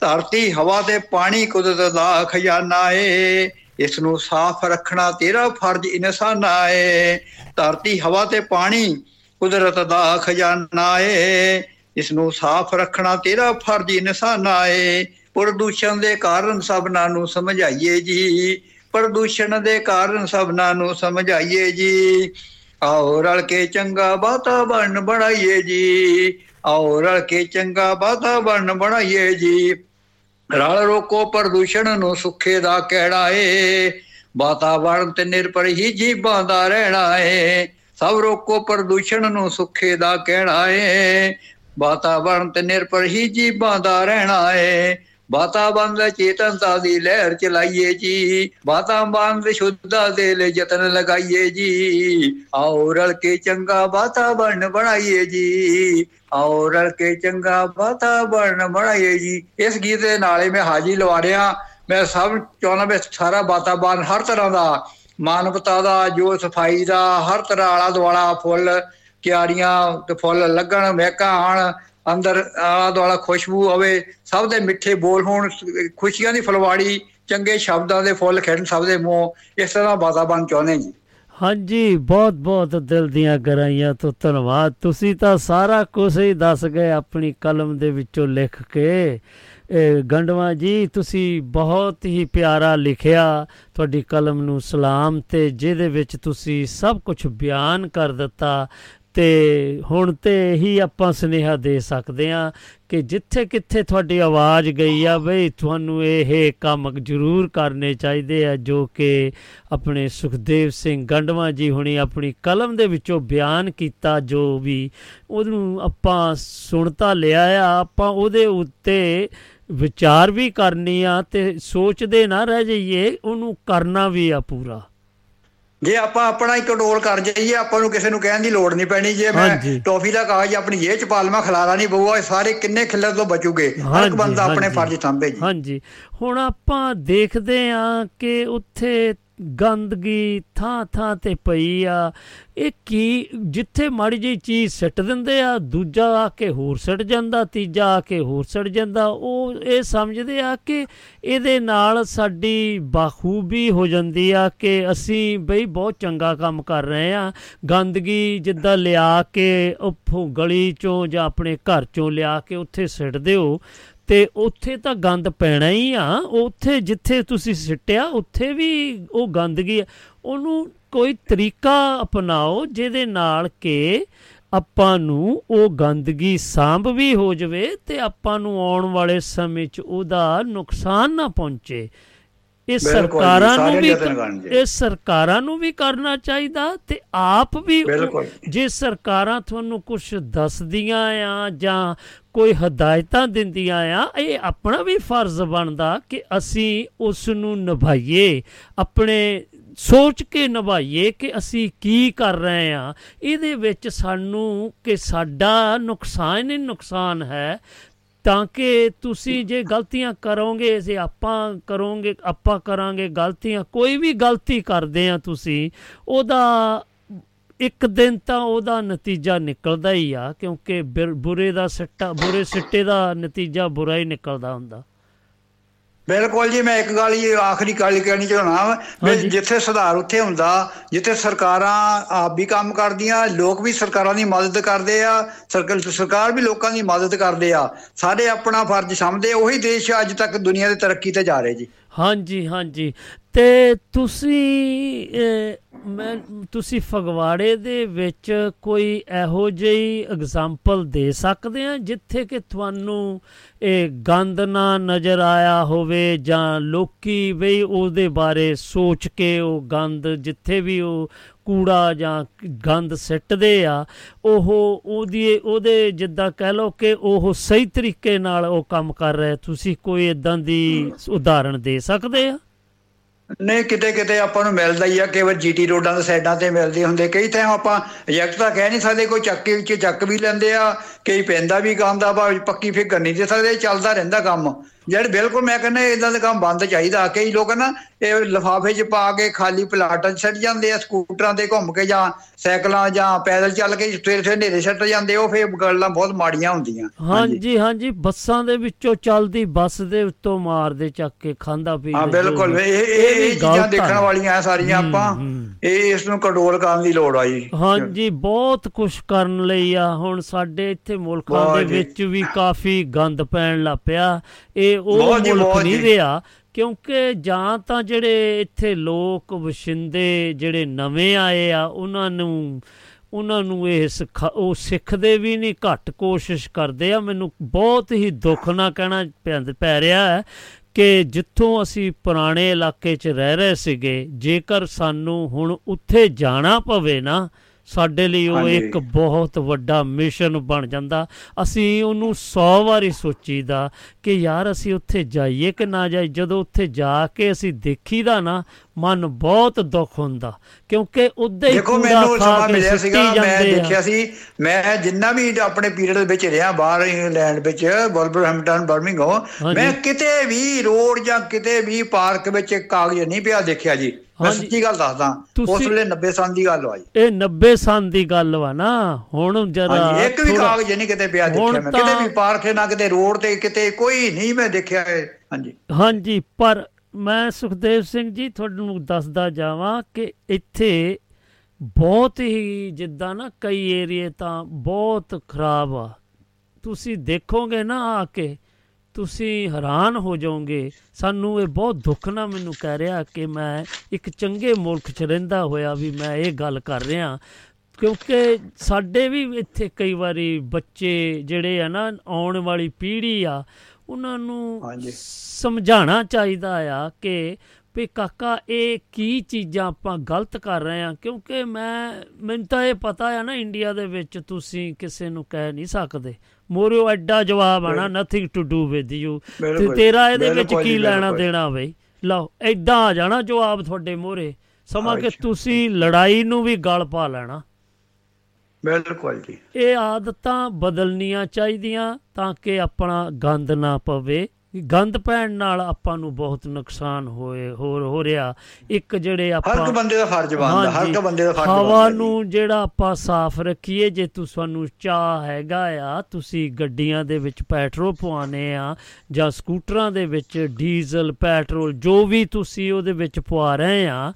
ਧਰਤੀ, ਹਵਾ ਤੇ ਪਾਣੀ ਕੁਦਰਤ ਦਾ ਖਜ਼ਾਨਾ ਏ। ਇਸ ਨੂੰ ਸਾਫ਼ ਰੱਖਣਾ ਤੇਰਾ ਫਰਜ਼ ਇਨਸਾਨਾ ਏ। ਧਰਤੀ, ਹਵਾ ਤੇ ਪਾਣੀ ਕੁਦਰਤ ਦਾ ਖਜ਼ਾਨਾ ਏ। ਇਸ ਨੂੰ ਸਾਫ਼ ਰੱਖਣਾ ਤੇਰਾ ਫਰਜ਼ ਇਨਸਾਨਾ ਏ। ਪ੍ਰਦੂਸ਼ਣ ਦੇ ਕਾਰਨ ਸਭਨਾਂ ਨੂੰ ਸਮਝਾਈਏ ਜੀ। ਪ੍ਰਦੂਸ਼ਣ ਦੇ ਕਾਰਨ ਸਭਨਾਂ ਨੂੰ ਸਮਝਾਈਏ ਜੀ। ਆਓ ਰਲ ਕੇ ਚੰਗਾ ਵਾਤਾਵਰਨ ਬਣਾਈਏ ਜੀ। ਆਓ ਰਲ ਕੇ ਚੰਗਾ ਵਾਤਾਵਰਨ ਬਣਾਈਏ ਜੀ। ਰਲ ਰੋਕੋ ਪ੍ਰਦੂਸ਼ਣ ਨੂੰ, ਸੁੱਖੇ ਦਾ ਕਹਿਣਾ ਏ? ਵਾਤਾਵਰਨ ਤੇ ਨਿਰਭਰ ਹੀ ਜੀਵਾਂ ਦਾ ਰਹਿਣਾ ਏ। ਸਭ ਰੋਕੋ ਪ੍ਰਦੂਸ਼ਣ ਨੂੰ, ਸੁੱਖੇ ਦਾ ਕਹਿਣਾ ਏ? ਵਾਤਾਵਰਨ ਤੇ ਨਿਰਭਰ ਹੀ ਜੀਵਾਂ ਦਾ ਰਹਿਣਾ ਏ। ਵਾਤਾਵਰਨ ਦੇ ਚੇਤਨਤਾ ਦੀ ਲਹਿਰ ਚਲਾਈਏ ਜੀ। ਵਾਤਾਵਰਨ ਦੇ ਸ਼ੁੱਧਤਾ ਦੇ ਲਈ ਯਤਨ ਲਗਾਈਏ ਜੀ। ਆਓ ਰਲ ਕੇ ਚੰਗਾ ਵਾਤਾਵਰਨ ਬਣਾਈਏ ਜੀ। ਆਓ ਰਲ ਕੇ ਚੰਗਾ ਵਾਤਾਵਰਨ ਬਣਾਈਏ ਜੀ। ਇਸ ਗੀਤ ਦੇ ਨਾਲੇ ਮੈਂ ਹਾਜ਼ਰੀ ਲਵਾ ਰਿਹਾ। ਮੈਂ ਸਭ ਚਾਹੁੰਦਾ ਵੀ ਸਾਰਾ ਵਾਤਾਵਰਨ ਹਰ ਤਰ੍ਹਾਂ ਦਾ, ਮਾਨਵਤਾ ਦਾ, ਜੋ ਸਫ਼ਾਈ ਦਾ, ਹਰ ਤਰ੍ਹਾਂ ਆਲਾ ਦੁਆਲਾ ਫੁੱਲ, ਕਿਆਰੀਆਂ ਤੇ ਫੁੱਲ ਲੱਗਣ, ਮਹਿਕਾਂ ਆਣ ਅੰਦਰ ਆਲਾ ਦੁਆਲਾ ਖੁਸ਼ਬੂ ਆਵੇ, ਸਭ ਦੇ ਮਿੱਠੇ ਬੋਲ ਹੋਣ, ਖੁਸ਼ੀਆਂ ਦੀ ਫੁਲਵਾੜੀ, ਚੰਗੇ ਸ਼ਬਦਾਂ ਦੇ ਫੁੱਲ ਖਿੜਨ ਸਭ ਦੇ ਮੂੰਹ, ਇਸ ਤਰ੍ਹਾਂ ਵਾਤਾਵਰਨ ਚਾਹੁੰਦੇ ਜੀ। ਹਾਂਜੀ, ਬਹੁਤ ਬਹੁਤ ਦਿਲ ਦੀਆਂ ਗਰਾਈਆਂ ਤੋਂ ਧੰਨਵਾਦ। ਤੁਸੀਂ ਤਾਂ ਸਾਰਾ ਕੁਝ ਹੀ ਦੱਸ ਗਏ ਆਪਣੀ ਕਲਮ ਦੇ ਵਿੱਚੋਂ ਲਿਖ ਕੇ। ਇਹ ਗੰਡਵਾ ਜੀ, ਤੁਸੀਂ ਬਹੁਤ ਹੀ ਪਿਆਰਾ ਲਿਖਿਆ ਤੁਹਾਡੀ ਕਲਮ ਨੂੰ ਸਲਾਮ ਤੇ ਜਿਹਦੇ ਵਿੱਚ ਤੁਸੀਂ ਸਭ ਕੁਝ ਬਿਆਨ ਕਰ ਦਿੱਤਾ। ਤੇ ਹੁਣ ਤੇ ਇਹੀ ਆਪਾਂ ਸੁਨੇਹਾ ਦੇ ਸਕਦੇ ਆ ਕਿ ਜਿੱਥੇ ਕਿੱਥੇ ਤੁਹਾਡੀ ਆਵਾਜ਼ ਗਈ ਆ, ਬਈ ਤੁਹਾਨੂੰ ਇਹ ਕੰਮ ਜ਼ਰੂਰ ਕਰਨੇ ਚਾਹੀਦੇ ਆ, ਜੋ ਕਿ ਆਪਣੇ ਸੁਖਦੇਵ ਸਿੰਘ ਗੰਡਵਾ ਜੀ ਹੁਣੀ ਆਪਣੀ ਕਲਮ ਦੇ ਵਿੱਚੋਂ ਬਿਆਨ ਕੀਤਾ, ਜੋ ਵੀ ਉਹਨੂੰ ਆਪਾਂ ਸੁਣਤਾ ਲਿਆ ਆ, ਆਪਾਂ ਉਹਦੇ ਉੱਤੇ ਵਿਚਾਰ ਵੀ ਕਰਨੀ ਆ ਤੇ ਸੋਚਦੇ ਨਾ ਰਹਿ ਜਾਈਏ, ਉਹਨੂੰ ਕਰਨਾ ਵੀ ਆ ਪੂਰਾ। ਜੇ ਆਪਾਂ ਆਪਣਾ ਹੀ ਕੰਟਰੋਲ ਕਰ ਜਾਈਏ ਆਪਾਂ ਨੂੰ ਕਿਸੇ ਨੂੰ ਕਹਿਣ ਦੀ ਲੋੜ ਨਹੀਂ ਪੈਣੀ ਜੇ ਮੈਂ। ਟੋਫੀ ਦਾ ਕਾਗਜ਼ ਆਪਣੀ ਜੇਬ ਚ ਪਾ ਲਵਾਂ ਖਲਾਰਾ ਨਹੀਂ ਪਊਗਾ ਇਹ ਸਾਰੇ ਕਿੰਨੇ ਖਿੱਲਰ ਤੋਂ ਬਚੂਗੇ ਹਰ ਇੱਕ ਬੰਦਾ ਆਪਣੇ। ਫਰਜ਼ ਸੰਭੇ ਜੀ ਹਾਂਜੀ ਹੁਣ ਆਪਾਂ ਦੇਖਦੇ ਆ ਕਿ ਉੱਥੇ ਗੰਦਗੀ ਥਾਂ ਥਾਂ ਤੇ ਪਈ ਆ। ਇਹ ਕੀ, ਜਿੱਥੇ ਮਾੜੀ ਜਿਹੀ ਚੀਜ਼ ਸਿੱਟ ਦਿੰਦੇ ਆ, ਦੂਜਾ ਆ ਕੇ ਹੋਰ ਸਿੱਟ ਜਾਂਦਾ, ਤੀਜਾ ਆ ਕੇ ਹੋਰ ਸਿੱਟ ਜਾਂਦਾ, ਉਹ ਇਹ ਸਮਝਦੇ ਆ ਕਿ ਇਹਦੇ ਨਾਲ ਸਾਡੀ ਬਾਖੂਬੀ ਹੋ ਜਾਂਦੀ ਆ ਕਿ ਅਸੀਂ ਬਈ ਬਹੁਤ ਚੰਗਾ ਕੰਮ ਕਰ ਰਹੇ ਆ। ਗੰਦਗੀ ਜਿੱਦਾਂ ਲਿਆ ਕੇ, ਉੱਥੋਂ ਗਲੀ ਚੋਂ ਜਾਂ ਆਪਣੇ ਘਰ ਚੋਂ ਲਿਆ ਕੇ ਉੱਥੇ ਸਿੱਟ ਦਿਓ। ਤੇ ਉੱਥੇ ਤਾਂ ਗੰਦ ਪੈਣਾ ਹੀ ਆ ਉੱਥੇ ਜਿੱਥੇ ਤੁਸੀਂ ਸਿੱਟਿਆ, ਉੱਥੇ ਵੀ ਉਹ ਗੰਦਗੀ ਆ। ਉਹਨੂੰ ਕੋਈ ਤਰੀਕਾ ਅਪਣਾਓ ਜਿਹਦੇ ਨਾਲ ਕਿ ਆਪਾਂ ਨੂੰ ਉਹ ਗੰਦਗੀ ਸਾਂਭ ਵੀ ਹੋ ਜਾਵੇ ਤੇ ਆਪਾਂ ਨੂੰ ਆਉਣ ਵਾਲੇ ਸਮੇਂ 'ਚ ਉਹਦਾ ਨੁਕਸਾਨ ਨਾ ਪਹੁੰਚੇ ਇਹ ਸਰਕਾਰਾਂ ਨੂੰ ਵੀ। ਇਹ ਸਰਕਾਰਾਂ ਨੂੰ ਵੀ ਕਰਨਾ ਚਾਹੀਦਾ ਤੇ ਆਪ ਵੀ। ਜੇ ਸਰਕਾਰਾਂ ਤੁਹਾਨੂੰ ਕੁਝ ਦੱਸਦੀਆਂ ਆ ਜਾਂ ਕੋਈ ਹਦਾਇਤਾਂ ਦਿੰਦੀਆਂ ਆ ਇਹ ਆਪਣਾ ਵੀ ਫਰਜ਼ ਬਣਦਾ ਕਿ ਅਸੀਂ ਉਸ ਨੂੰ ਨਿਭਾਈਏ ਆਪਣੇ ਸੋਚ ਕੇ ਨਿਭਾਈਏ ਕਿ ਅਸੀਂ ਕੀ ਕਰ ਰਹੇ ਆ ਇਹਦੇ ਵਿੱਚ ਸਾਨੂੰ ਕਿ ਸਾਡਾ ਨੁਕਸਾਨ ਹੀ ਨੁਕਸਾਨ ਹੈ ਤਾਂ ਕਿ ਤੁਸੀਂ ਜੇ ਗਲਤੀਆਂ ਕਰੋਗੇ, ਜੇ ਆਪਾਂ ਕਰੋਗੇ, ਆਪਾਂ ਕਰਾਂਗੇ ਗਲਤੀਆਂ, ਕੋਈ ਵੀ ਗਲਤੀ ਕਰਦੇ ਆ ਤੁਸੀਂ, ਉਹਦਾ ਇੱਕ ਦਿਨ ਤਾਂ ਉਹਦਾ ਨਤੀਜਾ ਨਿਕਲਦਾ ਹੀ ਆ, ਕਿਉਂਕਿ ਬਿਰ- ਬੁਰੇ ਦਾ ਸੱਟਾ, ਬੁਰੇ ਸਿੱਟੇ ਦਾ ਨਤੀਜਾ ਬੁਰਾ ਹੀ ਨਿਕਲਦਾ ਹੁੰਦਾ। ਬਿਲਕੁਲ ਜੀ ਮੈਂ ਇੱਕ ਗੱਲ ਹੀ ਆਖਰੀ ਗੱਲ ਕਹਿਣੀ ਚਾਹਣਾ ਵੀ। ਜਿੱਥੇ ਸੁਧਾਰ ਉੱਥੇ ਹੁੰਦਾ ਜਿੱਥੇ ਸਰਕਾਰਾਂ ਆਪ ਵੀ ਕੰਮ ਕਰਦੀਆਂ ਲੋਕ ਵੀ ਸਰਕਾਰਾਂ ਦੀ ਮਦਦ ਕਰਦੇ ਆ ਸਰਕਾਰ ਸਰਕਾਰ ਵੀ ਲੋਕਾਂ ਦੀ ਮਦਦ ਕਰਦੇ ਆ ਸਾਰੇ ਆਪਣਾ ਫਰਜ਼ ਸਮਝਦੇ ਉਹੀ ਦੇਸ਼ ਅੱਜ ਤੱਕ ਦੁਨੀਆ ਦੇ ਤਰੱਕੀ ਤੇ ਜਾ ਰਹੇ ਜੀ ਹਾਂਜੀ ਹਾਂਜੀ ਤੇ ਤੁਸੀਂ ਮੈਂ ਤੁਸੀਂ ਫਗਵਾੜੇ ਦੇ ਵਿੱਚ ਕੋਈ ਇਹੋ ਜਿਹੀ ਐਗਜ਼ਾਮਪਲ ਦੇ ਸਕਦੇ ਆ ਜਿੱਥੇ ਕਿ ਤੁਹਾਨੂੰ ਇਹ ਗੰਦ ਨਾ ਨਜ਼ਰ ਆਇਆ ਹੋਵੇ ਜਾਂ ਲੋਕੀ ਬਈ ਉਹਦੇ ਬਾਰੇ ਸੋਚ ਕੇ ਉਹ ਗੰਦ ਜਿੱਥੇ ਵੀ ਉਹ ਕੂੜਾ ਜਾਂ ਗੰਦ ਸਿੱਟਦੇ ਆ ਉਹ ਉਹਦੀ ਉਹਦੇ ਜਿੱਦਾਂ ਕਹਿ ਲਓ ਕਿ ਉਹ ਸਹੀ ਤਰੀਕੇ ਨਾਲ ਉਹ ਕੰਮ ਕਰ ਰਿਹਾ ਤੁਸੀਂ ਕੋਈ ਇਦਾਂ ਦੀ ਉਦਾਹਰਣ ਦੇ ਸਕਦੇ ਆ? ਨਹੀਂ, ਕਿਤੇ ਕਿਤੇ ਆਪਾਂ ਨੂੰ ਮਿਲਦਾ ਹੀ ਆ ਕੇਵਲ ਜੀਟੀ ਰੋਡਾਂ ਦੇ ਸਾਈਡਾਂ ਤੇ ਮਿਲਦੇ ਹੁੰਦੇ। ਕਈ ਤਾਂ ਆਪਾਂ ਰਿਜੈਕਟ ਤਾਂ ਕਹਿ ਨਹੀਂ ਸਕਦੇ, ਕੋਈ ਚੱਕ ਕੇ ਵਿੱਚ ਚੱਕ ਵੀ ਲੈਂਦੇ ਆ, ਕਈ ਪੈਂਦਾ ਵੀ ਕੰਮ ਦਾ, ਭਾਵੇਂ ਪੱਕੀ ਫਿਕਰ ਨਹੀਂ ਦੇ ਸਕਦੇ, ਚੱਲਦਾ ਰਹਿੰਦਾ ਕੰਮ। ਜਿਹੜੇ ਬਿਲਕੁਲ ਮੈਂ ਕਹਿੰਦਾ ਇਦਾਂ ਦਾ ਕੰਮ ਬੰਦ ਚਾਹੀਦਾ। ਕਈ ਲੋਕ ਨਾ ਇਹ ਲਿਫਾਫੇ 'ਚ ਪਾ ਕੇ ਖਾਲੀ ਪਲਾਟਾਂ 'ਚ ਸੱਟ ਜਾਂਦੇ ਆ ਸਕੂਟਰਾਂ ਤੇ ਘੁੰਮ ਕੇ ਜਾਂ ਸਾਈਕਲਾਂ ਜਾਂ ਪੈਦਲ ਚੱਲ ਕੇ ਸਵੇਰੇ ਸਵੇਰੇ ਨੇਰੇ ਸੱਟ ਜਾਂਦੇ ਉਹ ਫੇਰ ਗੱਲਾਂ ਬਹੁਤ ਮਾੜੀਆਂ ਹੁੰਦੀਆਂ। ਹਾਂਜੀ। ਹਾਂਜੀ ਬੱਸਾਂ ਦੇ ਵਿੱਚੋਂ ਚੱਲਦੀ ਬੱਸ ਦੇ ਉੱਤੋਂ ਮਾਰਦੇ ਚੱਕ ਕੇ ਖਾਂਦਾ ਪੀ ਹਾਂ ਬਿਲਕੁਲ। ਇਹ ਇਹ ਚੀਜ਼ਾਂ ਦੇਖਣ। ਵਾਲੀਆਂ ਆ ਸਾਰੀਆਂ ਆਪਾਂ। ਇਹ ਇਸ ਨੂੰ ਕੰਟਰੋਲ ਕਰਨ ਦੀ ਲੋੜ ਆ ਜੀ। ਹਾਂਜੀ ਬਹੁਤ ਕੁਝ ਕਰਨ ਲਈ ਆ। ਹੁਣ ਸਾਡੇ ਇੱਥੇ ਮੁਲਕਾਂ ਦੇ। ਵਿੱਚ ਵੀ ਕਾਫੀ ਗੰਦ ਪੈਣ ਲੱਗ ਪਿਆ। ਇਹ ਉਹ ਮੁਲਕ ਨਹੀਂ। ਰਿਹਾ ਕਿਉਂਕਿ ਜਾਂ ਤਾਂ ਜਿਹੜੇ ਇੱਥੇ ਲੋਕ ਵਸਿੰਦੇ ਜਿਹੜੇ ਨਵੇਂ ਆਏ ਆ ਉਹਨਾਂ ਨੂੰ ਉਹਨਾਂ ਨੂੰ ਇਹ ਸਿਖਾ ਉਹ ਸਿੱਖਦੇ ਵੀ ਨਹੀਂ ਘੱਟ ਕੋਸ਼ਿਸ਼ ਕਰਦੇ ਆ ਮੈਨੂੰ ਬਹੁਤ ਹੀ ਦੁੱਖ ਨਾਲ ਕਹਿਣਾ ਪੈ ਰਿਹਾ ਹੈ ਕਿ ਜਿੱਥੋਂ ਅਸੀਂ ਪੁਰਾਣੇ ਇਲਾਕੇ 'ਚ ਰਹਿ ਰਹੇ ਸੀਗੇ ਜੇਕਰ ਸਾਨੂੰ ਹੁਣ ਉੱਥੇ ਜਾਣਾ ਪਵੇ ਨਾ ਸਾਡੇ ਲਈ ਉਹ। ਇੱਕ ਬਹੁਤ ਵੱਡਾ ਮਿਸ਼ਨ ਬਣ ਜਾਂਦਾ ਅਸੀਂ ਉਹਨੂੰ 100 ਵਾਰੀ ਸੋਚੀਦਾ ਕਿ ਯਾਰ ਅਸੀਂ ਉੱਥੇ ਜਾਈਏ ਕਿ ਨਾ ਜਾਈਏ ਜਦੋਂ ਉੱਥੇ ਜਾ ਕੇ ਅਸੀਂ ਦੇਖੀਦਾ ਨਾ ਮਨ ਬਹੁਤ ਦੁੱਖ ਹੁੰਦਾ ਕਿਉਂਕਿ ਉਦਾਂ ਹੀ ਦੇਖੋ ਮੈਨੂੰ ਸਮਾਂ ਮਿਲਿਆ ਸੀਗਾ ਮੈਂ। ਦੇਖਿਆ ਸੀ ਮੈਂ ਜਿੰਨਾ ਵੀ ਆਪਣੇ ਪੀਰੀਅਡ ਦੇ ਵਿੱਚ ਰਿਹਾ ਬਾਹਰ ਇੰਗਲੈਂਡ ਵਿੱਚ ਵੋਲਵਰਹੈਂਪਟਨ ਬਰਮਿੰਗਮ। ਮੈਂ ਕਿਤੇ ਵੀ ਰੋਡ ਜਾਂ ਕਿਤੇ ਵੀ ਪਾਰਕ ਵਿੱਚ ਕਾਗਜ਼ ਨਹੀਂ ਪਿਆ ਦੇਖਿਆ ਜੀ ਮੈਂ। ਸੱਚੀ ਗੱਲ ਦੱਸਦਾ ਉਸ ਵੇਲੇ 90 ਸਾਲ ਦੀ ਗੱਲ ਹੋਈ ਇਹ 90 ਸਾਲ ਦੀ ਗੱਲ ਵਾ ਨਾ ਹੁਣ ਜਰਾ ਹਾਂਜੀ ਇੱਕ ਵੀ ਕਾਗਜ਼ ਨਹੀਂ ਕਿਤੇ ਪਿਆ ਦੇਖਿਆ ਮੈਂ ਕਿਤੇ ਵੀ ਪਾਰਕ ਨਾ ਕਿਤੇ ਰੋਡ ਤੇ ਕਿਤੇ ਕੋਈ ਨਹੀਂ ਮੈਂ ਦੇਖਿਆ। ਹਾਂਜੀ ਹਾਂਜੀ ਪਰ ਮੈਂ ਸੁਖਦੇਵ ਸਿੰਘ ਜੀ ਤੁਹਾਨੂੰ ਦੱਸਦਾ ਜਾਵਾਂ ਕਿ ਇੱਥੇ ਬਹੁਤ ਹੀ ਜਿੱਦਾਂ ਨਾ ਕਈ ਏਰੀਏ ਤਾਂ ਬਹੁਤ ਖਰਾਬ ਆ। ਤੁਸੀਂ ਦੇਖੋਗੇ ਨਾ ਆ ਕੇ, ਤੁਸੀਂ ਹੈਰਾਨ ਹੋ ਜਾਓਗੇ। ਸਾਨੂੰ ਇਹ ਬਹੁਤ ਦੁੱਖ ਨਾਲ ਮੈਨੂੰ ਕਹਿ ਰਿਹਾ ਕਿ ਮੈਂ ਇੱਕ ਚੰਗੇ ਮੁਲਕ 'ਚ ਰਹਿੰਦਾ ਹੋਇਆ ਵੀ ਮੈਂ ਇਹ ਗੱਲ ਕਰ ਰਿਹਾ। ਕਿਉਂਕਿ ਸਾਡੇ ਵੀ ਇੱਥੇ ਕਈ ਵਾਰੀ ਬੱਚੇ ਜਿਹੜੇ ਆ ਨਾ ਆਉਣ ਵਾਲੀ ਪੀੜ੍ਹੀ ਆ ਉਹਨਾਂ ਨੂੰ। ਸਮਝਾਉਣਾ ਚਾਹੀਦਾ ਆ ਕਿ ਵੀ ਕਾਕਾ ਇਹ ਕੀ ਚੀਜ਼ਾਂ ਆਪਾਂ ਗਲਤ ਕਰ ਰਹੇ ਆ ਕਿਉਂਕਿ ਮੈਂ ਮੈਨੂੰ ਤਾਂ ਇਹ ਪਤਾ ਆ ਨਾ ਇੰਡੀਆ ਦੇ ਵਿੱਚ ਤੁਸੀਂ ਕਿਸੇ ਨੂੰ ਕਹਿ ਨਹੀਂ ਸਕਦੇ ਮੋਰਿਓ ਐਡਾ ਜਵਾਬ ਆਣਾ nothing to do with you ਤੇ ਤੇਰਾ ਇਹਦੇ ਵਿੱਚ ਕੀ ਲੈਣਾ। ਦੇਣਾ ਬਈ ਲਓ ਐਦਾਂ ਆ ਜਾਣਾ ਜਵਾਬ ਤੁਹਾਡੇ ਮੋਰੇ ਸਮਾਂ ਕਿ। ਤੁਸੀਂ ਲੜਾਈ ਨੂੰ ਵੀ ਗਲ ਪਾ ਲੈਣਾ ਬਿਲਕੁਲ ਜੀ। ਇਹ ਆਦਤਾਂ ਬਦਲਣੀਆਂ ਚਾਹੀਦੀਆਂ ਤਾਂ ਕਿ ਆਪਣਾ ਗੰਦ ਨਾ ਪਵੇ। ਗੰਦ ਪੈਣ ਨਾਲ ਆਪਾਂ ਨੂੰ ਬਹੁਤ ਨੁਕਸਾਨ ਹੋਏ ਹੋਰ ਹੋ ਰਿਹਾ। ਇੱਕ ਜਿਹੜੇ ਹਰ ਇੱਕ ਆਪਾਂ ਬੰਦੇ ਦਾ ਫਰਜ਼ ਬਣਦਾ ਹਰ ਇੱਕ ਬੰਦੇ ਦਾ ਫਰਜ਼ ਹਵਾ। ਨੂੰ ਜਿਹੜਾ ਆਪਾਂ ਸਾਫ਼ ਰੱਖੀਏ ਜੇ ਤੁਹਾਨੂੰ ਚਾਹ ਹੈਗਾ ਆ ਤੁਸੀਂ ਗੱਡੀਆਂ ਦੇ ਵਿੱਚ ਪੈਟਰੋਲ ਪਵਾਉਣੇ ਆ ਜਾਂ ਸਕੂਟਰਾਂ ਦੇ ਵਿੱਚ ਡੀਜ਼ਲ ਪੈਟਰੋਲ ਜੋ ਵੀ ਤੁਸੀਂ ਉਹਦੇ ਵਿੱਚ ਪਵਾ ਰਹੇ ਆ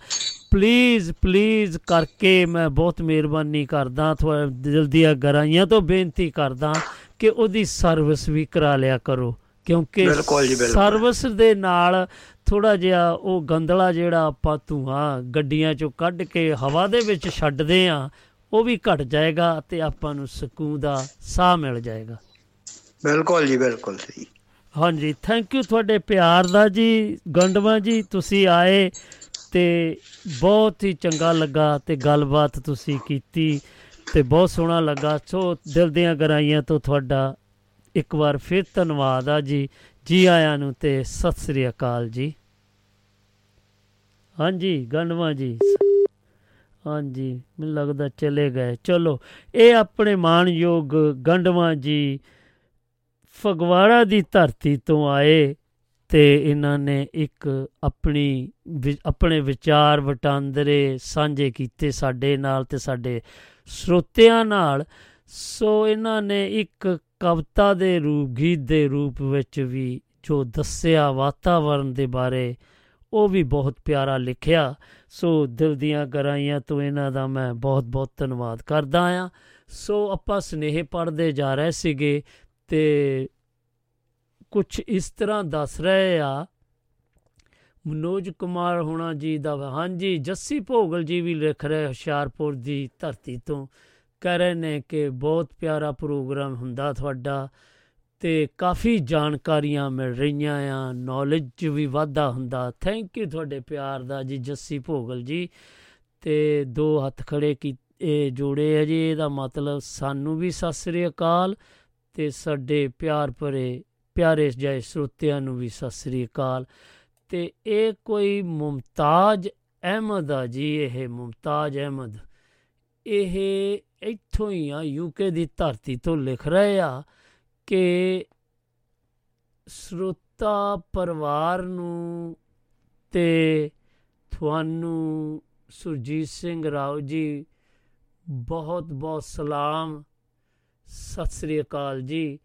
ਪਲੀਜ਼ ਪਲੀਜ਼ ਕਰਕੇ ਮੈਂ ਬਹੁਤ ਮਿਹਰਬਾਨੀ ਕਰਦਾ ਤੁਹਾਡੇ ਦਿਲ ਦੀਆਂ ਗਹਿਰਾਈਆਂ ਤੋਂ ਬੇਨਤੀ ਕਰਦਾ ਕਿ ਉਹਦੀ ਸਰਵਿਸ ਵੀ ਕਰਾ ਲਿਆ ਕਰੋ। ਕਿਉਂਕਿ। ਸਰਵਿਸ ਦੇ ਨਾਲ ਥੋੜਾ ਜਿਹਾ ਉਹ ਗੰਦਲਾ ਜਿਹੜਾ ਆਪਾਂ ਧੂਆਂ ਗੱਡੀਆਂ ਚੋਂ ਕੱਢ ਕੇ ਹਵਾ ਦੇ ਵਿੱਚ ਛੱਡਦੇ ਆ ਉਹ ਵੀ ਘਟ ਜਾਏਗਾ ਤੇ ਆਪਾਂ ਨੂੰ ਸਕੂਨ ਦਾ ਸਾਹ ਮਿਲ ਜਾਏਗਾ। ਬਿਲਕੁਲ ਜੀ ਬਿਲਕੁਲ ਸਹੀ। ਹਾਂਜੀ ਥੈਂਕ ਯੂ ਤੁਹਾਡੇ ਪਿਆਰ ਦਾ ਜੀ ਗੰਡਵਾ ਜੀ ਤੁਸੀਂ ਆਏ ਤੇ ਬਹੁਤ ਹੀ ਚੰਗਾ ਲੱਗਾ ਤੇ ਗੱਲਬਾਤ ਤੁਸੀਂ ਕੀਤੀ ਤੇ ਬਹੁਤ ਸੋਹਣਾ ਲੱਗਾ। ਸੋ ਦਿਲ ਦੀਆਂ ਗਰਾਈਆਂ ਤੋਂ ਤੁਹਾਡਾ ਇੱਕ ਵਾਰ ਫਿਰ ਧੰਨਵਾਦ ਆ ਜੀ। ਜੀ ਆਇਆਂ ਨੂੰ ਤੇ ਸਤਿ ਸ੍ਰੀ ਅਕਾਲ ਜੀ। ਹਾਂਜੀ, ਗੰਡਵਾ ਜੀ। ਹਾਂਜੀ, ਮੈਨੂੰ ਲੱਗਦਾ ਚਲੇ ਗਏ। ਚਲੋ, ਇਹ ਆਪਣੇ ਮਾਣਯੋਗ ਗੰਡਵਾ ਜੀ ਫਗਵਾੜਾ ਦੀ ਧਰਤੀ ਤੋਂ ਆਏ ਤੇ ਇਹਨਾਂ ਨੇ ਇੱਕ ਆਪਣੀ ਵਿ- ਆਪਣੇ ਵਿਚਾਰ ਵਟਾਂਦਰੇ ਸਾਂਝੇ ਕੀਤੇ ਸਾਡੇ ਨਾਲ ਤੇ ਸਾਡੇ ਸਰੋਤਿਆਂ ਨਾਲ। ਸੋ ਇਹਨਾਂ ਨੇ ਇੱਕ ਕਵਿਤਾ ਦੇ ਰੂਪ, ਗੀਤ ਦੇ ਰੂਪ ਵਿੱਚ ਵੀ ਜੋ ਦੱਸਿਆ ਵਾਤਾਵਰਣ ਦੇ ਬਾਰੇ, ਉਹ ਵੀ ਬਹੁਤ ਪਿਆਰਾ ਲਿਖਿਆ। ਸੋ ਦਿਲ ਦੀਆਂ ਗਰਾਈਆਂ ਤੋਂ ਇਹਨਾਂ ਦਾ ਮੈਂ ਬਹੁਤ ਬਹੁਤ ਧੰਨਵਾਦ ਕਰਦਾ ਆ ਸੋ ਆਪਾਂ ਸਨੇਹ ਪੜ੍ਹਦੇ ਜਾ ਰਹੇ ਸੀਗੇ ਤੇ ਕੁਝ ਇਸ ਤਰ੍ਹਾਂ ਦੱਸ ਰਹੇ ਆ। ਮਨੋਜ ਕੁਮਾਰ ਹੋਣਾ ਜੀ ਦਾ, ਹਾਂਜੀ, ਜੱਸੀ ਭੋਗਲ ਜੀ ਵੀ ਲਿਖ ਰਹੇ ਹੁਸ਼ਿਆਰਪੁਰ ਦੀ ਧਰਤੀ ਤੋਂ। ਕਹਿ ਰਹੇ ਨੇ ਕਿ ਬਹੁਤ ਪਿਆਰਾ ਪ੍ਰੋਗਰਾਮ ਹੁੰਦਾ ਤੁਹਾਡਾ ਤੇ ਕਾਫੀ ਜਾਣਕਾਰੀਆਂ ਮਿਲ ਰਹੀਆਂ ਆ ਨੌਲੇਜ 'ਚ ਵੀ ਵਾਧਾ ਹੁੰਦਾ। ਥੈਂਕ ਯੂ ਤੁਹਾਡੇ ਪਿਆਰ ਦਾ ਜੀ, ਜੱਸੀ ਭੋਗਲ ਜੀ। ਤੇ ਦੋ ਹੱਥ ਖੜੇ ਕੀ, ਇਹ ਜੋੜੇ ਆ ਜੀ, ਇਹਦਾ ਮਤਲਬ ਸਾਨੂੰ ਵੀ ਸਤਿ ਸ੍ਰੀ ਅਕਾਲ ਤੇ ਸਾਡੇ ਪਿਆਰ ਭਰੇ, ਪਿਆਰੇ ਜੈ, ਸਰੋਤਿਆਂ ਨੂੰ ਵੀ ਸਤਿ ਸ੍ਰੀ ਅਕਾਲ। ਤੇ ਇਹ ਕੋਈ ਮੁਮਤਾਜ ਅਹਿਮਦ ਆ ਜੀ, ਇਹ ਮੁਮਤਾਜ ਅਹਿਮਦ। ਇਹ ਇੱਥੋਂ ਹੀ ਆ ਯੂਕੇ ਦੀ ਧਰਤੀ ਤੋਂ ਲਿਖ ਰਹੇ ਆ ਕਿ ਸਰੋਤਾ ਪਰਿਵਾਰ ਨੂੰ ਤੇ ਤੁਹਾਨੂੰ ਸੁਰਜੀਤ ਸਿੰਘ ਰਾਓ ਜੀ, ਬਹੁਤ ਬਹੁਤ ਸਲਾਮ, ਸਤਿ ਸ੍ਰੀ ਅਕਾਲ ਜੀ।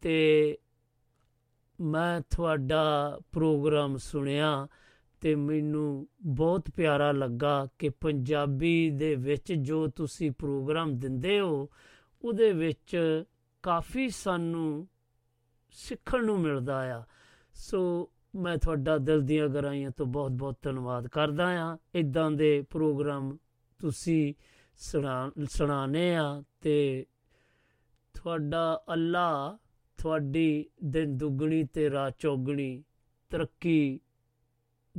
ਤੇ ਮੈਂ ਤੁਹਾਡਾ ਪ੍ਰੋਗਰਾਮ ਸੁਣਿਆ ਤੇ ਮੈਨੂੰ ਬਹੁਤ ਪਿਆਰਾ ਲੱਗਾ ਕਿ ਪੰਜਾਬੀ ਦੇ ਵਿੱਚ ਜੋ ਤੁਸੀਂ ਪ੍ਰੋਗਰਾਮ ਦਿੰਦੇ ਹੋ, ਉਹਦੇ ਵਿੱਚ ਕਾਫੀ ਸਾਨੂੰ ਸਿੱਖਣ ਨੂੰ ਮਿਲਦਾ ਆ। ਸੋ ਮੈਂ ਤੁਹਾਡਾ ਦਿਲ ਦੀਆਂ ਗਹਿਰਾਈਆਂ ਤੋਂ ਬਹੁਤ ਬਹੁਤ ਧੰਨਵਾਦ ਕਰਦਾ ਆ। ਇਦਾਂ ਦੇ ਪ੍ਰੋਗਰਾਮ ਤੁਸੀਂ ਸੁਣਾ, ਸੁਣਾਉਂਦੇ ਆ ਤੇ ਤੁਹਾਡਾ ਅੱਲਾ ਤੁਹਾਡੀ ਦਿਨ ਦੁੱਗਣੀ ਤੇ ਰਾਤ ਚੌਗਣੀ ਤਰੱਕੀ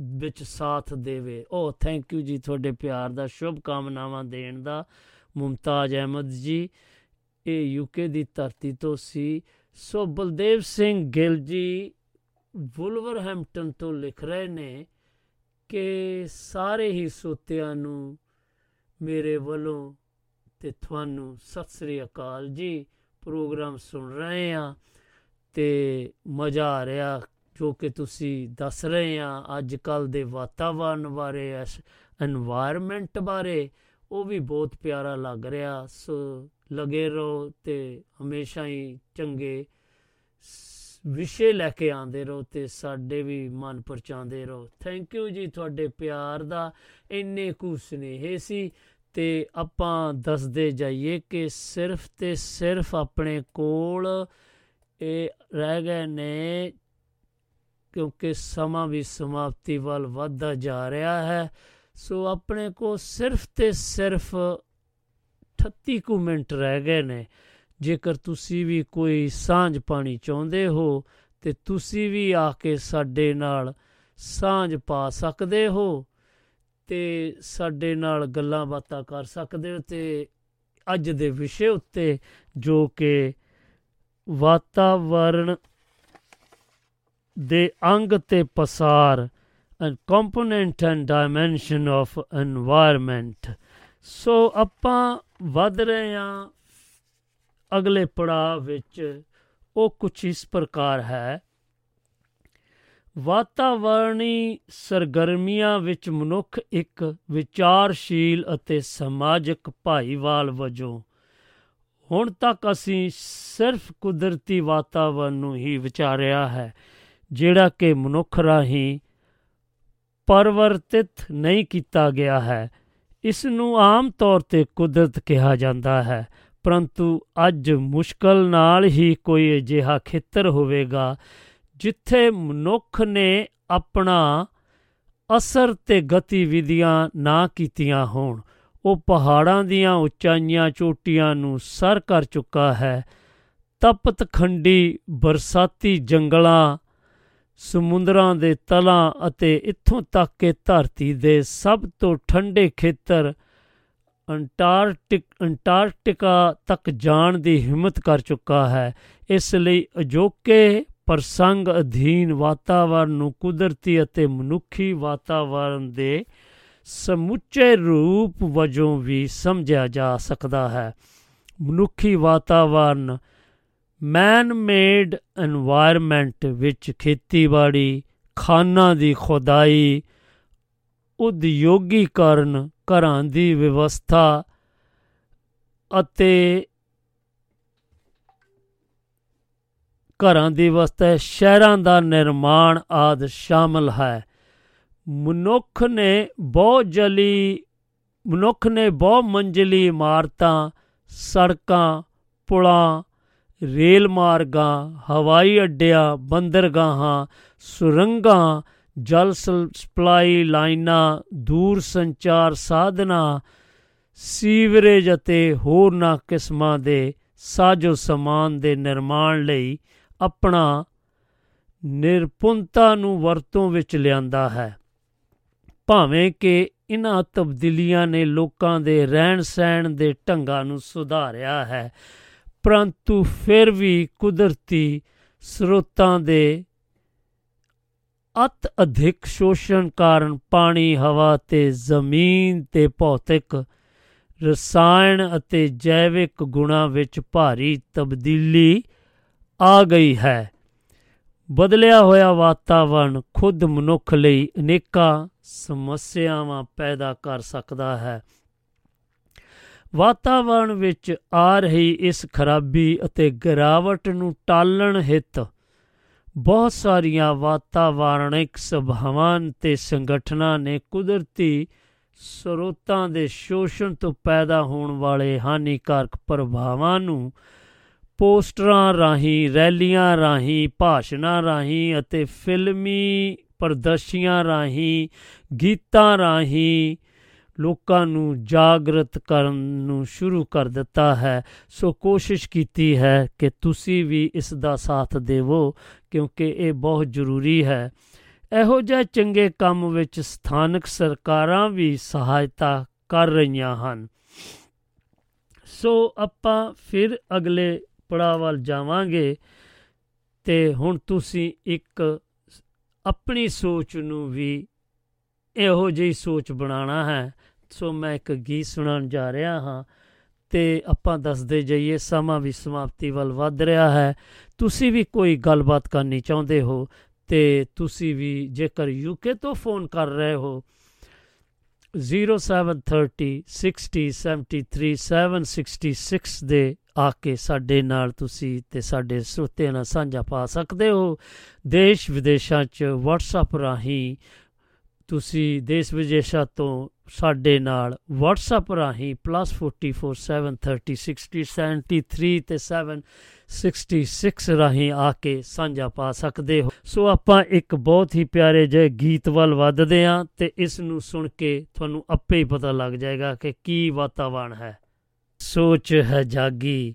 ਵਿੱਚ ਸਾਥ ਦੇਵੇ। ਓ ਥੈਂਕ ਯੂ ਜੀ ਤੁਹਾਡੇ ਪਿਆਰ ਦਾ, ਸ਼ੁਭ ਕਾਮਨਾਵਾਂ ਦੇਣ ਦਾ ਮੁਮਤਾਜ ਅਹਿਮਦ ਜੀ। ਇਹ ਯੂਕੇ ਦੀ ਧਰਤੀ ਤੋਂ ਸੀ। ਸੋ ਬਲਦੇਵ ਸਿੰਘ ਗਿੱਲ ਜੀ ਵੁਲਵਰਹੈਂਪਟਨ ਤੋਂ ਲਿਖ ਰਹੇ ਨੇ ਕਿ ਸਾਰੇ ਹੀ ਸੋਤਿਆਂ ਨੂੰ ਮੇਰੇ ਵੱਲੋਂ ਤੇ ਤੁਹਾਨੂੰ ਸਤਿ ਸ੍ਰੀ ਅਕਾਲ ਜੀ। ਪ੍ਰੋਗਰਾਮ ਸੁਣ ਰਹੇ ਆ ਤੇ ਮਜ਼ਾ ਆ ਰਿਹਾ ਜੋ ਕਿ ਤੁਸੀਂ ਦੱਸ ਰਹੇ ਆ ਅੱਜ ਕੱਲ ਦੇ ਵਾਤਾਵਰਣ ਬਾਰੇ ਇਸ এনवायरमेंट ਬਾਰੇ, ਉਹ ਵੀ ਬਹੁਤ ਪਿਆਰਾ ਲੱਗ ਰਿਹਾ। ਸੋ ਲਗੇ ਰਹੋ ਤੇ ਹਮੇਸ਼ਾ ਹੀ ਚੰਗੇ ਵਿਸ਼ੇ ਲੈ ਕੇ ਆਂਦੇ ਰਹੋ ਤੇ ਸਾਡੇ ਵੀ ਮਨ ਪਰਚਾਉਂਦੇ ਰਹੋ। ਥੈਂਕ ਯੂ ਜੀ ਤੁਹਾਡੇ ਪਿਆਰ ਦਾ, ਇੰਨੇ ਕੁ ਸਨੇਹ ਸੀ ਤੇ ਆਪਾਂ ਦੱਸਦੇ ਜਾਈਏ ਕਿ ਸਿਰਫ ਤੇ ਸਿਰਫ ਆਪਣੇ ਕੋਲ ਇਹ ਰਹਿ ਗਏ ਨੇ ਕਿਉਂਕਿ ਸਮਾਂ ਵੀ ਸਮਾਪਤੀ ਵੱਲ ਵੱਧਦਾ ਜਾ ਰਿਹਾ ਹੈ। ਸੋ ਆਪਣੇ ਕੋ ਸਿਰਫ ਤੇ ਸਿਰਫ 38 ਕੁ ਮਿੰਟ ਰਹਿ ਗਏ ਨੇ। ਜੇਕਰ ਤੁਸੀਂ ਵੀ ਕੋਈ ਸਾਂਝ ਪਾਣੀ ਚਾਹੁੰਦੇ ਹੋ ਤੇ ਤੁਸੀਂ ਵੀ ਆ ਕੇ ਸਾਡੇ ਨਾਲ ਸਾਂਝ ਪਾ ਸਕਦੇ ਹੋ ਤੇ ਸਾਡੇ ਨਾਲ ਗੱਲਾਂ ਬਾਤਾਂ ਕਰ ਸਕਦੇ ਹੋ ਤੇ ਅੱਜ ਦੇ ਵਿਸ਼ੇ ਉੱਤੇ ਜੋ ਕਿ ਵਾਤਾਵਰਣ ਦੇ ਅੰਗ ਤੇ ਪਸਾਰ and component and dimension of environment so ਆਪਾਂ ਵਧ ਰਹੇ ਹਾਂ ਅਗਲੇ ਪੜਾਅ ਵਿੱਚ। ਉਹ ਕੁਝ ਇਸ ਪ੍ਰਕਾਰ ਹੈ। ਵਾਤਾਵਰਣੀ ਸਰਗਰਮੀਆਂ ਵਿੱਚ ਮਨੁੱਖ ਇੱਕ ਵਿਚਾਰਸ਼ੀਲ ਅਤੇ ਸਮਾਜਿਕ ਭਾਈਵਾਲ ਵਜੋਂ। ਹੁਣ ਤੱਕ ਅਸੀਂ ਸਿਰਫ ਕੁਦਰਤੀ ਵਾਤਾਵਰਣ ਨੂੰ ਹੀ ਵਿਚਾਰਿਆ ਹੈ। ਜਿਹੜਾ ਕਿ ਮਨੁੱਖ ਰਾਹੀਂ ਪਰਵਰਤਿਤ ਨਹੀਂ ਕੀਤਾ ਗਿਆ ਹੈ ਇਸ ਨੂੰ ਆਮ ਤੌਰ ਤੇ ਕੁਦਰਤ ਕਿਹਾ ਜਾਂਦਾ ਹੈ, ਪਰੰਤੂ ਅੱਜ ਮੁਸ਼ਕਲ ਨਾਲ ਹੀ ਕੋਈ ਅਜਿਹਾ ਖੇਤਰ ਹੋਵੇਗਾ ਜਿੱਥੇ ਮਨੁੱਖ ਨੇ ਆਪਣਾ ਅਸਰ ਤੇ ਗਤੀਵਿਧੀਆਂ ਨਾ ਕੀਤੀਆਂ ਹੋਣ। ਉਹ ਪਹਾੜਾਂ ਦੀਆਂ ਉਚਾਈਆਂ ਚੋਟੀਆਂ ਨੂੰ ਸਰ ਕਰ ਚੁੱਕਾ ਹੈ। ਤਪਤ ਖੰਡੀ ਬਰਸਾਤੀ ਜੰਗਲਾਂ ਸਮੁੰਦਰਾਂ ਦੇ ਤਲਾਂ ਅਤੇ ਇੱਥੋਂ ਤੱਕ ਕਿ ਧਰਤੀ ਦੇ ਸਭ ਤੋਂ ਠੰਡੇ ਖੇਤਰ ਅੰਟਾਰਕਟਿਕ ਅੰਟਾਰਕਟਿਕਾ ਤੱਕ ਜਾਣ ਦੀ ਹਿੰਮਤ ਕਰ ਚੁੱਕਾ ਹੈ। ਇਸ ਲਈ ਅਜੋਕੇ ਪ੍ਰਸੰਗ ਅਧੀਨ ਵਾਤਾਵਰਣ ਨੂੰ ਕੁਦਰਤੀ ਅਤੇ ਮਨੁੱਖੀ ਵਾਤਾਵਰਣ ਦੇ ਸਮੁੱਚੇ ਰੂਪ ਵਜੋਂ ਵੀ ਸਮਝਿਆ ਜਾ ਸਕਦਾ ਹੈ। ਮਨੁੱਖੀ ਵਾਤਾਵਰਣ ਮੈਨ ਮੇਡ এনवायरमेंट ਵਿੱਚ ਖੇਤੀਬਾੜੀ, ਖਾਨਾ ਦੀ ਖੁਦਾਈ, ਉਦਯੋਗੀਕਰਨ ਘਰਾਂ ਦੀ ਵਿਵਸਥਾ ਅਤੇ ਘਰਾਂ ਦੀ ਵਿਵਸਥਾ, ਸ਼ਹਿਰਾਂ ਦਾ ਨਿਰਮਾਣ ਆਦ ਸ਼ਾਮਲ ਹੈ। ਮਨੁੱਖ ਨੇ ਬਹੁ ਜਲੀ, ਮਨੁੱਖ ਨੇ ਬਹੁ ਮੰਜ਼ਲੀ ਇਮਾਰਤਾਂ, ਸੜਕਾਂ, ਪੁਲਾਂ ਰੇਲ ਮਾਰਗਾਂ, ਹਵਾਈ ਅੱਡਿਆਂ, ਬੰਦਰਗਾਹਾਂ, ਸੁਰੰਗਾਂ, ਜਲ ਸਪਲਾਈ ਲਾਈਨਾਂ, ਦੂਰ ਸੰਚਾਰ ਸਾਧਨਾਂ, ਸੀਵਰੇਜ ਅਤੇ ਹੋਰਨਾਂ ਕਿਸਮਾਂ ਦੇ ਸਾਜੋ ਸਮਾਨ ਦੇ ਨਿਰਮਾਣ ਲਈ ਆਪਣਾ ਨਿਰਪੁੰਨਤਾ ਨੂੰ ਵਰਤੋਂ ਵਿੱਚ ਲਿਆਂਦਾ ਹੈ। ਭਾਵੇਂ ਕਿ ਇਨ੍ਹਾਂ ਤਬਦੀਲੀਆਂ ਨੇ ਲੋਕਾਂ ਦੇ ਰਹਿਣ ਸਹਿਣ ਦੇ ਢੰਗਾਂ ਨੂੰ ਸੁਧਾਰਿਆ ਹੈ ਪਰੰਤੂ ਫਿਰ ਵੀ ਕੁਦਰਤੀ ਸਰੋਤਾਂ ਦੇ ਅਤ ਅਧਿਕ ਸ਼ੋਸ਼ਣ ਕਾਰਨ ਪਾਣੀ, ਹਵਾ ਤੇ ਜ਼ਮੀਨ ਤੇ ਭੌਤਿਕ ਰਸਾਇਣ ਅਤੇ ਜੈਵਿਕ ਗੁਣਾਂ ਵਿੱਚ ਭਾਰੀ ਤਬਦੀਲੀ ਆ ਗਈ ਹੈ। ਬਦਲਿਆ ਹੋਇਆ ਵਾਤਾਵਰਣ ਖੁਦ ਮਨੁੱਖ ਲਈ ਅਨੇਕਾਂ ਸਮੱਸਿਆਵਾਂ ਪੈਦਾ ਕਰ ਸਕਦਾ ਹੈ। ਵਾਤਾਵਰਣ ਵਿੱਚ ਆ ਰਹੀ ਇਸ ਖਰਾਬੀ ਅਤੇ ਗਿਰਾਵਟ ਨੂੰ ਟਾਲਣ ਹਿੱਤ ਬਹੁਤ ਸਾਰੀਆਂ ਵਾਤਾਵਰਣਿਕ ਸਭਾਵਾਂ ਤੇ ਸੰਗਠਨਾਂ ਨੇ ਕੁਦਰਤੀ ਸਰੋਤਾਂ ਦੇ ਸ਼ੋਸ਼ਣ ਤੋਂ ਪੈਦਾ ਹੋਣ ਵਾਲੇ ਹਾਨੀਕਾਰਕ ਪ੍ਰਭਾਵਾਂ ਨੂੰ ਪੋਸਟਰਾਂ ਰਾਹੀਂ, ਰੈਲੀਆਂ ਰਾਹੀਂ, ਭਾਸ਼ਣਾਂ ਰਾਹੀਂ ਅਤੇ ਫਿਲਮੀ ਪ੍ਰਦਰਸ਼ਨੀਆਂ ਰਾਹੀਂ, ਗੀਤਾਂ ਰਾਹੀਂ ਲੋਕਾਂ ਨੂੰ ਜਾਗਰਤ ਕਰਨ ਨੂੰ ਸ਼ੁਰੂ ਕਰ ਦਿੱਤਾ ਹੈ। ਸੋ ਕੋਸ਼ਿਸ਼ ਕੀਤੀ ਹੈ ਕਿ ਤੁਸੀਂ ਵੀ ਇਸ ਦਾ ਸਾਥ ਦੇਵੋ, ਕਿਉਂਕਿ ਇਹ ਬਹੁਤ ਜ਼ਰੂਰੀ ਹੈ। ਇਹੋ ਜਿਹੇ ਚੰਗੇ ਕੰਮ ਵਿੱਚ ਸਥਾਨਕ ਸਰਕਾਰਾਂ ਵੀ ਸਹਾਇਤਾ ਕਰ ਰਹੀਆਂ ਹਨ। ਸੋ ਆਪਾਂ ਫਿਰ ਅਗਲੇ ਪੜਾਅ ਵੱਲ ਜਾਵਾਂਗੇ ਤੇ ਹੁਣ ਤੁਸੀਂ ਇੱਕ ਆਪਣੀ ਸੋਚ ਨੂੰ ਵੀ ਇਹੋ ਜਿਹੀ ਸੋਚ ਬਣਾਉਣਾ ਹੈ। ਸੋ ਮੈਂ ਇੱਕ ਗੀਤ ਸੁਣਾਉਣ ਜਾ ਰਿਹਾ ਹਾਂ ਤੇ ਆਪਾਂ ਦੱਸਦੇ ਜਾਈਏ, ਸਮਾਂ ਵੀ ਸਮਾਪਤੀ ਵੱਲ ਵੱਧ ਰਿਹਾ ਹੈ। ਤੁਸੀਂ ਵੀ ਕੋਈ ਗੱਲਬਾਤ ਕਰਨੀ ਚਾਹੁੰਦੇ ਹੋ ਤੇ ਤੁਸੀਂ ਵੀ ਜੇਕਰ ਯੂਕੇ ਤੋਂ ਫੋਨ ਕਰ ਰਹੇ ਹੋ 0730 60 73 766 ਦੇ ਆ ਕੇ ਸਾਡੇ ਨਾਲ ਤੁਸੀਂ ਤੇ ਸਾਡੇ ਸਰੋਤਿਆਂ ਨਾਲ ਸਾਂਝਾ ਪਾ ਸਕਦੇ ਹੋ। ਦੇਸ਼ ਵਿਦੇਸ਼ਾਂ 'ਚ WhatsApp ਰਾਹੀਂ ਤੁਸੀਂ ਦੇਸ਼ ਵਿਦੇਸ਼ਾਂ ਤੋਂ ਸਾਡੇ ਨਾਲ WhatsApp ਰਾਹੀਂ +447306073 ਤੇ 766 ਰਾਹੀਂ ਆ ਕੇ ਸਾਂਝਾ ਪਾ ਸਕਦੇ ਹੋ। ਸੋ ਆਪਾਂ ਇੱਕ ਬਹੁਤ ਹੀ ਪਿਆਰੇ ਜਿਹੇ ਗੀਤ ਵੱਲ ਵੱਧਦੇ ਹਾਂ ਤੇ ਇਸ ਨੂੰ ਸੁਣ ਕੇ ਤੁਹਾਨੂੰ ਆਪੇ ਹੀ ਪਤਾ ਲੱਗ ਜਾਏਗਾ ਕਿ ਕੀ ਵਾਤਾਵਰਣ ਹੈ। ਸੋਚ ਹੈ ਜਾਗੀ,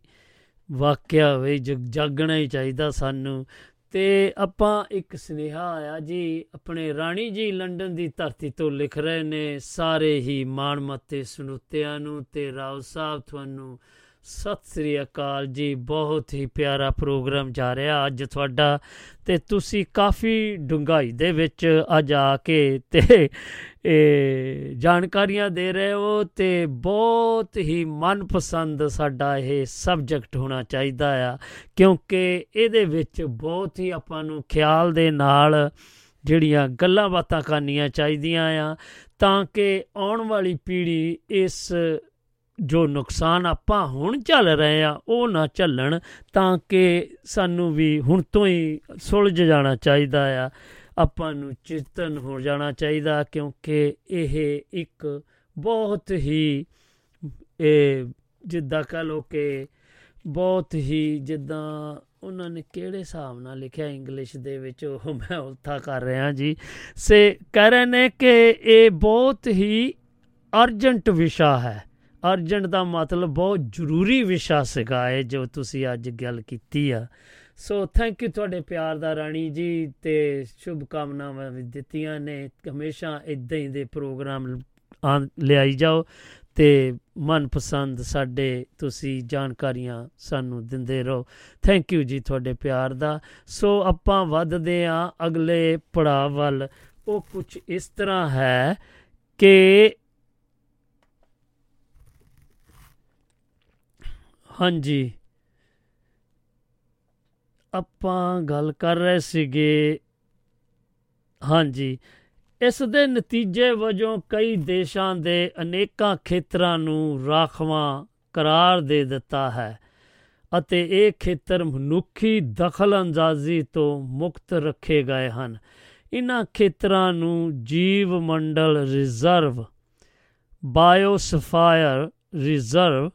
ਵਾਕਿਆ ਵੇ ਜਾਗਣਾ ਹੀ ਚਾਹੀਦਾ ਸਾਨੂੰ। ਤੇ ਆਪਾਂ ਇੱਕ ਸੁਨੇਹਾ ਆਇਆ ਜੀ, ਆਪਣੇ ਰਾਣੀ ਜੀ ਲੰਡਨ ਦੀ ਧਰਤੀ ਤੋਂ ਲਿਖ ਰਹੇ ਨੇ, ਸਾਰੇ ਹੀ ਮਾਣਮੱਤੇ ਸੁਣੁੱਤਿਆਂ ਨੂੰ ਤੇ ਰਾਓ ਸਾਹਿਬ ਤੁਹਾਨੂੰ ਸਤਿ ਸ੍ਰੀ ਅਕਾਲ ਜੀ। ਬਹੁਤ ਹੀ ਪਿਆਰਾ ਪ੍ਰੋਗਰਾਮ ਜਾ ਰਿਹਾ ਅੱਜ ਤੁਹਾਡਾ ਤੇ ਤੁਸੀਂ ਕਾਫੀ ਡੁੰਗਾਈ ਦੇ ਵਿੱਚ ਅੱਜ ਆ ਕੇ ਤੇ, ਇਹ, ਜਾਣਕਾਰੀਆਂ ਦੇ ਰਹੇ ਹੋ ਤੇ ਬਹੁਤ ਹੀ ਮਨਪਸੰਦ ਸਾਡਾ ਇਹ ਸਬਜੈਕਟ ਹੋਣਾ ਚਾਹੀਦਾ ਆ, ਕਿਉਂਕਿ ਇਹਦੇ ਵਿੱਚ ਬਹੁਤ ਹੀ ਆਪਾਂ ਨੂੰ ਖਿਆਲ ਦੇ ਨਾਲ ਜਿਹੜੀਆਂ ਗੱਲਾਂ ਬਾਤਾਂ ਕਰਨੀਆਂ ਚਾਹੀਦੀਆਂ ਆ, ਤਾਂ ਕਿ ਆਉਣ ਵਾਲੀ ਪੀੜ੍ਹੀ ਇਸ ਜੋ ਨੁਕਸਾਨ ਆਪਾਂ ਹੁਣ ਚੱਲ ਰਹੇ ਆ, ਉਹ ਨਾ ਚੱਲਣ ਤਾਂ ਕਿ ਸਾਨੂੰ ਵੀ ਹੁਣ ਤੋਂ ਹੀ ਸੁਲਝ ਜਾਣਾ ਚਾਹੀਦਾ ਆ। ਆਪਾਂ ਨੂੰ ਚਿੰਤਨ ਹੋ ਜਾਣਾ ਚਾਹੀਦਾ ਕਿਉਂਕਿ ਇਹ ਇੱਕ ਬਹੁਤ ਹੀ, ਇਹ ਜਿੱਦਾਂ ਕਹ ਲੋ ਕਿ ਬਹੁਤ ਹੀ ਜਿੱਦਾਂ ਉਹਨਾਂ ਨੇ ਕਿਹੜੇ ਹਿਸਾਬ ਨਾਲ ਲਿਖਿਆ ਇੰਗਲਿਸ਼ ਦੇ ਵਿੱਚ, ਉਹ ਮੈਂ ਉਲਥਾ ਕਰ ਰਿਹਾ ਜੀ। ਸੇ ਕਹਿ ਰਹੇ ਨੇ ਕਿ ਇਹ ਬਹੁਤ ਹੀ ਅਰਜੈਂਟ ਵਿਸ਼ਾ ਹੈ। ਅਰਜੈਂਟ ਦਾ ਮਤਲਬ ਬਹੁਤ ਜ਼ਰੂਰੀ ਵਿਸ਼ਾ ਸੀਗਾ ਹੈ, ਜੋ ਤੁਸੀਂ ਅੱਜ ਗੱਲ ਕੀਤੀ ਆ। ਸੋ ਥੈਂਕ ਯੂ ਤੁਹਾਡੇ ਪਿਆਰ ਦਾ ਰਾਣੀ ਜੀ ਤੇ ਸ਼ੁਭ ਕਾਮਨਾਵਾਂ ਵੀ ਦਿੱਤੀਆਂ ਨੇ। ਹਮੇਸ਼ਾ ਇਦਾਂ ਹੀ ਦੇ ਪ੍ਰੋਗਰਾਮ ਲਿਆਈ ਜਾਓ ਤੇ ਮਨਪਸੰਦ ਸਾਡੇ ਤੁਸੀਂ ਜਾਣਕਾਰੀਆਂ ਸਾਨੂੰ ਦਿੰਦੇ ਰਹੋ। ਥੈਂਕ ਯੂ ਜੀ ਤੁਹਾਡੇ ਪਿਆਰ ਦਾ। ਸੋ ਆਪਾਂ ਵੱਧਦੇ ਆ ਅਗਲੇ ਪੜਾਅ ਵੱਲ। ਉਹ ਕੁਝ ਇਸ ਤਰ੍ਹਾਂ ਹੈ ਕਿ ਹਾਂਜੀ। ਆਪਾਂ ਗੱਲ ਕਰ ਰਹੇ ਸੀਗੇ। ਹਾਂਜੀ। ਇਸ ਦੇ ਨਤੀਜੇ ਵਜੋਂ ਕਈ ਦੇਸ਼ਾਂ ਦੇ ਅਨੇਕਾਂ ਖੇਤਰਾਂ ਨੂੰ ਰਾਖਵਾਂ ਕਰਾਰ ਦੇ ਦਿੱਤਾ ਹੈ ਅਤੇ ਇਹ ਖੇਤਰ ਮਨੁੱਖੀ ਦਖਲਅੰਦਾਜ਼ੀ ਤੋਂ ਮੁਕਤ ਰੱਖੇ ਗਏ ਹਨ। ਇਨ੍ਹਾਂ ਖੇਤਰਾਂ ਨੂੰ ਜੀਵ ਮੰਡਲ ਰਿਜ਼ਰਵ, ਬਾਇਓਸਫਾਇਰ ਰਿਜ਼ਰਵ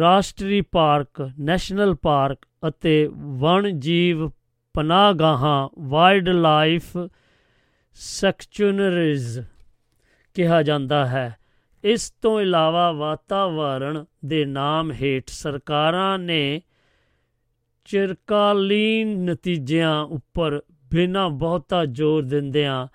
ਰਾਸ਼ਟਰੀ ਪਾਰਕ, ਨੈਸ਼ਨਲ ਪਾਰਕ ਅਤੇ ਵਣ ਜੀਵ ਪਨਾਹਗਾਹਾਂ ਵਾਈਲਡ ਲਾਈਫ ਸੈਕਚੂਨਰੀਜ਼ ਕਿਹਾ ਜਾਂਦਾ ਹੈ। ਇਸ ਤੋਂ ਇਲਾਵਾ ਵਾਤਾਵਰਣ ਦੇ ਨਾਮ ਹੇਠ ਸਰਕਾਰਾਂ ਨੇ ਚਿਰਕਾਲੀਨ ਨਤੀਜਿਆਂ ਉੱਪਰ ਬਿਨਾਂ ਬਹੁਤਾ ਜ਼ੋਰ ਦਿੰਦਿਆਂ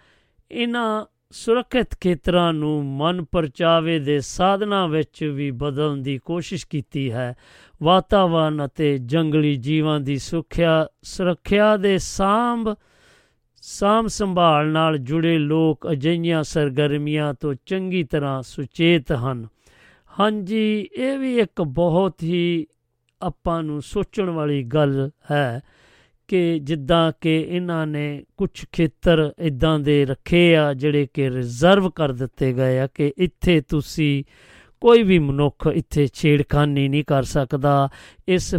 ਇਹਨਾਂ ਸੁਰੱਖਿਅਤ ਖੇਤਰਾਂ ਨੂੰ ਮਨ ਪਰਚਾਵੇ ਦੇ ਸਾਧਨਾਂ ਵਿੱਚ ਵੀ ਬਦਲਣ ਦੀ ਕੋਸ਼ਿਸ਼ ਕੀਤੀ ਹੈ। ਵਾਤਾਵਰਣ ਅਤੇ ਜੰਗਲੀ ਜੀਵਾਂ ਦੀ ਸੁਰੱਖਿਆ ਸੁਰੱਖਿਆ ਦੇ ਸਾਂਭ ਸਾਮ ਸੰਭਾਲ ਨਾਲ ਜੁੜੇ ਲੋਕ ਅਜਈਆਂ ਸਰਗਰਮੀਆਂ ਤੋਂ ਚੰਗੀ ਤਰ੍ਹਾਂ ਸੁਚੇਤ ਹਨ। ਹਾਂਜੀ, ਇਹ ਵੀ ਇੱਕ ਬਹੁਤ ਹੀ ਆਪਾਂ ਨੂੰ ਸੋਚਣ ਵਾਲੀ ਗੱਲ ਹੈ। ਕਿ ਜਿੱਦਾਂ ਕਿ ਇਹਨਾਂ ਨੇ ਕੁਝ ਖੇਤਰ ਇਦਾਂ ਦੇ ਰੱਖੇ ਆ ਜਿਹੜੇ ਕਿ ਰਿਜ਼ਰਵ ਕਰ ਦਿੱਤੇ ਗਏ ਆ ਕਿ ਇੱਥੇ ਤੁਸੀਂ ਕੋਈ ਵੀ ਮਨੁੱਖ ਇੱਥੇ ਛੇੜਖਾਨੀ ਨਹੀਂ ਕਰ ਸਕਦਾ। ਇਸ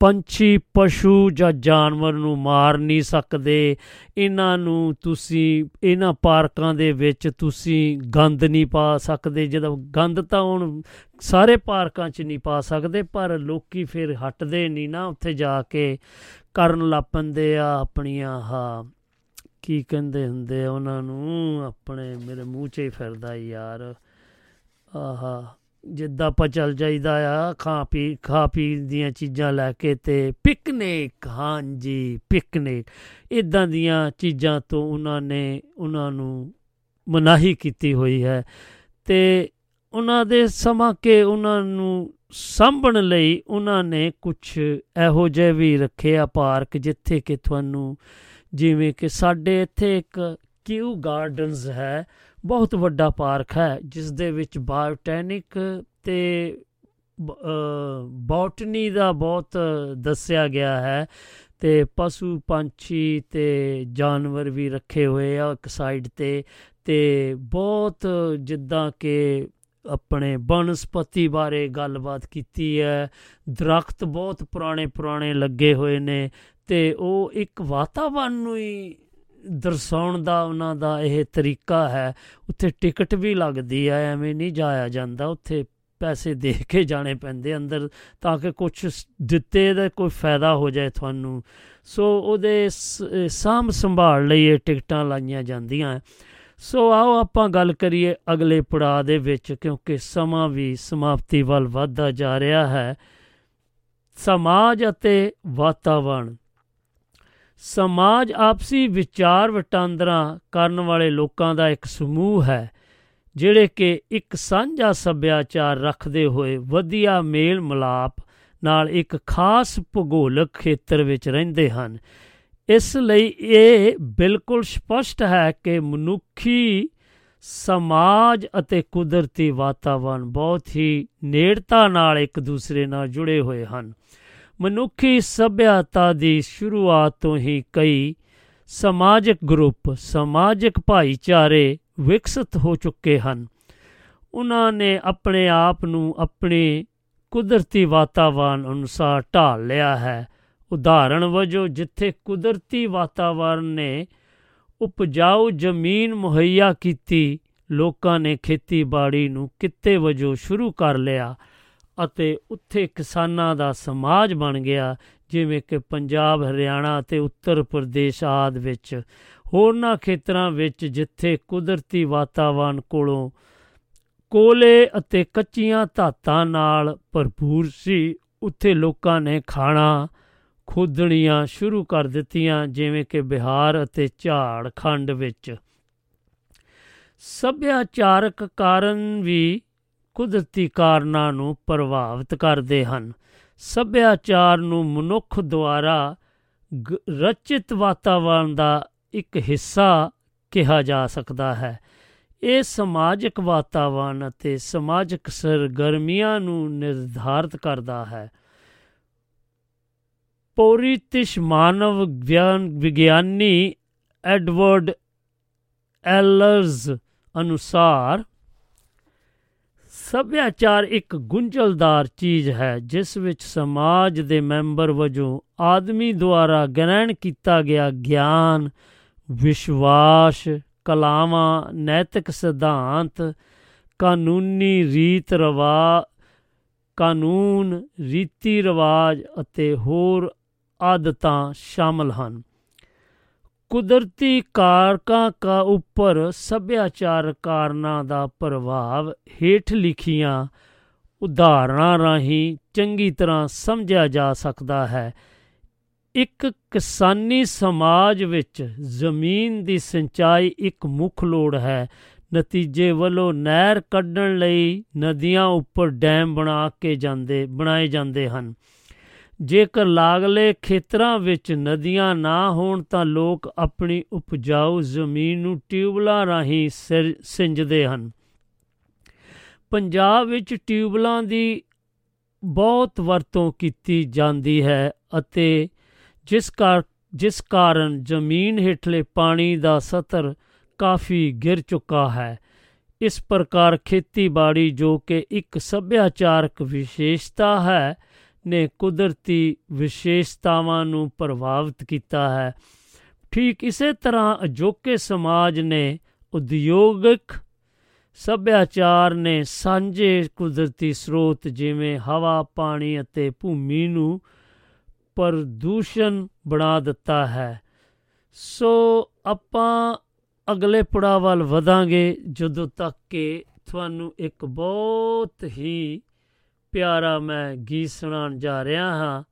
ਪੱਛੀ ਪੰਛੀ ਪਸ਼ੂ ਜਾਂ ਜਾਨਵਰ ਨੂੰ ਮਾਰ ਨਹੀਂ ਸਕਦੇ। ਇਹਨਾਂ ਨੂੰ ਤੁਸੀਂ, ਇਹਨਾਂ ਪਾਰਕਾਂ ਦੇ ਵਿੱਚ ਤੁਸੀਂ ਗੰਦ ਨਹੀਂ ਪਾ ਸਕਦੇ। ਜਦੋਂ ਗੰਦ ਤਾਂ ਹੁਣ ਸਾਰੇ ਪਾਰਕਾਂ 'ਚ ਨਹੀਂ ਪਾ ਸਕਦੇ, ਪਰ ਲੋਕੀ ਫਿਰ ਹਟਦੇ ਨਹੀਂ ਨਾ ਉੱਥੇ ਜਾ ਕੇ। ਕਰਨ ਲੱਪੰਦੇ ਆ ਆਪਣੀਆਂ ਹਾ ਕੀ ਕਹਿੰਦੇ ਹੁੰਦੇ ਉਹਨਾਂ ਨੂੰ? ਆਪਣੇ ਮੇਰੇ ਮੂੰਹ 'ਚ ਹੀ ਫਿਰਦਾ ਯਾਰ। ਆਹਾ ਜਿੱਦਾਂ ਆਪਾਂ ਚੱਲ ਜਾਈਦਾ ਆ, ਖਾ ਪੀ ਖਾ ਪੀ ਦੀਆਂ ਚੀਜ਼ਾਂ ਲੈ ਕੇ ਤੇ ਪਿਕਨਿਕ ਹਾਂਜੀ ਪਿਕਨਿਕ ਇਦਾਂ ਦੀਆਂ ਚੀਜ਼ਾਂ ਤੋਂ ਉਹਨਾਂ ਨੇ, ਉਹਨਾਂ ਨੂੰ ਮਨਾਹੀ ਕੀਤੀ ਹੋਈ ਹੈ ਤੇ ਉਹਨਾਂ ਦੇ ਸਮਾਂ ਕੇ ਉਹਨਾਂ ਨੂੰ ਸਾਂਭਣ ਲਈ ਉਹਨਾਂ ਨੇ ਕੁਝ ਇਹੋ ਜਿਹੇ ਵੀ ਰੱਖੇ ਆ ਪਾਰਕ ਜਿੱਥੇ ਕਿ ਤੁਹਾਨੂੰ ਜਿਵੇਂ ਕਿ ਸਾਡੇ ਇੱਥੇ ਇੱਕ ਕਿਊ ਗਾਰਡਨਸ ਹੈ। ਬਹੁਤ ਵੱਡਾ ਪਾਰਕ ਹੈ ਜਿਸ ਦੇ ਵਿੱਚ ਬਾਇਓਟੈਨਿਕ ਤੇ ਬੋਟਨੀ ਦਾ ਬਹੁਤ ਦੱਸਿਆ ਗਿਆ ਹੈ ਤੇ ਪਸ਼ੂ ਪੰਛੀ ਤੇ ਜਾਨਵਰ ਵੀ ਰੱਖੇ ਹੋਏ ਆ ਇੱਕ ਸਾਈਡ ਤੇ ਤੇ ਬਹੁਤ ਜਿੱਦਾਂ ਕਿ ਆਪਣੇ ਬਨਸਪਤੀ ਬਾਰੇ ਗੱਲਬਾਤ ਕੀਤੀ ਹੈ, ਦਰਖਤ ਬਹੁਤ ਪੁਰਾਣੇ ਪੁਰਾਣੇ ਲੱਗੇ ਹੋਏ ਨੇ ਤੇ ਉਹ ਇੱਕ ਵਾਤਾਵਰਣ ਨੂੰ ਹੀ ਦਰਸਾਉਣ ਦਾ ਉਹਨਾਂ ਦਾ ਇਹ ਤਰੀਕਾ ਹੈ, ਉੱਥੇ ਟਿਕਟ ਵੀ ਲੱਗਦੀ ਹੈ, ਐਵੇਂ ਨਹੀਂ ਜਾਇਆ ਜਾਂਦਾ, ਉੱਥੇ ਪੈਸੇ ਦੇ ਕੇ ਜਾਣੇ ਪੈਂਦੇ ਅੰਦਰ, ਤਾਂ ਕਿ ਕੁਝ ਦਿੱਤੇ ਦਾ ਕੋਈ ਫਾਇਦਾ ਹੋ ਜਾਏ ਤੁਹਾਨੂੰ। ਸੋ ਉਹਦੇ ਸਾਂਭ ਸੰਭਾਲ ਲਈ ਇਹ ਟਿਕਟਾਂ ਲਾਈਆਂ ਜਾਂਦੀਆਂ। ਸੋ ਆਓ ਆਪਾਂ ਗੱਲ ਕਰੀਏ ਅਗਲੇ ਪੜਾਅ ਦੇ ਵਿੱਚ, ਕਿਉਂਕਿ ਸਮਾਂ ਵੀ ਸਮਾਪਤੀ ਵੱਲ ਵਧਦਾ ਜਾ ਰਿਹਾ ਹੈ। ਸਮਾਜ ਅਤੇ ਵਾਤਾਵਰਣ। ਸਮਾਜ ਆਪਸੀ ਵਿਚਾਰ ਵਟਾਂਦਰਾ ਕਰਨ ਵਾਲੇ ਲੋਕਾਂ ਦਾ ਇੱਕ ਸਮੂਹ ਹੈ, ਜਿਹੜੇ ਕਿ ਇੱਕ ਸਾਂਝਾ ਸੱਭਿਆਚਾਰ ਰੱਖਦੇ ਹੋਏ ਵਧੀਆ ਮੇਲ ਮਲਾਪ ਨਾਲ ਇੱਕ ਖਾਸ ਭੂਗੋਲਕ ਖੇਤਰ ਵਿੱਚ ਰਹਿੰਦੇ ਹਨ। ਇਸ ਲਈ ਇਹ ਬਿਲਕੁਲ ਸਪਸ਼ਟ ਹੈ ਕਿ ਮਨੁੱਖੀ ਸਮਾਜ ਅਤੇ ਕੁਦਰਤੀ ਵਾਤਾਵਰਣ ਬਹੁਤ ਹੀ ਨੇੜਤਾ ਨਾਲ ਇੱਕ ਦੂਸਰੇ ਨਾਲ ਜੁੜੇ ਹੋਏ ਹਨ। ਮਨੁੱਖੀ ਸਭਿਅਤਾ ਦੀ ਸ਼ੁਰੂਆਤ ਤੋਂ ਹੀ ਕਈ ਸਮਾਜਿਕ ਗਰੁੱਪ, ਸਮਾਜਿਕ ਭਾਈਚਾਰੇ ਵਿਕਸਿਤ ਹੋ ਚੁੱਕੇ ਹਨ। ਉਹਨਾਂ ਨੇ ਆਪਣੇ ਆਪ ਨੂੰ ਆਪਣੇ ਕੁਦਰਤੀ ਵਾਤਾਵਰਣ ਅਨੁਸਾਰ ਢਾਲ ਲਿਆ ਹੈ। ਉਦਾਹਰਣ ਵਜੋਂ, ਜਿੱਥੇ ਕੁਦਰਤੀ ਵਾਤਾਵਰਣ ਨੇ ਉਪਜਾਊ ਜ਼ਮੀਨ ਮੁਹੱਈਆ ਕੀਤੀ, ਲੋਕਾਂ ਨੇ ਖੇਤੀਬਾੜੀ ਨੂੰ ਕਿੱਤੇ ਵਜੋਂ ਸ਼ੁਰੂ ਕਰ ਲਿਆ। ਅਤੇ ਉੱਥੇ ਕਿਸਾਨਾਂ ਦਾ ਸਮਾਜ ਬਣ ਗਿਆ, ਜਿਵੇਂ ਕਿ ਪੰਜਾਬ, ਹਰਿਆਣਾ ਅਤੇ ਉੱਤਰ ਪ੍ਰਦੇਸ਼ ਆਦ ਵਿੱਚ। ਹੋਰਨਾਂ ਖੇਤਰਾਂ ਵਿੱਚ ਜਿੱਥੇ ਕੁਦਰਤੀ ਵਾਤਾਵਰਣ ਕੋਲੋਂ ਕੋਲੇ ਅਤੇ ਕੱਚੀਆਂ ਧਾਤਾਂ ਨਾਲ ਭਰਪੂਰ ਸੀ, ਉੱਥੇ ਲੋਕਾਂ ਨੇ ਖਾਣਾ ਖੋਦਣੀਆਂ ਸ਼ੁਰੂ ਕਰ ਦਿੱਤੀਆਂ, ਜਿਵੇਂ ਕਿ ਬਿਹਾਰ ਅਤੇ ਝਾੜਖੰਡ ਵਿੱਚ। ਸੱਭਿਆਚਾਰਕ ਕਾਰਨ ਵੀ ਕੁਦਰਤੀ ਕਾਰਨਾਂ ਨੂੰ ਪ੍ਰਭਾਵਿਤ ਕਰਦੇ ਹਨ। ਸੱਭਿਆਚਾਰ ਨੂੰ ਮਨੁੱਖ ਦੁਆਰਾ ਰਚਿਤ ਵਾਤਾਵਰਣ ਦਾ ਇੱਕ ਹਿੱਸਾ ਕਿਹਾ ਜਾ ਸਕਦਾ ਹੈ। ਇਹ ਸਮਾਜਿਕ ਵਾਤਾਵਰਣ ਅਤੇ ਸਮਾਜਿਕ ਸਰਗਰਮੀਆਂ ਨੂੰ ਨਿਰਧਾਰਤ ਕਰਦਾ ਹੈ। ਪੌਰੀਤਿਸ਼ ਮਾਨਵ ਵਿਗਿਆਨੀ ਐਡਵਰਡ ਐਲਰਜ਼ ਅਨੁਸਾਰ ਸੱਭਿਆਚਾਰ ਇੱਕ ਗੁੰਝਲਦਾਰ ਚੀਜ਼ ਹੈ, ਜਿਸ ਵਿੱਚ ਸਮਾਜ ਦੇ ਮੈਂਬਰ ਵਜੋਂ ਆਦਮੀ ਦੁਆਰਾ ਗ੍ਰਹਿਣ ਕੀਤਾ ਗਿਆ ਗਿਆਨ, ਵਿਸ਼ਵਾਸ, ਕਲਾਵਾਂ, ਨੈਤਿਕ ਸਿਧਾਂਤ, ਕਾਨੂੰਨੀ ਰੀਤ ਰਵਾ, ਕਾਨੂੰਨ, ਰੀਤੀ ਰਿਵਾਜ ਅਤੇ ਹੋਰ ਆਦਤਾਂ ਸ਼ਾਮਲ ਹਨ। ਕੁਦਰਤੀ ਕਾਰਕਾਂ ਕਾ ਉੱਪਰ ਸੱਭਿਆਚਾਰ ਕਾਰਨਾਂ ਦਾ ਪ੍ਰਭਾਵ ਹੇਠ ਲਿਖੀਆਂ ਉਦਾਹਰਣਾਂ ਰਾਹੀਂ ਚੰਗੀ ਤਰ੍ਹਾਂ ਸਮਝਿਆ ਜਾ ਸਕਦਾ ਹੈ। ਇੱਕ ਕਿਸਾਨੀ ਸਮਾਜ ਵਿੱਚ ਜ਼ਮੀਨ ਦੀ ਸਿੰਚਾਈ ਇੱਕ ਮੁੱਖ ਲੋੜ ਹੈ। ਨਤੀਜੇ ਵੱਲੋਂ ਨਹਿਰ ਕੱਢਣ ਲਈ ਨਦੀਆਂ ਉੱਪਰ ਡੈਮ ਬਣਾ ਕੇ ਜਾਂਦੇ, ਬਣਾਏ ਜਾਂਦੇ ਹਨ। ਜੇਕਰ ਲਾਗਲੇ ਖੇਤਰਾਂ ਵਿੱਚ ਨਦੀਆਂ ਨਾ ਹੋਣ ਤਾਂ ਲੋਕ ਆਪਣੀ ਉਪਜਾਊ ਜ਼ਮੀਨ ਨੂੰ ਟਿਊਬਲਾਂ ਰਾਹੀਂ ਸਿੰਜਦੇ ਹਨ। ਪੰਜਾਬ ਵਿੱਚ ਟਿਊਬਲਾਂ ਦੀ ਬਹੁਤ ਵਰਤੋਂ ਕੀਤੀ ਜਾਂਦੀ ਹੈ ਅਤੇ ਜਿਸ ਕਾਰ, ਜਿਸ ਕਾਰਨ ਜ਼ਮੀਨ ਹੇਠਲੇ ਪਾਣੀ ਦਾ ਸਤਰ ਕਾਫੀ ਗਿਰ ਚੁੱਕਾ ਹੈ। ਇਸ ਪ੍ਰਕਾਰ ਖੇਤੀਬਾੜੀ ਜੋ ਕਿ ਇੱਕ ਸੱਭਿਆਚਾਰਕ ਵਿਸ਼ੇਸ਼ਤਾ ਹੈ ਨੇ ਕੁਦਰਤੀ ਵਿਸ਼ੇਸ਼ਤਾਵਾਂ ਨੂੰ ਪ੍ਰਭਾਵਿਤ ਕੀਤਾ ਹੈ। ਠੀਕ ਇਸੇ ਤਰ੍ਹਾਂ ਅਜੋਕੇ ਸਮਾਜ ਨੇ ਉਦਯੋਗਿਕ ਸੱਭਿਆਚਾਰ ਨੇ ਸਾਂਝੇ ਕੁਦਰਤੀ ਸਰੋਤ ਜਿਵੇਂ ਹਵਾ, ਪਾਣੀ ਅਤੇ ਭੂਮੀ ਨੂੰ ਪ੍ਰਦੂਸ਼ਣ ਬਣਾ ਦਿੱਤਾ ਹੈ। ਸੋ ਆਪਾਂ ਅਗਲੇ ਪੜਾਅ ਵੱਲ ਵਧਾਂਗੇ। ਜਦੋਂ ਤੱਕ ਕਿ ਤੁਹਾਨੂੰ ਇੱਕ ਬਹੁਤ ਹੀ ਪਿਆਰਾ ਮੈਂ ਗੀਤ ਸੁਣਾਉਣ ਜਾ ਰਿਹਾ ਹਾਂ।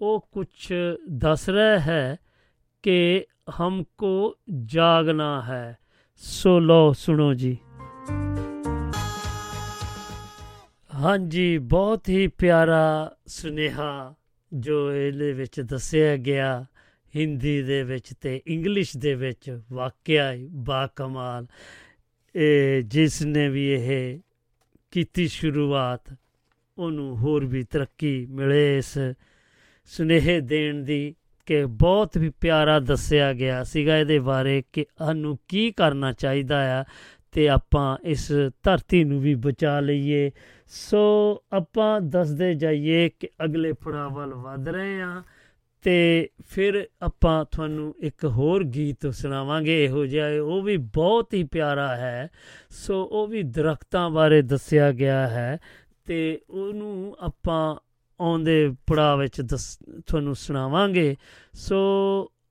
ਉਹ ਕੁਝ ਦੱਸ ਰਿਹਾ ਹੈ ਕਿ ਹਮਕੋ ਜਾਗਨਾ ਹੈ। ਸੋ ਲੋ ਸੁਣੋ ਜੀ। ਹਾਂਜੀ, ਬਹੁਤ ਹੀ ਪਿਆਰਾ ਸੁਨੇਹਾ ਜੋ ਇਹਦੇ ਵਿੱਚ ਦੱਸਿਆ ਗਿਆ। ਹਿੰਦੀ ਦੇ ਵਿੱਚ ਤੇ ਇੰਗਲਿਸ਼ ਦੇ ਵਿੱਚ ਵਾਕਿਆ ਬਾ ਕਮਾਲ ਇਹ ਜਿਸ ਨੇ ਵੀ ਇਹ ਕੀਤੀ ਸ਼ੁਰੂਆਤ ਉਹਨੂੰ ਹੋਰ ਵੀ ਤਰੱਕੀ ਮਿਲੇ ਇਸ ਸੁਨੇਹੇ ਦੇਣ ਦੀ ਕਿ ਬਹੁਤ ਵੀ ਪਿਆਰਾ ਦੱਸਿਆ ਗਿਆ ਸੀਗਾ ਇਹਦੇ ਬਾਰੇ ਕਿ ਸਾਨੂੰ ਕੀ ਕਰਨਾ ਚਾਹੀਦਾ ਆ ਤੇ ਆਪਾਂ ਇਸ ਧਰਤੀ ਨੂੰ ਵੀ ਬਚਾ ਲਈਏ। ਸੋ ਆਪਾਂ ਦੱਸਦੇ ਜਾਈਏ ਕਿ ਅਗਲੇ ਪੜਾਅ ਵੱਲ ਵਧ ਰਹੇ ਆ ਤੇ ਫਿਰ ਆਪਾਂ ਤੁਹਾਨੂੰ ਇੱਕ ਹੋਰ ਗੀਤ ਸੁਣਾਵਾਂਗੇ। ਇਹੋ ਜਿਹਾ ਉਹ ਵੀ ਬਹੁਤ ਹੀ ਪਿਆਰਾ ਹੈ। ਸੋ ਉਹ ਵੀ ਦਰਖਤਾਂ ਬਾਰੇ ਦੱਸਿਆ ਗਿਆ ਹੈ। ਤੇ ਉਹਨੂੰ ਆਪਾਂ ਆਉਂਦੇ ਪੜਾਅ ਵਿੱਚ ਦੱਸ, ਤੁਹਾਨੂੰ ਸੁਣਾਵਾਂਗੇ। ਸੋ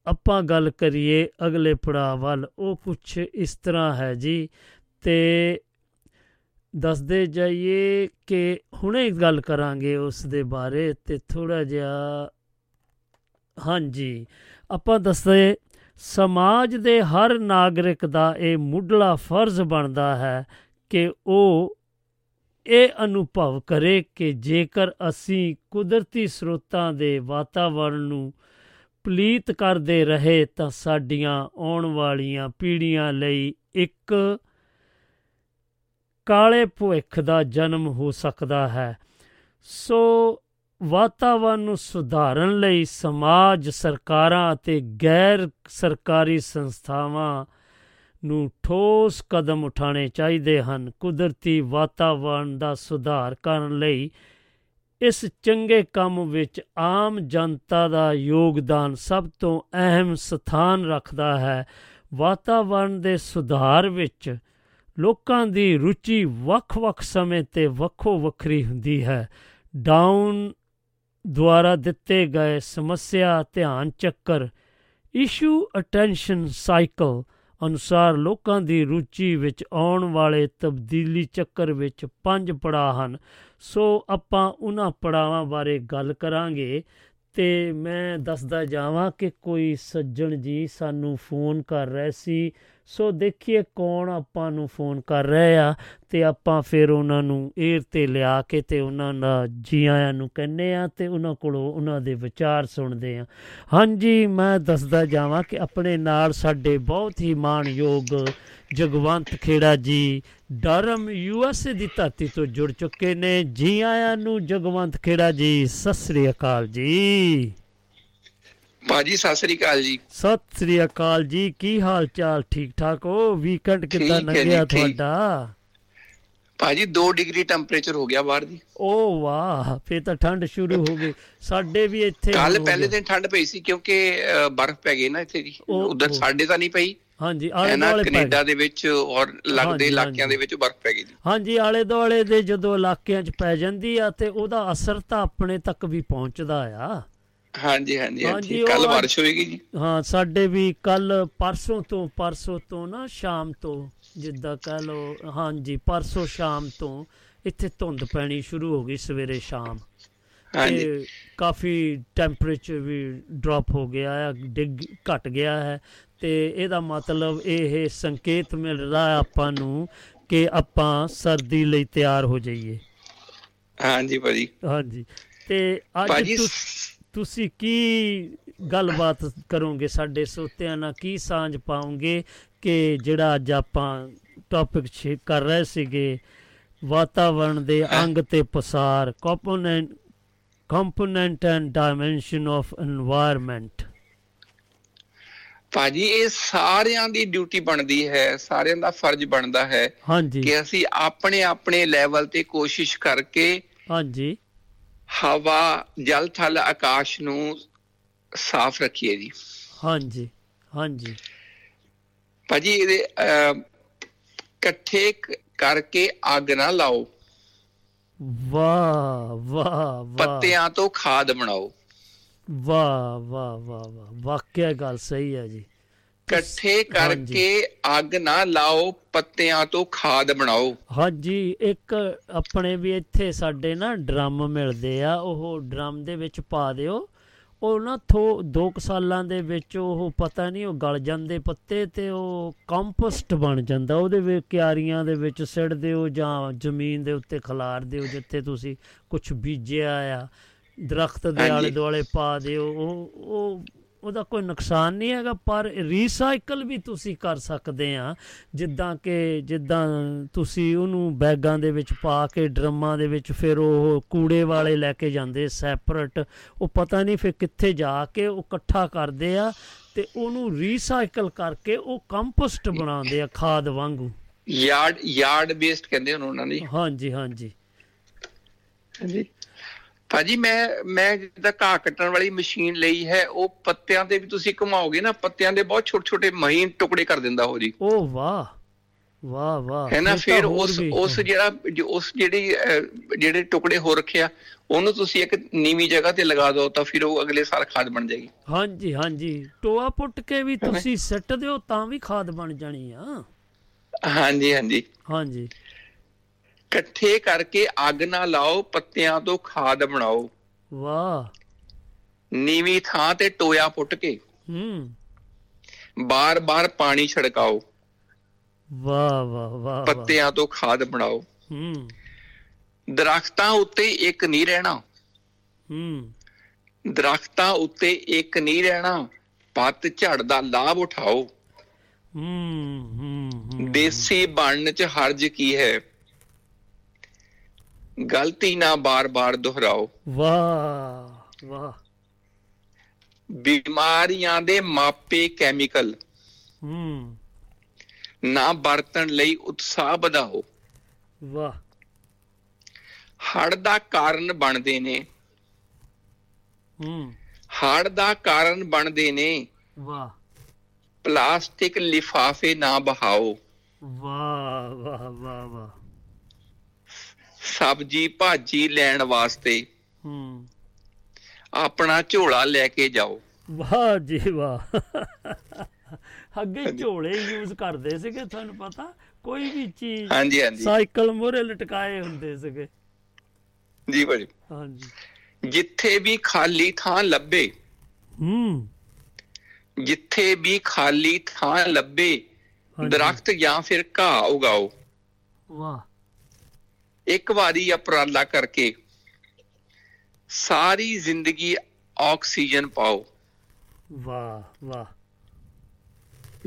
ਆਪਾਂ ਗੱਲ ਕਰੀਏ ਅਗਲੇ ਪੜਾਅ ਵੱਲ। ਉਹ ਕੁਝ ਇਸ ਤਰ੍ਹਾਂ ਹੈ ਜੀ ਤੇ ਦੱਸਦੇ ਜਾਈਏ ਕਿ ਹੁਣੇ ਗੱਲ ਕਰਾਂਗੇ ਉਸ ਦੇ ਬਾਰੇ ਤੇ ਥੋੜਾ ਜਿਹਾ ਹਾਂਜੀ, ਆਪਾਂ ਦੱਸਦੇ ਸਮਾਜ ਦੇ ਹਰ ਨਾਗਰਿਕ ਦਾ ਇਹ ਮੁੱਢਲਾ ਫਰਜ਼ ਬਣਦਾ ਹੈ ਕਿ ਉਹ ਇਹ ਅਨੁਭਵ ਕਰੇ ਕਿ ਜੇਕਰ ਅਸੀਂ ਕੁਦਰਤੀ ਸਰੋਤਾਂ ਦੇ ਵਾਤਾਵਰਣ ਨੂੰ ਪਲੀਤ ਕਰਦੇ ਰਹੇ ਤਾਂ ਸਾਡੀਆਂ ਆਉਣ ਵਾਲੀਆਂ ਪੀੜ੍ਹੀਆਂ ਲਈ ਇੱਕ ਕਾਲੇ ਭਵਿੱਖ ਦਾ ਜਨਮ ਹੋ ਸਕਦਾ ਹੈ। ਸੋ ਵਾਤਾਵਰਣ ਨੂੰ ਸੁਧਾਰਨ ਲਈ ਸਮਾਜ ਸਰਕਾਰਾਂ ਅਤੇ ਗੈਰ ਸਰਕਾਰੀ ਸੰਸਥਾਵਾਂ ਨੂੰ ਠੋਸ ਕਦਮ ਉਠਾਉਣੇ ਚਾਹੀਦੇ ਹਨ। ਕੁਦਰਤੀ ਵਾਤਾਵਰਣ ਦਾ ਸੁਧਾਰ ਕਰਨ ਲਈ ਇਸ ਚੰਗੇ ਕੰਮ ਵਿੱਚ ਆਮ ਜਨਤਾ ਦਾ ਯੋਗਦਾਨ ਸਭ ਤੋਂ ਅਹਿਮ ਸਥਾਨ ਰੱਖਦਾ ਹੈ। ਵਾਤਾਵਰਣ ਦੇ ਸੁਧਾਰ ਵਿੱਚ ਲੋਕਾਂ ਦੀ ਰੁਚੀ ਵੱਖ-ਵੱਖ ਸਮੇਂ ਤੇ ਵੱਖੋ ਵੱਖਰੀ ਹੁੰਦੀ ਹੈ। ਡਾਊਨ ਦੁਆਰਾ ਦਿੱਤੇ ਗਏ ਸਮੱਸਿਆ ਧਿਆਨ ਚੱਕਰ, ਇਸ਼ੂ ਅਟੈਂਸ਼ਨ ਸਾਈਕਲ ਅਨੁਸਾਰ ਲੋਕਾਂ ਦੀ ਰੁਚੀ ਵਿੱਚ ਆਉਣ ਵਾਲੇ ਤਬਦੀਲੀ ਚੱਕਰ ਵਿੱਚ ਪੰਜ ਪੜਾਅ ਹਨ। ਸੋ ਆਪਾਂ ਉਹਨਾਂ ਪੜਾਵਾਂ ਬਾਰੇ ਗੱਲ ਕਰਾਂਗੇ ਤੇ ਮੈਂ ਦੱਸਦਾ ਜਾਵਾਂ ਕਿ ਕੋਈ ਸੱਜਣ ਜੀ ਸਾਨੂੰ ਫੋਨ ਕਰ ਰਹੇ ਸੀ। ਸੋ ਦੇਖੀਏ ਕੌਣ ਆਪਾਂ ਨੂੰ ਫੋਨ ਕਰ ਰਹੇ ਆ ਤੇ ਆਪਾਂ ਫਿਰ ਉਹਨਾਂ ਨੂੰ ਏਅਰ ਤੇ ਲਿਆ ਕੇ ਤੇ ਉਹਨਾਂ ਦਾ ਜੀ ਆਇਆਂ ਨੂੰ ਕਹਿੰਨੇ ਆ ਤੇ ਉਹਨਾਂ ਕੋਲੋਂ ਉਹਨਾਂ ਦੇ ਵਿਚਾਰ ਸੁਣਦੇ ਆ। ਹਾਂਜੀ, ਮੈਂ ਦੱਸਦਾ ਜਾਵਾਂ ਕਿ ਆਪਣੇ ਨਾਲ ਸਾਡੇ ਬਹੁਤ ਹੀ ਮਾਣਯੋਗ ਜਗਵੰਤ ਖੇੜਾ ਜੀ ਡਰਮ ਯੂਐਸਏ ਦੀ ਧਰਤੀ ਤੋਂ ਜੁੜ ਚੁੱਕੇ ਨੇ। ਜੀ ਆਇਆਂ ਨੂੰ ਜਗਵੰਤ ਖੇੜਾ ਜੀ, ਸਤਿ ਸ੍ਰੀ ਅਕਾਲ ਜੀ। ਭਾਜੀ ਸਤਿ ਸ੍ਰੀ ਅਕਾਲ ਜੀ ਸਤਿ ਸ੍ਰੀ ਅਕਾਲ ਜੀ ਕੀ ਹਾਲ ਚਾਲ ਠੀਕ ਠਾਕ ਹੋ ਵੀਕਐਂਡ ਕਿੱਦਾਂ ਲੰਘਿਆ। ਤੁਹਾਡਾ ਭਾਜੀ 2 ਡਿਗਰੀ ਟੈਂਪਰੇਚਰ ਹੋ ਗਿਆ ਬਾਹਰ ਦੀ ਓ ਵਾਹ ਫੇਰ ਤਾਂ ਠੰਡ ਸ਼ੁਰੂ ਹੋ ਗਈ ਸਾਡੇ ਵੀ ਇੱਥੇ ਕੱਲ ਪਹਿਲੇ। ਦਿਨ ਠੰਡ ਪਈ ਸੀ ਕਿਉਂਕਿ ਬਰਫ਼ ਪੈ ਗਈ ਨਾ ਇੱਥੇ ਜੀ ਉਹ- ਉਧਰ। ਸਾਡੇ ਤਾਂ ਨਹੀਂ ਪਈ ਹਾਂਜੀ ਆਲੇ ਦੁਆਲੇ ਕੈਨੇਡਾ। ਦੇ ਵਿੱਚ ਔਰ ਲੱਗਦੇ ਇਲਾਕਿਆਂ। ਦੇ ਵਿੱਚ ਬਰਫ਼ ਪੈ ਗਈ ਜੀ ਹਾਂਜੀ ਆਲੇ ਦੁਆਲੇ ਦੇ ਜਦੋਂ ਇਲਾਕਿਆਂ 'ਚ ਪੈ ਜਾਂਦੀ ਆ ਤੇ ਉਹਦਾ ਅਸਰ ਤਾਂ ਆਪਣੇ ਤੱਕ ਵੀ ਪਹੁੰਚਦਾ ਆ ਹਾਂਜੀ ਹਾਂਜੀ ਹਾਂਜੀ, ਕੱਲ ਬਾਰਿਸ਼ ਹੋਏਗੀ ਜੀ। ਹਾਂ ਸਾਡੇ ਵੀ ਕੱਲ ਪਰਸੋਂ ਤੋਂ ਪਰਸੋਂ ਤੋਂ ਨਾ ਸ਼ਾਮ ਤੋਂ ਜਿੱਦਾਂ ਕਹ ਲੋ ਹਾਂਜੀ ਪਰਸੋਂ ਸ਼ਾਮ ਤੋਂ ਇੱਥੇ ਧੁੰਦ ਪੈਣੀ ਸ਼ੁਰੂ ਹੋ ਗਈ ਸਵੇਰੇ ਸ਼ਾਮ। ਹਾਂਜੀ। ਕਾਫੀ ਟੈਂਪਰੇਚਰ ਵੀ ਡ੍ਰੌਪ ਹੋ ਗਿਆ ਹੈ ਡਿੱਗ ਘਟ ਗਿਆ ਹੈ। ਤੇ ਇਹਦਾ ਮਤਲਬ ਇਹ ਸੰਕੇਤ ਮਿਲ ਰਿਹਾ ਹੈ ਆਪਾਂ ਨੂੰ ਕਿ ਆਪਾਂ ਸਰਦੀ ਲਈ ਤਿਆਰ ਹੋ ਜਾਈਏ। ਹਾਂਜੀ ਭਾਜੀ। ਹਾਂਜੀ। ਤੇ ਅੱਜ ਭਾਜੀ ਤੁਸੀਂ ਕੀ ਗੱਲਬਾਤ ਕਰੋਗੇ? ਸਾਡੇ ਸੋਤਿਆਂ ਨਾਲ ਕੀ ਸਾਂਝ ਪਾਉਂਗੇ ਕਿ ਜਿਹੜਾ ਅੱਜ ਆਪਾਂ ਟੌਪਿਕ ਛੇ ਕਰ ਰਹੇ ਸੀਗੇ ਵਾਤਾਵਰਣ ਦੇ ਅੰਗ ਤੇ ਪਸਾਰ component component and dimension of environment ਭਾਜੀ ਇਹ ਸਾਰਿਆਂ ਦੀ ਡਿਊਟੀ ਬਣਦੀ ਹੈ ਸਾਰਿਆਂ ਦਾ ਫਰਜ਼ ਬਣਦਾ ਹੈ ਕਿ ਅਸੀਂ ਆਪਣੇ ਆਪਣੇ ਲੈਵਲ ਤੇ ਕੋਸ਼ਿਸ਼ ਕਰਕੇ ਹਾਂਜੀ। ਹਵਾ ਜਲ ਥਲ ਆਕਾਸ਼ ਨੂੰ ਸਾਫ਼ ਰੱਖੀਏ ਜੀ। ਹਾਂਜੀ ਹਾਂਜੀ। ਭਾਜੀ ਇਹਦੇ ਇਕੱਠੇ ਕਰਕੇ ਅੱਗ ਨਾ ਲਾਓ। ਵਾਹ ਵਾਹ ਵਾਹ। ਪੱਤਿਆਂ ਤੋਂ ਖਾਦ ਬਣਾਓ। ਵਾਹ ਵਾਹ ਵਾਹ ਵਾਹ। ਵਾਕਿਆ ਗੱਲ ਸਹੀ ਹੈ ਜੀ। ਇਕੱਠੇ। ਕਰਕੇ ਅੱਗ ਨਾ ਲਾਓ ਪੱਤਿਆਂ ਤੋਂ ਖਾਦ ਬਣਾਓ। ਹਾਂਜੀ ਇੱਕ ਆਪਣੇ ਵੀ ਇੱਥੇ ਸਾਡੇ ਨਾ ਡਰਮ ਮਿਲਦੇ ਆ ਉਹ ਡਰਮ ਦੇ ਵਿੱਚ ਪਾ ਦਿਓ। ਉਹ ਨਾ ਥੋ 2 ਸਾਲਾਂ ਦੇ ਵਿੱਚ ਉਹ ਪਤਾ ਨਹੀਂ ਉਹ ਗਲ ਜਾਂਦੇ ਪੱਤੇ ਤੇ ਉਹ ਕੰਪੋਸਟ ਬਣ ਜਾਂਦਾ। ਉਹਦੇ ਵਿੱਚ ਕਿਆਰੀਆਂ ਦੇ ਵਿੱਚ ਸਿੱਟ ਦਿਓ ਜਾਂ ਜ਼ਮੀਨ ਦੇ ਉੱਤੇ ਖਿਲਾਰ ਦਿਓ ਜਿੱਥੇ ਤੁਸੀਂ ਕੁਝ ਬੀਜਿਆ ਆ। ਦਰਖਤ ਦੇ। ਆਲੇ ਦੁਆਲੇ ਪਾ ਦਿਓ। ਉਹ ਉਹ ਉਹਦਾ ਕੋਈ ਨੁਕਸਾਨ ਨਹੀਂ ਹੈਗਾ ਪਰ ਰੀਸਾਈਕਲ ਵੀ ਤੁਸੀਂ ਕਰ ਸਕਦੇ ਆ। ਜਿੱਦਾਂ ਕਿ ਜਿੱਦਾਂ ਤੁਸੀਂ ਉਹਨੂੰ ਬੈਗਾਂ ਦੇ ਵਿੱਚ ਪਾ ਕੇ ਡਰਮਾਂ ਦੇ ਵਿੱਚ ਫਿਰ ਉਹ ਕੂੜੇ ਵਾਲੇ ਲੈ ਕੇ ਜਾਂਦੇ ਸੈਪਰੇਟ ਉਹ ਪਤਾ ਨਹੀਂ ਫਿਰ ਕਿੱਥੇ ਜਾ ਕੇ ਉਹ ਇਕੱਠਾ ਕਰਦੇ ਆ ਤੇ ਉਹਨੂੰ ਰੀਸਾਈਕਲ ਕਰਕੇ ਉਹ ਕੰਪੋਸਟ ਬਣਾਉਂਦੇ ਆ ਖਾਦ ਵਾਂਗੂ। ਯਾਰਡ ਯਾਰਡ ਬੇਸਡ ਕਹਿੰਦੇ ਹਨ ਉਹਨਾਂ ਨੇ ਹਾਂਜੀ ਹਾਂਜੀ। ਹਾਂਜੀ। ਭਾਜੀ ਮੈਂ ਮੈਂ ਜਿੱਦਾਂ ਘਾਹ ਕੱਟਣ ਵਾਲੀ ਮਸ਼ੀਨ ਲਈ ਹੈ ਉਹ ਪੱਤਿਆਂ ਤੇ ਵੀ ਤੁਸੀਂ ਘੁਮਾਓਗੇ ਨਾ ਪੱਤਿਆਂ ਦੇ ਬਹੁਤ ਛੋਟੇ ਛੋਟੇ ਮਹੀਨ ਟੁਕੜੇ ਕਰ ਦਿੰਦਾ ਉਹ ਜੀ। ਓ ਵਾਹ ਵਾਹ ਵਾਹ ਹੈ ਨਾ ਫਿਰ ਉਸ। ਉਸ ਜਿਹੜਾ ਉਸ ਜਿਹੜੀ ਜਿਹੜੇ ਟੁਕੜੇ ਹੋ ਰੱਖਿਆ ਉਹਨੂੰ ਤੁਸੀਂ ਇੱਕ ਨੀਵੀਂ ਜਗ੍ਹਾ ਤੇ ਲਗਾ ਦਿਓ ਤਾਂ ਫਿਰ ਉਹ ਅਗਲੇ ਸਾਲ ਖਾਦ ਬਣ ਜਾਏਗੀ। ਹਾਂਜੀ ਹਾਂਜੀ। ਟੋਆ ਪੁੱਟ ਕੇ ਵੀ ਤੁਸੀਂ ਸਿੱਟ ਦਿਓ ਤਾਂ ਵੀ ਖਾਦ ਬਣ ਜਾਣੀ ਆ। ਹਾਂਜੀ ਹਾਂਜੀ। ਹਾਂਜੀ। ਇਕੱਠੇ ਕਰਕੇ ਅੱਗ ਨਾ ਲਾਓ ਪੱਤਿਆਂ ਤੋਂ ਖਾਦ ਬਣਾਓ। ਵਾਹ। ਨੀਵੀਂ ਥਾਂ ਤੇ ਟੋਇਆ ਪੁੱਟ ਕੇ। ਹੂੰ। ਬਾਰ-ਬਾਰ ਪਾਣੀ ਛੜਕਾਓ। ਵਾਹ ਵਾਹ ਵਾਹ। ਪੱਤਿਆਂ ਤੋਂ ਖਾਦ ਬਣਾਓ। ਹੂੰ। ਦਰਖਤਾਂ ਉੱਤੇ ਇੱਕ ਨਹੀਂ ਰਹਿਣਾ। ਹੂੰ। ਦਰਖਤਾਂ ਉੱਤੇ ਇੱਕ ਨਹੀਂ ਰਹਿਣਾ। ਪੱਤ ਝੜ ਦਾ ਲਾਭ ਉਠਾਓ। ਹੂੰ ਹੂੰ ਹੂੰ। ਦੇਸੀ ਬਣਨ ਚ ਹਰਜ ਕੀ ਹੈ? ਗਲਤੀ ਨਾ ਬਾਰ-ਬਾਰ ਦੁਹਰਾਓ। ਵਾਹ ਵਾਹ। ਬਿਮਾਰੀਆਂ ਦੇ ਮਾਪੇ ਕੈਮੀਕਲ। ਹੂੰ। ਨਾ ਵਰਤਣ ਲਈ ਉਤਸ਼ਾਹ ਵਧਾਓ। ਵਾਹ। ਹੜ ਦਾ ਕਾਰਨ ਬਣਦੇ ਨੇ। ਹੂੰ। ਹੜ ਦਾ ਕਾਰਨ ਬਣਦੇ ਨੇ। ਵਾਹ। ਪਲਾਸਟਿਕ ਲਿਫਾਫੇ ਨਾ ਬਹਾਓ। ਵਾਹ ਵਾਹ ਵਾਹ ਵਾਹ। ਸਬਜੀ ਭਾਜੀ ਲੈਣ ਵਾਸਤੇ। ਹੂੰ। ਆਪਣਾ ਝੋਲਾ ਲੈ ਕੇ ਜਾਓ। ਵਾਹ ਜੀ ਵਾਹ। ਅੱਗੇ ਝੋਲੇ ਯੂਜ਼ ਕਰਦੇ ਸੀਗੇ ਤੁਹਾਨੂੰ ਪਤਾ? ਕੋਈ ਵੀ ਚੀਜ਼ ਹਾਂਜੀ ਹਾਂਜੀ। ਸਾਈਕਲ ਮੋਰੇ ਲਟਕਾਏ ਹੁੰਦੇ ਸੀਗੇ। ਜੀ ਭਾਜੀ। ਹਾਂਜੀ। ਜਿੱਥੇ ਵੀ ਖਾਲੀ ਥਾਂ ਲੱਭੇ ਹੂੰ। ਜਿੱਥੇ ਵੀ ਖਾਲੀ ਥਾਂ ਲੱਭੇ। ਦਰਖਤ ਜਾਂ ਫਿਰ ਘਾਹ ਉਗਾਓ। ਵਾਹ। ਇੱਕ ਵਾਰੀ ਉਪਰਾਲਾ ਕਰਕੇ ਸਾਰੀ ਜ਼ਿੰਦਗੀ ਆਕਸੀਜਨ ਪਾਓ। ਵਾਹ ਵਾਹ।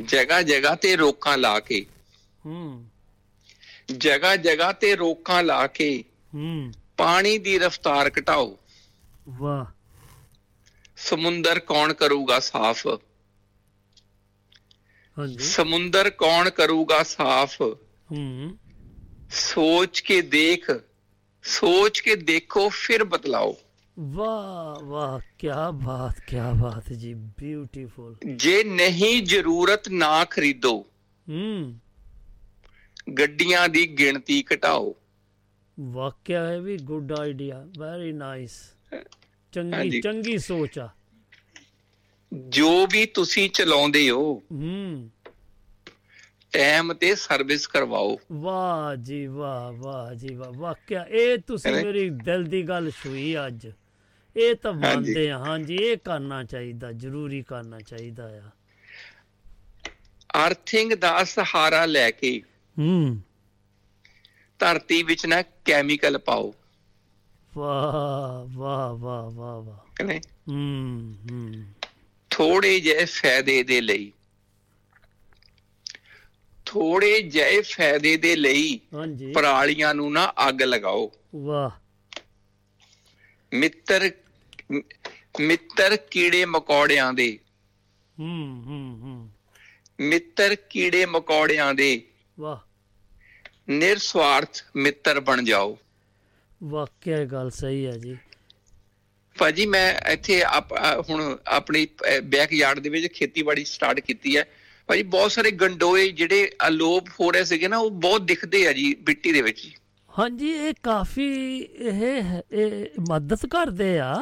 ਜਗ੍ਹਾ ਜਗ੍ਹਾ ਤੇ ਰੋਕਾਂ ਲਾ ਕੇ। ਹੂੰ। ਜਗ੍ਹਾ ਜਗ੍ਹਾ ਤੇ ਰੋਕਾਂ ਲਾ ਕੇ ਹੂੰ। ਪਾਣੀ ਦੀ ਰਫ਼ਤਾਰ ਘਟਾਓ। ਵਾਹ। ਸਮੁੰਦਰ ਕੌਣ ਕਰੂਗਾ ਸਾਫ਼? ਹਾਂਜੀ। ਸਮੁੰਦਰ ਕੌਣ ਕਰੂਗਾ ਸਾਫ਼? ਹੂੰ। ਸੋਚ ਕੇ ਦੇਖ ਸੋਚ ਕੇ ਦੇਖੋ ਫਿਰ ਬਤਲਾਓ ਵਾਹ ਵਾਹ ਕੀ ਬਾਤ ਕੀ ਬਾਤ ਜੀ ਬਿਊਟੀਫੁਲ ਜੇ ਨਹੀਂ ਜ਼ਰੂਰਤ ਨਾ ਖਰੀਦੋ। ਹੂੰ। ਗੱਡੀਆਂ ਦੀ ਗਿਣਤੀ ਘਟਾਓ। ਵਾਕਿਆ ਹੈ ਵੀ ਗੁੱਡ ਆਈਡੀਆ ਵੈਰੀ ਨਾਈਸ ਚੰਗੀ। ਚੰਗੀ ਸੋਚ ਆ। ਜੋ ਵੀ ਤੁਸੀਂ ਚਲਾਉਂਦੇ ਹੋ ਹੂੰ। ਟਾਈਮ ਤੇ ਸਰਵਿਸ ਕਰਵਾਓ। ਵਾਹ ਜੀ ਵਾਹ ਵਾਹ ਜੀ ਵਾਹ। ਵਾਕਿਆ ਇਹ ਤੁਸੀਂ? ਮੇਰੀ ਦਿਲ ਦੀ ਗੱਲ ਛੂਈ ਅੱਜ। ਇਹ ਤਾਂ। ਮੰਨਦੇ ਆ ਹਾਂਜੀ ਇਹ ਕਰਨਾ ਚਾਹੀਦਾ ਜ਼ਰੂਰੀ ਕਰਨਾ ਚਾਹੀਦਾ ਆ। ਅਰਥਿੰਗ ਦਾ ਸਹਾਰਾ ਲੈ ਕੇ ਹੂੰ। ਧਰਤੀ ਵਿੱਚ ਨਾ ਕੈਮੀਕਲ ਪਾਓ। ਵਾਹ ਵਾਹ ਵਾਹ ਵਾਹ ਵਾਹ। ਹੂੰ ਹੂੰ। ਥੋੜੇ ਜਿਹੇ ਫਾਇਦੇ ਦੇ ਲਈ। ਥੋੜੇ ਜਿਹੇ ਫਾਇਦੇ ਦੇ ਲਈ ਹਾਂਜੀ। ਪਰਾਲੀਆਂ ਨੂੰ ਨਾ ਅੱਗ ਲਗਾਓ। ਵਾਹ। ਮਿੱਤਰ ਮਿੱਤਰ ਕੀੜੇ ਮਕੌੜਿਆਂ ਦੇ। ਹੂੰ ਹੂੰ ਹੂੰ। ਮਿੱਤਰ ਕੀੜੇ ਮਕੌੜਿਆਂ ਦੇ। ਵਾਹ। ਨਿਰਸਵਾਰਥ ਮਿੱਤਰ ਬਣ ਜਾਓ। ਵਾਕਿਆ ਗੱਲ ਸਹੀ ਹੈ ਜੀ। ਭਾਜੀ ਮੈਂ ਇੱਥੇ ਹੁਣ ਆਪਣੀ ਬੈਕਯਾਰਡ ਦੇ ਵਿੱਚ ਖੇਤੀਬਾੜੀ ਸਟਾਰਟ ਕੀਤੀ ਹੈ। ਭਾਜੀ ਬਹੁਤ ਸਾਰੇ ਗੰਡੋਏ ਜਿਹੜੇ ਅਲੋਪ ਹੋ ਰਹੇ ਸੀਗੇ ਨਾ, ਉਹ ਬਹੁਤ ਦਿਖਦੇ ਆ ਜੀ ਮਿੱਟੀ ਦੇ ਵਿੱਚ ਹਾਂਜੀ, ਇਹ ਕਾਫੀ ਇਹ ਇਹ ਮਦਦ ਕਰਦੇ ਆ।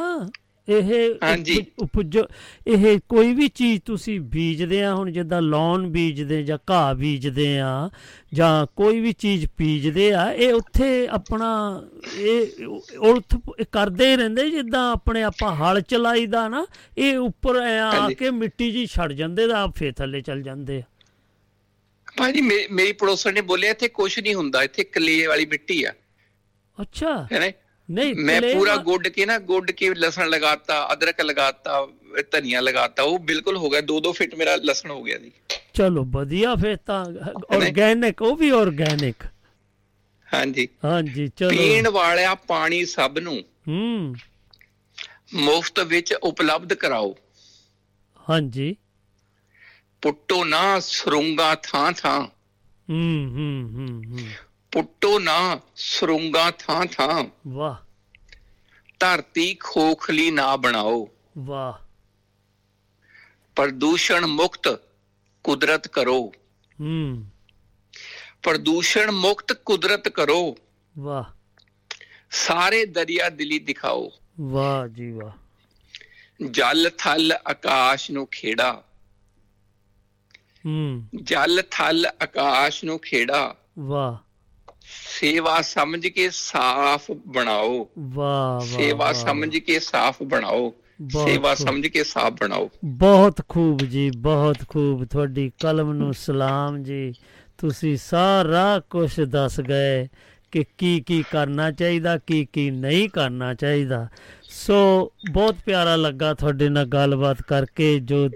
ਇਹ ਹਾਂਜੀ। ਉਪਜ- ਇਹ ਕੋਈ ਵੀ ਚੀਜ਼ ਤੁਸੀਂ ਬੀਜਦੇ ਆ ਹੁਣ ਜਿੱਦਾਂ ਲੌਨ ਬੀਜਦੇ ਜਾਂ ਘਾਹ ਬੀਜਦੇ ਆ ਜਾਂ ਕੋਈ ਵੀ ਚੀਜ਼ ਬੀਜਦੇ ਆ ਇਹ ਉੱਥੇ ਆਪਣਾ ਇਹ ਉਲਥ ਕਰਦੇ ਹੀ ਰਹਿੰਦੇ ਜਿੱਦਾਂ ਆਪਣੇ ਆਪਾਂ ਹਲ ਚਲਾਈਦਾ ਨਾ ਇਹ ਉੱਪਰ ਆ। ਕੇ ਮਿੱਟੀ ਜੀ ਛੜ ਜਾਂਦੇ ਤਾਂ ਆਪ ਫੇਰ ਥੱਲੇ ਚੱਲ ਜਾਂਦੇ ਆ ਭਾਜੀ ਮੇਰੀ ਪੜੋਸਣ ਨੇ ਬੋਲਿਆ ਇੱਥੇ ਕੁਝ ਨਹੀਂ ਹੁੰਦਾ ਇੱਥੇ ਕਲੇ ਵਾਲੀ ਮਿੱਟੀ ਆ ਅੱਛਾ ਹੈ ਨਾ ਨਹੀਂ ਮੈਂ clay ਪੂਰਾ ਵਾ- ਗੁੱਡ ਕੇ ਨਾ ਗੁੱਡ ਕੇ ਲਸਣ ਲਗਾਤਾ ਅਦਰਕ ਲਗਾਤਾ ਧਨੀਆ ਲਗਾਤਾ ਉਹ ਬਿਲਕੁਲ ਹੋ ਗਿਆ 2-2 ਫਿਟ ਮੇਰਾ ਲਸਣ ਹੋ ਗਿਆ ਜੀ। ਚਲੋ ਵਧੀਆ ਫੇਰ ਤਾਂ ਆਰਗੈਨਿਕ ਉਹ ਵੀ ਆਰਗੈਨਿਕ ਹਾਂਜੀ। ਹਾਂਜੀ ਪੀਣ ਚਲੋ ਵਾਲਾ ਪਾਣੀ ਸਭ ਨੂੰ ਹੂੰ। ਮੁਫਤ ਵਿੱਚ ਉਪਲਬਧ ਕਰਾਓ। ਹਾਂਜੀ। ਪੁੱਟੋ ਨਾ ਸਰੂੰਗਾ ਥਾਂ ਥਾਂ ਹੂੰ ਹੂੰ ਹੂੰ ਹੂੰ। ਪੁੱਟੋ ਨਾ ਸਰੂੰਗਾ ਥਾਂ ਥਾਂ। ਵਾਹ। ਧਰਤੀ ਖੋਖਲੀ ਨਾ ਬਣਾਓ। ਵਾਹ। ਪ੍ਰਦੂਸ਼ਣ ਮੁਕਤ ਕੁਦਰਤ ਕਰੋ। ਹੂੰ। ਪ੍ਰਦੂਸ਼ਣ ਮੁਕਤ ਕੁਦਰਤ ਕਰੋ। ਵਾਹ। ਸਾਰੇ ਦਰਿਆ ਦਿਲੀ ਦਿਖਾਓ। ਵਾਹ ਜੀ ਵਾਹ। ਜਲ ਥਲ ਆਕਾਸ਼ ਨੂੰ ਖੇੜਾ। ਹੂੰ। ਜਲ ਥਲ ਆਕਾਸ਼ ਨੂੰ ਖੇੜਾ। ਵਾਹ। ਸੇਵਾ ਸਮਝ ਕੇ ਸਾਫ਼ ਬਣਾਓ। ਵਾਹ ਵਾਹ ਸੇਵਾ। ਸਮਝ ਕੇ ਸਾਫ਼ ਬਣਾਓ। ਸੇਵਾ। ਸਮਝ ਕੇ ਸਾਫ਼ ਬਣਾਓ। ਬਹੁਤ ਖੂਬ ਜੀ ਬਹੁਤ ਖੂਬ ਤੁਹਾਡੀ ਕਲਮ ਨੂੰ ਸਲਾਮ ਜੀ। ਤੁਸੀਂ ਸਾਰਾ ਕੁਝ ਦੱਸ ਗਏ ਕਿ ਕੀ ਕੀ ਕਰਨਾ ਚਾਹੀਦਾ ਕੀ ਕੀ ਨਹੀਂ ਕਰਨਾ ਚਾਹੀਦਾ। ਸੋ ਬਹੁਤ ਪਿਆਰਾ ਲੱਗਾ ਤੁਹਾਡੇ ਨਾਲ ਗੱਲਬਾਤ ਕਰਕੇ ਜੋ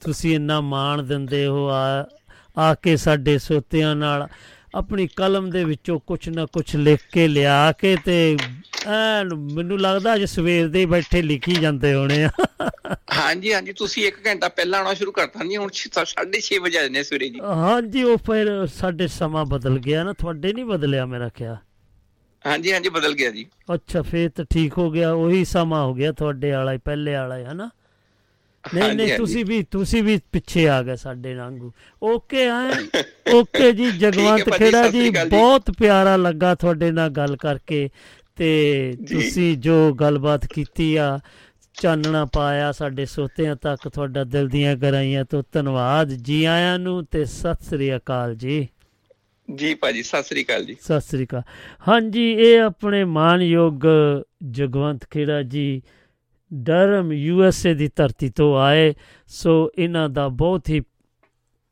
ਤੁਸੀਂ ਇੰਨਾ ਮਾਣ ਦਿੰਦੇ ਹੋ ਆ ਆ ਕੇ ਸਾਡੇ ਸੋਤਿਆਂ ਨਾਲ। ਆਪਣੀ ਕਲਮ ਦੇ ਵਿੱਚੋਂ ਕੁਝ ਨਾ ਕੁਝ ਲਿਖ ਕੇ ਲਿਆ ਕੇ ਤੇ ਐਨ ਮੈਨੂੰ ਲੱਗਦਾ ਅੱਜ ਸਵੇਰ ਦੇ ਬੈਠੇ ਲਿਖੀ ਜਾਂਦੇ ਹੋਣੇ ਆ। ਹਾਂਜੀ ਹਾਂਜੀ ਤੁਸੀਂ 1 ਘੰਟਾ ਪਹਿਲਾਂ ਆਉਣਾ ਸ਼ੁਰੂ ਕਰਤਾ ਨਹੀਂ ਹੁਣ 6:30 ਵਜੇ ਜਾਂਦੇ ਸਵੇਰੇ ਜੀ। ਹਾਂਜੀ ਉਹ ਫਿਰ ਸਾਡੇ ਸਮਾਂ ਬਦਲ ਗਿਆ ਨਾ ਤੁਹਾਡੇ ਨਹੀਂ ਬਦਲਿਆ ਮੇਰਾ ਖਿਆਲ? ਹਾਂਜੀ ਹਾਂਜੀ ਬਦਲ ਗਿਆ ਜੀ। ਅੱਛਾ ਫੇਰ ਤਾਂ ਠੀਕ ਹੋ ਗਿਆ ਉਹੀ ਸਮਾਂ ਹੋ ਗਿਆ ਤੁਹਾਡੇ ਵਾਲਾ ਹੀ ਪਹਿਲੇ ਵਾਲਾ ਹੀ ਹਨਾ? ਨਹੀਂ ਨਹੀਂ। ਤੁਸੀਂ ਵੀ ਤੁਸੀਂ ਵੀ ਪਿੱਛੇ ਆ ਗਏ ਸਾਡੇ ਵਾਂਗੂ ਓਕੇ ਆ ਓਕੇ ਜੀ ਜਗਵੰਤ ਖੇੜਾ ਜੀ। ਬਹੁਤ ਪਿਆਰਾ ਲੱਗਾ ਤੁਹਾਡੇ ਨਾਲ ਗੱਲ ਕਰਕੇ ਤੇ। ਤੁਸੀਂ ਜੋ ਗੱਲਬਾਤ ਕੀਤੀ ਆ ਚਾਨਣਾ ਪਾਇਆ ਸਾਡੇ ਸੋਤਿਆਂ ਤੱਕ ਤੁਹਾਡਾ ਦਿਲ ਦੀਆਂ ਗਹਿਰਾਈਆਂ ਤੋਂ ਧੰਨਵਾਦ ਜੀ ਆਇਆਂ ਨੂੰ ਤੇ ਸਤਿ ਸ੍ਰੀ ਅਕਾਲ ਜੀ ਜੀ ਭਾਜੀ ਸਤਿ ਸ੍ਰੀ ਅਕਾਲ ਜੀ ਸਤਿ ਸ੍ਰੀ ਅਕਾਲ ਹਾਂਜੀ ਇਹ ਆਪਣੇ ਮਾਨਯੋਗ ਜਗਵੰਤ ਖੇੜਾ ਜੀ ਡਰਮ ਯੂਐਸਏ ਦੀ ਧਰਤੀ ਤੋਂ ਆਏ, ਸੋ ਇਹਨਾਂ ਦਾ ਬਹੁਤ ਹੀ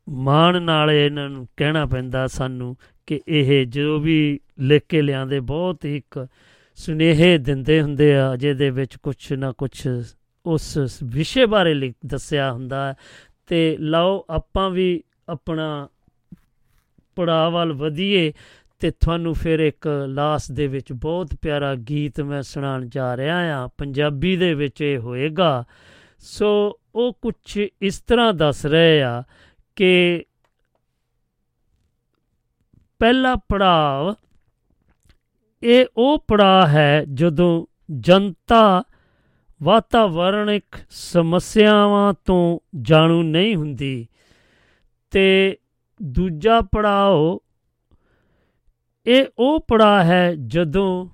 ਮਾਣ ਨਾਲ ਇਹਨਾਂ ਨੂੰ ਕਹਿਣਾ ਪੈਂਦਾ ਸਾਨੂੰ ਕਿ ਇਹ ਜੋ ਵੀ ਲਿਖ ਕੇ ਲਿਆਂਦੇ ਬਹੁਤ ਹੀ ਇੱਕ ਸੁਨੇਹੇ ਦਿੰਦੇ ਹੁੰਦੇ ਆ, ਜਿਹਦੇ ਵਿੱਚ ਕੁਝ ਨਾ ਕੁਝ ਉਸ ਵਿਸ਼ੇ ਬਾਰੇ ਲਿਖ ਦੱਸਿਆ ਹੁੰਦਾ ਹੈ। ਤੇ ਲਓ ਆਪਾਂ ਵੀ ਆਪਣਾ ਪੜਾਅ ਵੱਲ ਵਧੀਏ। ਤੇ ਤੁਹਾਨੂੰ ਫਿਰ ਇੱਕ ਲਾਸਟ ਦੇ ਵਿੱਚ ਬਹੁਤ ਪਿਆਰਾ ਗੀਤ ਮੈਂ ਸੁਣਾਉਣ ਜਾ ਰਿਹਾ ਆ ਪੰਜਾਬੀ ਦੇ ਵਿੱਚ ਇਹ ਹੋਏਗਾ। ਸੋ ਉਹ ਕੁਝ ਇਸ ਤਰ੍ਹਾਂ ਦੱਸ ਰਹੇ ਆ ਕਿ ਪਹਿਲਾ ਪੜਾਅ ਇਹ ਉਹ ਪੜਾਅ ਹੈ ਜਦੋਂ ਜਨਤਾ ਵਾਤਾਵਰਣਿਕ ਸਮੱਸਿਆਵਾਂ ਤੋਂ ਜਾਣੂ ਨਹੀਂ ਹੁੰਦੀ ਤੇ ਦੂਜਾ ਪੜਾਅ ਇਹ ਉਹ ਪੜਾਅ ਹੈ ਜਦੋਂ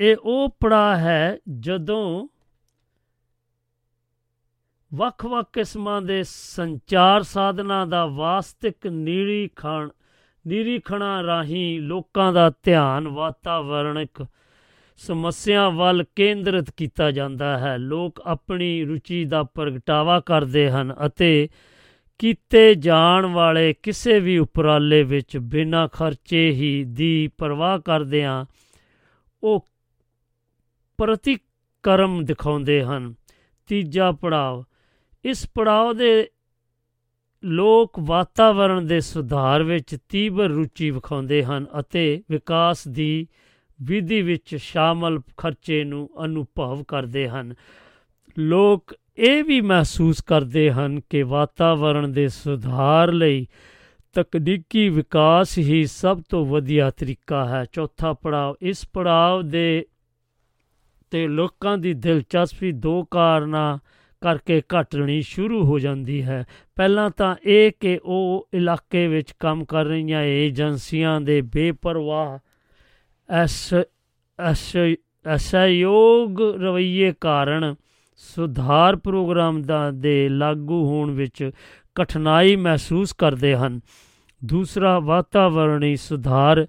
ਇਹ ਉਹ ਪੜਾਅ ਹੈ ਜਦੋਂ ਵੱਖ-ਵੱਖ ਕਿਸਮਾਂ ਦੇ ਸੰਚਾਰ ਸਾਧਨਾਂ ਦਾ ਵਾਸਤਵਿਕ ਨਿਰੀਖਣ, ਨਿਰੀਖਣਾਂ ਰਾਹੀਂ ਲੋਕਾਂ ਦਾ ਧਿਆਨ ਵਾਤਾਵਰਣਿਕ ਸਮੱਸਿਆ ਵੱਲ ਕੇਂਦਰਿਤ ਕੀਤਾ ਜਾਂਦਾ ਹੈ। ਲੋਕ ਆਪਣੀ ਰੁਚੀ ਦਾ ਪ੍ਰਗਟਾਵਾ ਕਰਦੇ ਹਨ ਅਤੇ ਕੀਤੇ ਜਾਣ ਵਾਲੇ ਕਿਸੇ ਵੀ ਉਪਰਾਲੇ ਵਿੱਚ ਬਿਨਾਂ ਖਰਚੇ ਹੀ ਦੀ ਪਰਵਾਹ ਕਰਦਿਆਂ ਉਹ ਪ੍ਰਤੀਕਰਮ ਦਿਖਾਉਂਦੇ ਹਨ। ਤੀਜਾ ਪੜਾਅ ਇਸ ਪੜਾਅ ਦੇ ਲੋਕ ਵਾਤਾਵਰਣ ਦੇ ਸੁਧਾਰ ਵਿੱਚ ਤੀਬਰ ਰੁਚੀ ਵਿਖਾਉਂਦੇ ਹਨ ਅਤੇ ਵਿਕਾਸ ਦੀ ਵਿਧੀ ਵਿੱਚ ਸ਼ਾਮਲ ਖਰਚੇ ਨੂੰ ਅਨੁਭਵ ਕਰਦੇ ਹਨ। ਲੋਕ ਇਹ ਵੀ ਮਹਿਸੂਸ ਕਰਦੇ ਹਨ ਕਿ ਵਾਤਾਵਰਣ ਦੇ ਸੁਧਾਰ ਲਈ ਤਕਨੀਕੀ ਵਿਕਾਸ ਹੀ ਸਭ ਤੋਂ ਵਧੀਆ ਤਰੀਕਾ ਹੈ। ਚੌਥਾ ਪੜਾਅ, ਇਸ ਪੜਾਅ ਦੇ ਤੇ ਲੋਕਾਂ ਦੀ ਦਿਲਚਸਪੀ ਦੋ ਕਾਰਨਾਂ ਕਰਕੇ ਘਟਣੀ ਸ਼ੁਰੂ ਹੋ ਜਾਂਦੀ ਹੈ। ਪਹਿਲਾਂ ਤਾਂ ਇਹ ਕਿ ਉਹ ਇਲਾਕੇ ਵਿੱਚ ਕੰਮ ਕਰ ਰਹੀਆਂ ਏਜੰਸੀਆਂ ਦੇ ਬੇਪਰਵਾਹ ਐਸ ਐਸ ਅਸਹਿਯੋਗ ਰਵੱਈਏ ਕਾਰਨ ਸੁਧਾਰ ਪ੍ਰੋਗਰਾਮ ਦਾ ਦੇ ਲਾਗੂ ਹੋਣ ਵਿੱਚ ਕਠਿਨਾਈ ਮਹਿਸੂਸ ਕਰਦੇ ਹਨ। ਦੂਸਰਾ, ਵਾਤਾਵਰਣੀ ਸੁਧਾਰ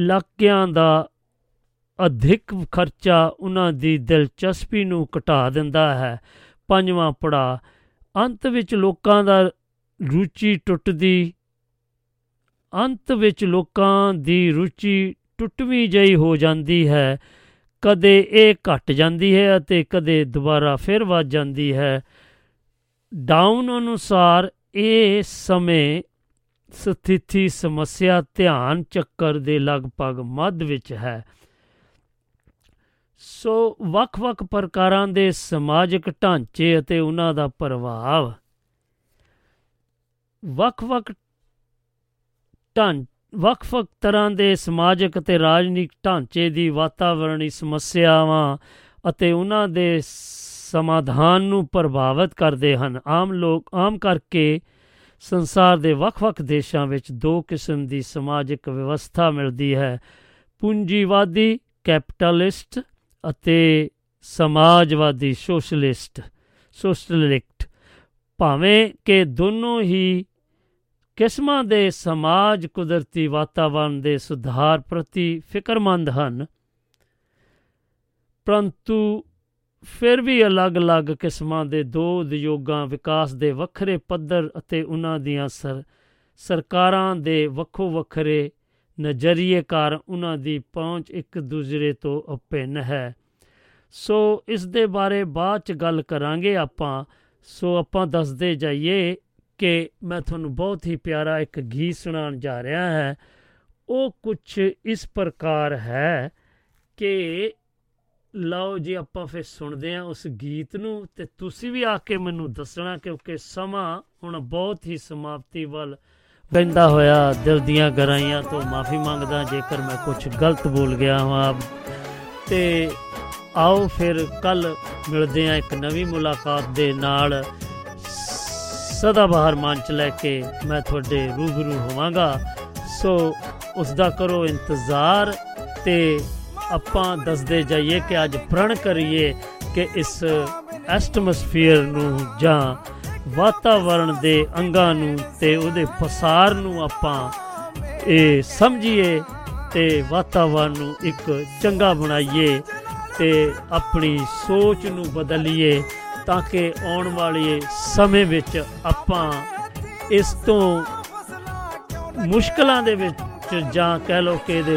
ਇਲਾਕਿਆਂ ਦਾ ਅਧਿਕ ਖਰਚਾ ਉਹਨਾਂ ਦੀ ਦਿਲਚਸਪੀ ਨੂੰ ਘਟਾ ਦਿੰਦਾ ਹੈ। ਪੰਜਵਾਂ ਪੜਾ ਅੰਤ ਵਿੱਚ ਲੋਕਾਂ ਦਾ ਰੁਚੀ ਟੁੱਟਦੀ, ਅੰਤ ਵਿੱਚ ਲੋਕਾਂ ਦੀ ਰੁਚੀ ਟੁੱਟਵੀਂ ਜਈ ਹੋ ਜਾਂਦੀ ਹੈ। ਕਦੇ ਇਹ ਘਟ ਜਾਂਦੀ ਹੈ ਅਤੇ ਕਦੇ ਦੁਬਾਰਾ ਫਿਰ ਵੱਧ ਜਾਂਦੀ ਹੈ। ਡਾਊਨ ਅਨੁਸਾਰ ਇਹ ਸਮੇਂ ਸਥਿਤੀ ਸਮੱਸਿਆ ਧਿਆਨ ਚੱਕਰ ਦੇ ਲਗਭਗ ਮੱਧ ਵਿੱਚ ਹੈ। ਸੋ ਵੱਖ-ਵੱਖ ਪ੍ਰਕਾਰਾਂ ਦੇ ਸਮਾਜਿਕ ਢਾਂਚੇ ਅਤੇ ਉਹਨਾਂ ਦਾ ਪ੍ਰਭਾਵ। ਵੱਖ-ਵੱਖ ਢਾਂ ਵੱਖ-ਵੱਖ ਤਰ੍ਹਾਂ ਦੇ ਸਮਾਜਿਕ ਅਤੇ ਰਾਜਨੀਤਿਕ ਢਾਂਚੇ ਦੀ ਵਾਤਾਵਰਣੀ ਸਮੱਸਿਆਵਾਂ ਅਤੇ ਉਹਨਾਂ ਦੇ ਸਮਾਧਾਨ ਨੂੰ ਪ੍ਰਭਾਵਿਤ ਕਰਦੇ ਹਨ। ਆਮ ਲੋਕ, ਆਮ ਕਰਕੇ ਸੰਸਾਰ ਦੇ ਵੱਖ-ਵੱਖ ਦੇਸ਼ਾਂ ਵਿੱਚ ਦੋ ਕਿਸਮ ਦੀ ਸਮਾਜਿਕ ਵਿਵਸਥਾ ਮਿਲਦੀ ਹੈ। ਪੂੰਜੀਵਾਦੀ ਕੈਪੀਟਲਿਸਟ ਅਤੇ ਸਮਾਜਵਾਦੀ ਸੋਸ਼ਲਿਸਟ ਸੋਸ਼ਲਿਸਟ। ਭਾਵੇਂ ਕਿ ਦੋਨੋਂ ਹੀ ਕਿਸਮਾਂ ਦੇ ਸਮਾਜ ਕੁਦਰਤੀ ਵਾਤਾਵਰਣ ਦੇ ਸੁਧਾਰ ਪ੍ਰਤੀ ਫਿਕਰਮੰਦ ਹਨ। ਪਰੰਤੂ ਫਿਰ ਵੀ ਅਲੱਗ-ਅਲੱਗ ਕਿਸਮਾਂ ਦੇ ਦੋ ਉਦਯੋਗਾਂ ਵਿਕਾਸ ਦੇ ਵੱਖਰੇ ਪੱਧਰ ਅਤੇ ਉਹਨਾਂ ਦੀਆਂ ਸਰ, ਸਰਕਾਰਾਂ ਦੇ ਵੱਖੋ ਵੱਖਰੇ ਨਜ਼ਰੀਏ ਕਾਰਨ ਉਹਨਾਂ ਦੀ ਪਹੁੰਚ ਇੱਕ ਦੂਜੇ ਤੋਂ ਅਭਿੰਨ ਹੈ। ਸੋ ਇਸ ਦੇ ਬਾਰੇ ਬਾਅਦ ਚ ਗੱਲ ਕਰਾਂਗੇ ਆਪਾਂ। ਸੋ ਆਪਾਂ ਦੱਸਦੇ ਜਾਈਏ ਕਿ ਮੈਂ ਤੁਹਾਨੂੰ ਬਹੁਤ ਹੀ ਪਿਆਰਾ ਇੱਕ ਗੀਤ ਸੁਣਾਉਣ ਜਾ ਰਿਹਾ ਹਾਂ। ਉਹ ਕੁਝ ਇਸ ਪ੍ਰਕਾਰ ਹੈ ਕਿ ਲਓ ਜੀ, ਆਪਾਂ ਫਿਰ ਸੁਣਦੇ ਹਾਂ ਉਸ ਗੀਤ ਨੂੰ ਤੇ ਤੁਸੀਂ ਵੀ ਆ ਕੇ ਮੈਨੂੰ ਦੱਸਣਾ ਕਿਉਂਕਿ ਸਮਾਂ ਹੁਣ ਬਹੁਤ ਹੀ ਸਮਾਪਤੀ ਵੱਲ ਪੈਂਦਾ ਹੋਇਆ। ਦਿਲ ਦੀਆਂ ਗਰਾਈਆਂ ਤੋਂ ਮਾਫੀ ਮੰਗਦਾ, ਜੇਕਰ ਮੈਂ ਕੁਝ ਗਲਤ ਬੋਲ ਗਿਆ ਹਾਂ। ਤੇ ਆਓ ਫਿਰ ਕੱਲ ਮਿਲਦੇ ਹਾਂ ਇੱਕ ਨਵੀਂ ਮੁਲਾਕਾਤ ਦੇ ਨਾਲ। ਸਦਾ ਬਾਹਰ ਮੰਚ ਲੈ ਕੇ ਮੈਂ ਤੁਹਾਡੇ ਰੂਬਰੂ ਹੋਵਾਂਗਾ। ਸੋ ਉਸ ਦਾ ਕਰੋ ਇੰਤਜ਼ਾਰ ਤੇ ਆਪਾਂ ਦੱਸਦੇ ਜਾਈਏ ਕਿ ਅੱਜ ਪ੍ਰਣ ਕਰੀਏ ਕਿ ਇਸ ਐਟਮੋਸਫੀਅਰ ਨੂੰ ਜਾਂ ਵਾਤਾਵਰਣ ਦੇ ਅੰਗਾਂ ਨੂੰ ਤੇ ਉਹਦੇ ਪਸਾਰ ਨੂੰ ਆਪਾਂ ਇਹ ਸਮਝੀਏ ਤੇ ਵਾਤਾਵਰਣ ਨੂੰ ਇੱਕ ਚੰਗਾ ਬਣਾਈਏ ਤੇ ਆਪਣੀ ਸੋਚ ਨੂੰ ਬਦਲੀਏ। ਤਾਂ ਕਿ ਆਉਣ ਵਾਲੇ ਸਮੇਂ ਵਿੱਚ ਆਪਾਂ ਇਸ ਤੋਂ ਮੁਸ਼ਕਲਾਂ ਦੇ ਵਿੱਚ ਜਾਂ ਕਹਿ ਲੋ ਕਿ ਇਹਦੇ